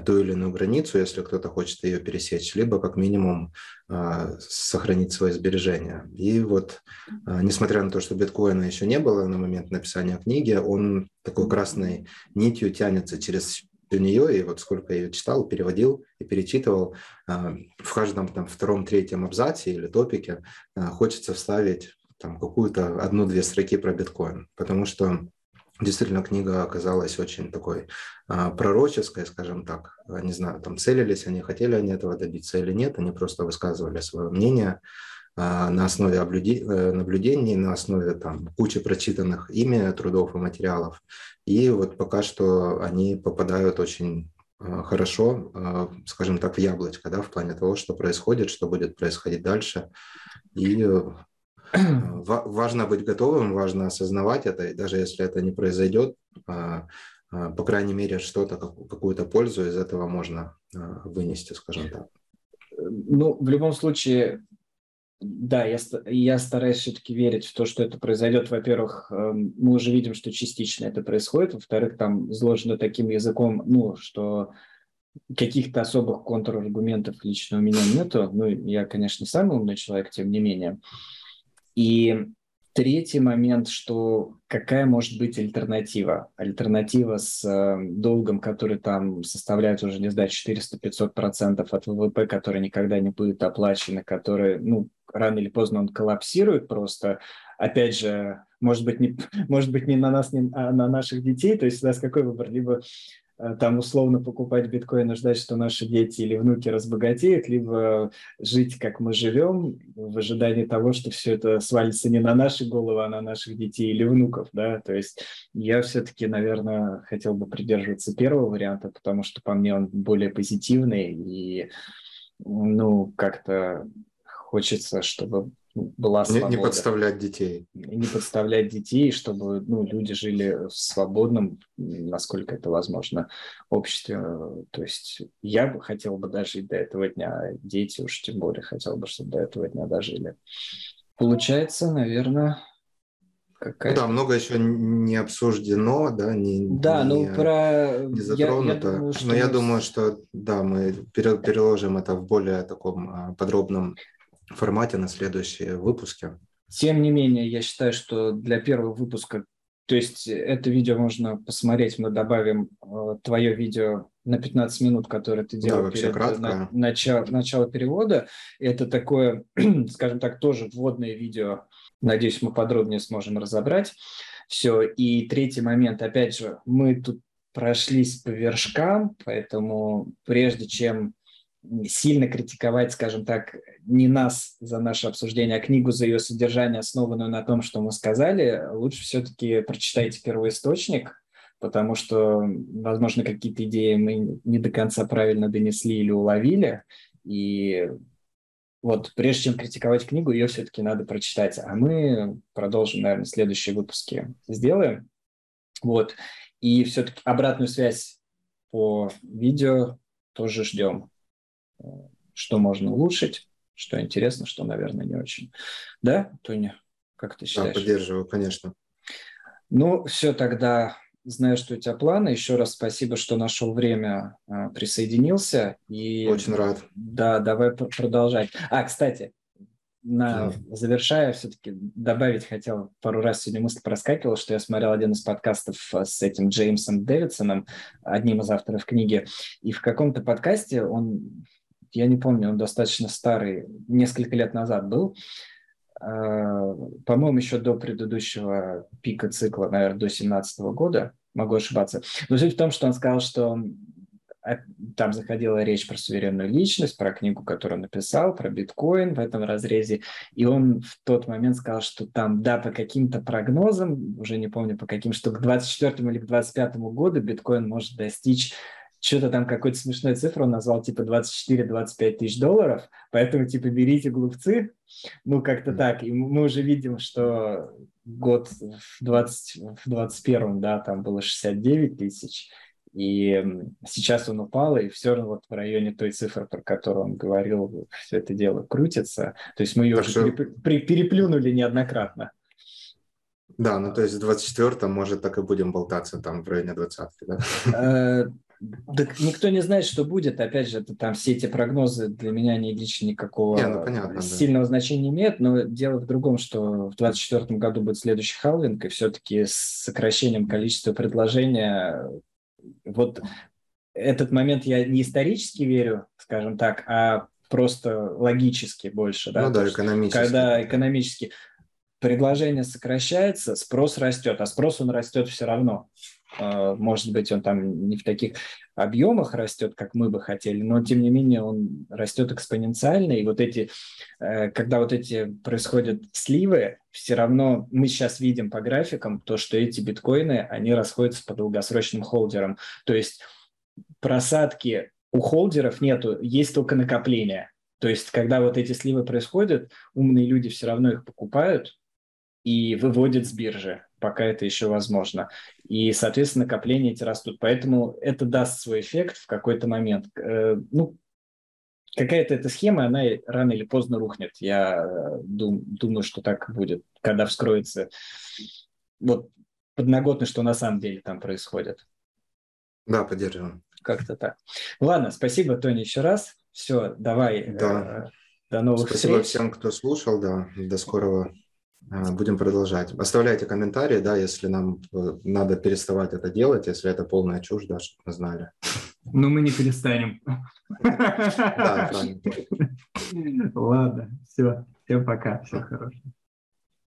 ту или иную границу, если кто-то хочет ее пересечь, либо как минимум а, сохранить свои сбережения. И вот, а, несмотря на то, что биткоина еще не было на момент написания книги, он такой красной нитью тянется через нее, и вот сколько я ее читал, переводил и перечитывал, а, в каждом там втором, третьем абзаце или топике хочется вставить там какую-то одну-две строки про биткоин, потому что Действительно, книга оказалась очень такой а, пророческой, скажем так. Не знаю, там целились они, хотели они этого добиться или нет, они просто высказывали свое мнение а, на основе э, наблюдений, на основе там, кучи прочитанных ими трудов и материалов. И вот пока что они попадают очень а, хорошо, а, скажем так, в яблочко, да, в плане того, что происходит, что будет происходить дальше. И важно быть готовым, важно осознавать это, и даже если это не произойдет, а, а, по крайней мере, что-то, какую-то пользу из этого можно а, вынести, скажем так. Ну, в любом случае, да, я, я стараюсь все-таки верить в то, что это произойдет. Во-первых, эм, мы уже видим, что частично это происходит. Во-вторых, там изложено таким языком, ну, что каких-то особых контраргументов лично у меня нету. Ну, я, конечно, самый умный человек, тем не менее. И третий момент, что какая может быть альтернатива? Альтернатива с э, долгом, который там составляет уже, не знаю, 400-500% от ВВП, который никогда не будет оплачен, который, ну, рано или поздно он коллапсирует просто. Опять же, может быть, не, может быть, не на нас, не, а на наших детей. То есть у нас какой выбор? Либо там условно покупать биткоин и ждать, что наши дети или внуки разбогатеют, либо жить, как мы живем, в ожидании того, что все это свалится не на наши головы, а на наших детей или внуков, да, то есть я все-таки, наверное, хотел бы придерживаться первого варианта, потому что по мне он более позитивный и, ну, как-то хочется, чтобы была свобода. Не, не подставлять детей. Не подставлять детей, чтобы ну, люди жили в свободном, насколько это возможно, обществе. То есть я бы хотел бы дожить до этого дня, а дети уж тем более хотел бы, чтобы до этого дня дожили. Получается, наверное, какая ну, Да, много еще не обсуждено, да, не, да, не, ну, про... не затронуто. Я, я думаю, что Но я думаю, что да, мы переложим это в более таком а, подробном формате на следующие выпуски. Тем не менее, я считаю, что для первого выпуска, то есть это видео можно посмотреть, мы добавим э, твое видео на 15 минут, которое ты делал да, перед кратко. на, начало, начало перевода. Это такое, скажем так, тоже вводное видео. Надеюсь, мы подробнее сможем разобрать. Все. И третий момент, опять же, мы тут прошлись по вершкам, поэтому прежде чем сильно критиковать, скажем так, не нас за наше обсуждение, а книгу за ее содержание, основанную на том, что мы сказали, лучше все-таки прочитайте первоисточник, потому что, возможно, какие-то идеи мы не до конца правильно донесли или уловили, и вот прежде чем критиковать книгу, ее все-таки надо прочитать. А мы продолжим, наверное, следующие выпуски сделаем. Вот. И все-таки обратную связь по видео тоже ждем. Что можно улучшить, что интересно, что, наверное, не очень. Да, Тоня, как ты считаешь? Да, поддерживаю, конечно. Ну, все, тогда знаю, что у тебя планы. Еще раз спасибо, что нашел время, а, присоединился. И, Очень рад. Да, давай продолжать. А, кстати, на, да. завершая, все-таки добавить хотел, пару раз сегодня мысль проскакивала, что я смотрел один из подкастов а, с этим Джеймсом Дэвидсоном, одним из авторов книги, и в каком-то подкасте он, я не помню, он достаточно старый, несколько лет назад был, Э, по-моему, еще до предыдущего пика цикла, наверное, до 2017 года, могу ошибаться. Но суть в том, что он сказал, что э, там заходила речь про суверенную личность, про книгу, которую он написал, про биткоин в этом разрезе. И он в тот момент сказал, что там, да, по каким-то прогнозам, уже не помню по каким, что к 24 или к 25 году биткоин может достичь что-то там какой-то смешной цифру он назвал, типа 24-25 тысяч долларов, поэтому, типа, берите глупцы, ну, как-то так, и мы уже видим, что год в, 20, в 21 да, там было 69 тысяч, и сейчас он упал, и все равно вот в районе той цифры, про которую он говорил, все это дело крутится. То есть мы ее так уже переп... переплюнули неоднократно. Да, ну то есть в 24-м, может, так и будем болтаться там в районе 20 да? Да никто не знает, что будет. Опять же, это там все эти прогнозы для меня не лично никакого не, ну, понятно, сильного да. значения имеют. Но дело в другом, что в 2024 году будет следующий халвинг, и все-таки с сокращением количества предложения вот этот момент я не исторически верю, скажем так, а просто логически больше. Да? Ну да, экономически. Когда экономически предложение сокращается, спрос растет, а спрос он растет все равно. А, может быть, он там не в таких объемах растет, как мы бы хотели, но тем не менее он растет экспоненциально. И вот эти, э, когда вот эти происходят сливы, все равно мы сейчас видим по графикам то, что эти биткоины, они расходятся по долгосрочным холдерам. То есть просадки у холдеров нету, есть только накопление. То есть, когда вот эти сливы происходят, умные люди все равно их покупают, и выводит с биржи, пока это еще возможно. И, соответственно, накопления эти растут. Поэтому это даст свой эффект в какой-то момент. Э, ну, какая-то эта схема, она рано или поздно рухнет. Я э, дум, думаю, что так будет, когда вскроется вот подноготно, что на самом деле там происходит. Да, поддерживаем. Как-то так. Ладно, спасибо, Тони, еще раз. Все, давай. Да. Э, до новых Спасибо встреч. всем, кто слушал. Да, до скорого будем продолжать. Оставляйте комментарии, да, если нам э, надо переставать это делать, если это полная чушь, да, чтобы мы знали. Ну, мы не перестанем. Да, Ладно, все. Всем пока. Всего хорошего.